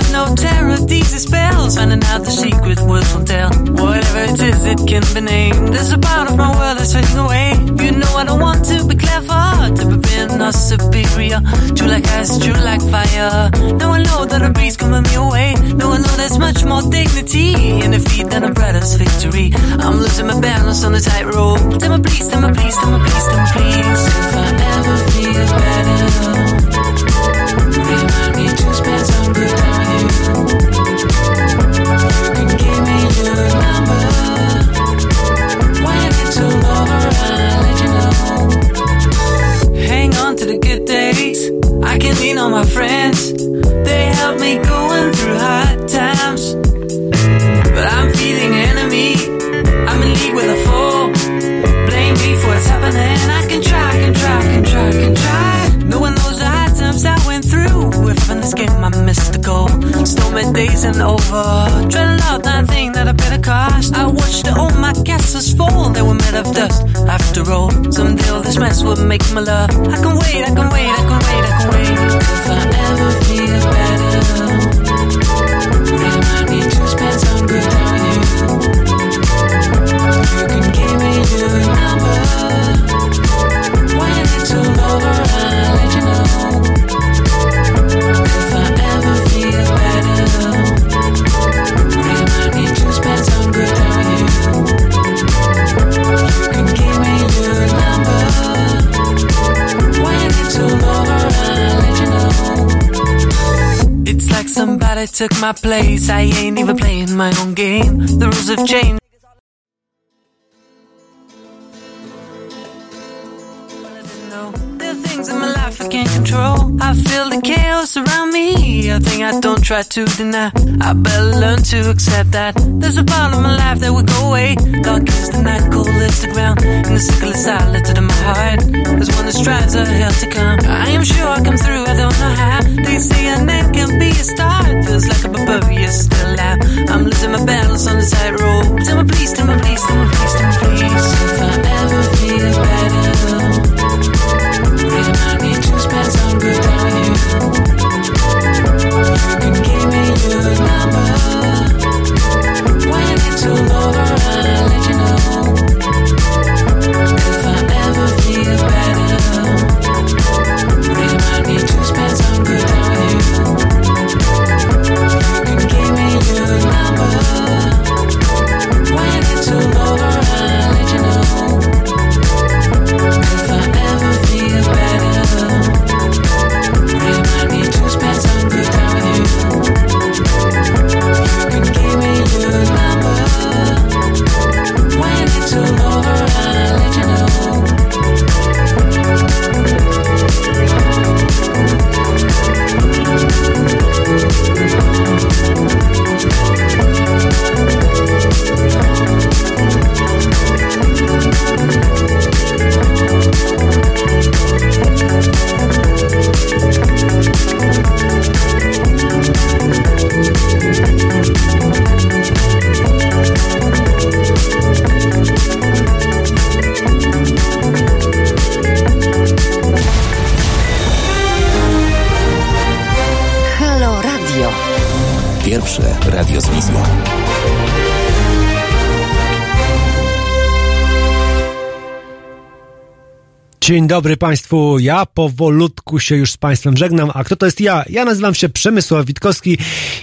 no terror these spells. Finding out the secret words won't tell. Whatever it is, it can be named. There's a part of my world that's fading away. You know I don't want to be clever, to be being or superior. True like ice, true like fire. Now I know that a breeze coming me away. Now I know there's much more dignity in defeat than a brother's victory. I'm losing my balance on the tightrope. Tell me please, tell me please, tell me please, tell me please. If I ever feel better, remind me to spend some good On my friends. They help me going through hard times. But I'm feeling enemy. I'm in league with a foe. Blame me for what's happening. I can try, can try, can try, can try. Knowing those hard times I went through. If in this game I missed the goal. Stormy days and over. Dreading out that thing that I paid a cost. I watched all my castles fall. They were made of dust. After all, someday all this mess will make my love. I can wait, I can wait, I can wait, I can wait. If I ever feel took my place. I ain't even playing my own game. The rules have changed. I feel the chaos around me. A thing I don't try to deny. I better learn to accept that. There's a part of my life that will go away. Dark is the night, cold is the ground. And the sickle is silent in my heart. There's one that strives a hell to come. I am sure I'll come through, I don't know how. They say a man can be a star. It feels like a barbarian still alive. I'm losing my balance on the tightrope. Tell me please, tell me please, tell me please, tell me please. If I ever feel Dzień dobry Państwu, ja powolutku się już z Państwem żegnam, a kto to jest ja? Ja nazywam się Przemysław Witkowski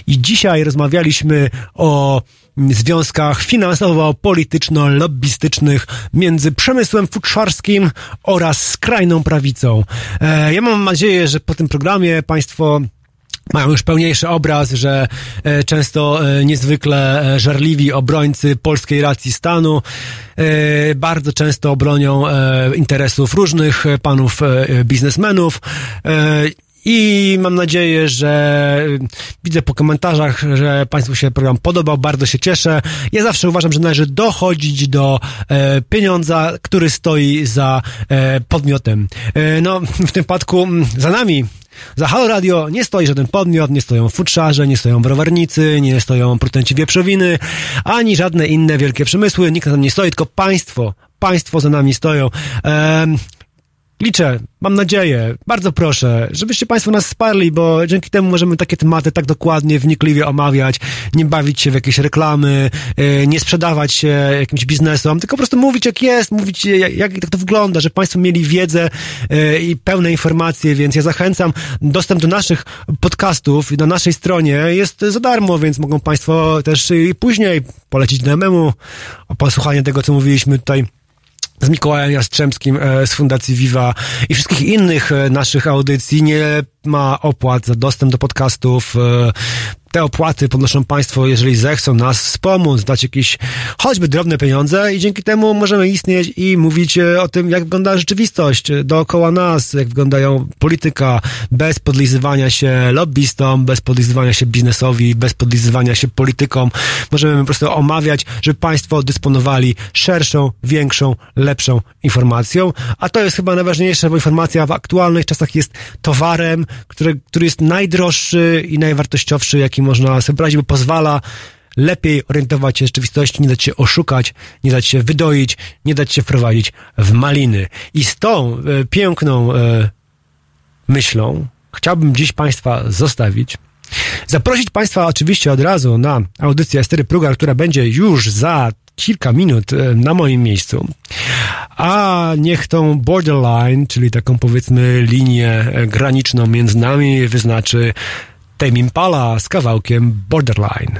i dzisiaj rozmawialiśmy o związkach finansowo-polityczno-lobbystycznych między przemysłem futrzarskim oraz skrajną prawicą. E, ja mam nadzieję, że po tym programie Państwo mają już pełniejszy obraz, że e, często e, niezwykle e, żarliwi obrońcy polskiej racji stanu bardzo często bronią e, interesów różnych panów biznesmenów. E, i mam nadzieję, że widzę po komentarzach, że Państwu się program podobał, bardzo się cieszę. Ja zawsze uważam, że należy dochodzić do e, pieniądza, który stoi za e, podmiotem. E, no, w tym przypadku mm, za nami za Halo Radio nie stoi żaden podmiot, nie stoją futrzarze, nie stoją browarnicy, nie stoją producenci wieprzowiny, ani żadne inne wielkie przemysły. Nikt na tym nie stoi, tylko państwo. Państwo za nami stoją. Ehm, liczę, mam nadzieję, bardzo proszę, żebyście Państwo nas wsparli, bo dzięki temu możemy takie tematy tak dokładnie, wnikliwie omawiać, nie bawić się w jakieś reklamy, yy, nie sprzedawać się jakimś biznesom, tylko po prostu mówić jak jest, mówić jak, jak to wygląda, żeby Państwo mieli wiedzę yy, i pełne informacje, więc ja zachęcam, dostęp do naszych podcastów na naszej stronie jest za darmo, więc mogą Państwo też i później polecić do memu o posłuchanie tego, co mówiliśmy tutaj z Mikołajem Jastrzębskim e, z Fundacji Viva i wszystkich innych e, naszych audycji. Nie ma opłat za dostęp do podcastów. E, te opłaty podnoszą Państwo, jeżeli zechcą nas wspomóc, dać jakieś choćby drobne pieniądze i dzięki temu możemy istnieć i mówić e, o tym, jak wygląda rzeczywistość dookoła nas, jak wyglądają polityka, bez podlizywania się lobbystom, bez podlizywania się biznesowi, bez podlizywania się politykom. Możemy po prostu omawiać, żeby Państwo dysponowali szerszą, większą, lepszą informacją, a to jest chyba najważniejsze, bo informacja w aktualnych czasach jest towarem, który, który jest najdroższy i najwartościowszy, jaki można sobie brać, bo pozwala lepiej orientować się w rzeczywistości, nie dać się oszukać, nie dać się wydoić, nie dać się wprowadzić w maliny. I z tą e, piękną e, myślą chciałbym dziś Państwa zostawić. Zaprosić Państwa oczywiście od razu na audycję Estery Prugar, która będzie już za kilka minut e, na moim miejscu. A niech tą borderline, czyli taką powiedzmy linię e, graniczną między nami wyznaczy Tame Impala z kawałkiem Borderline.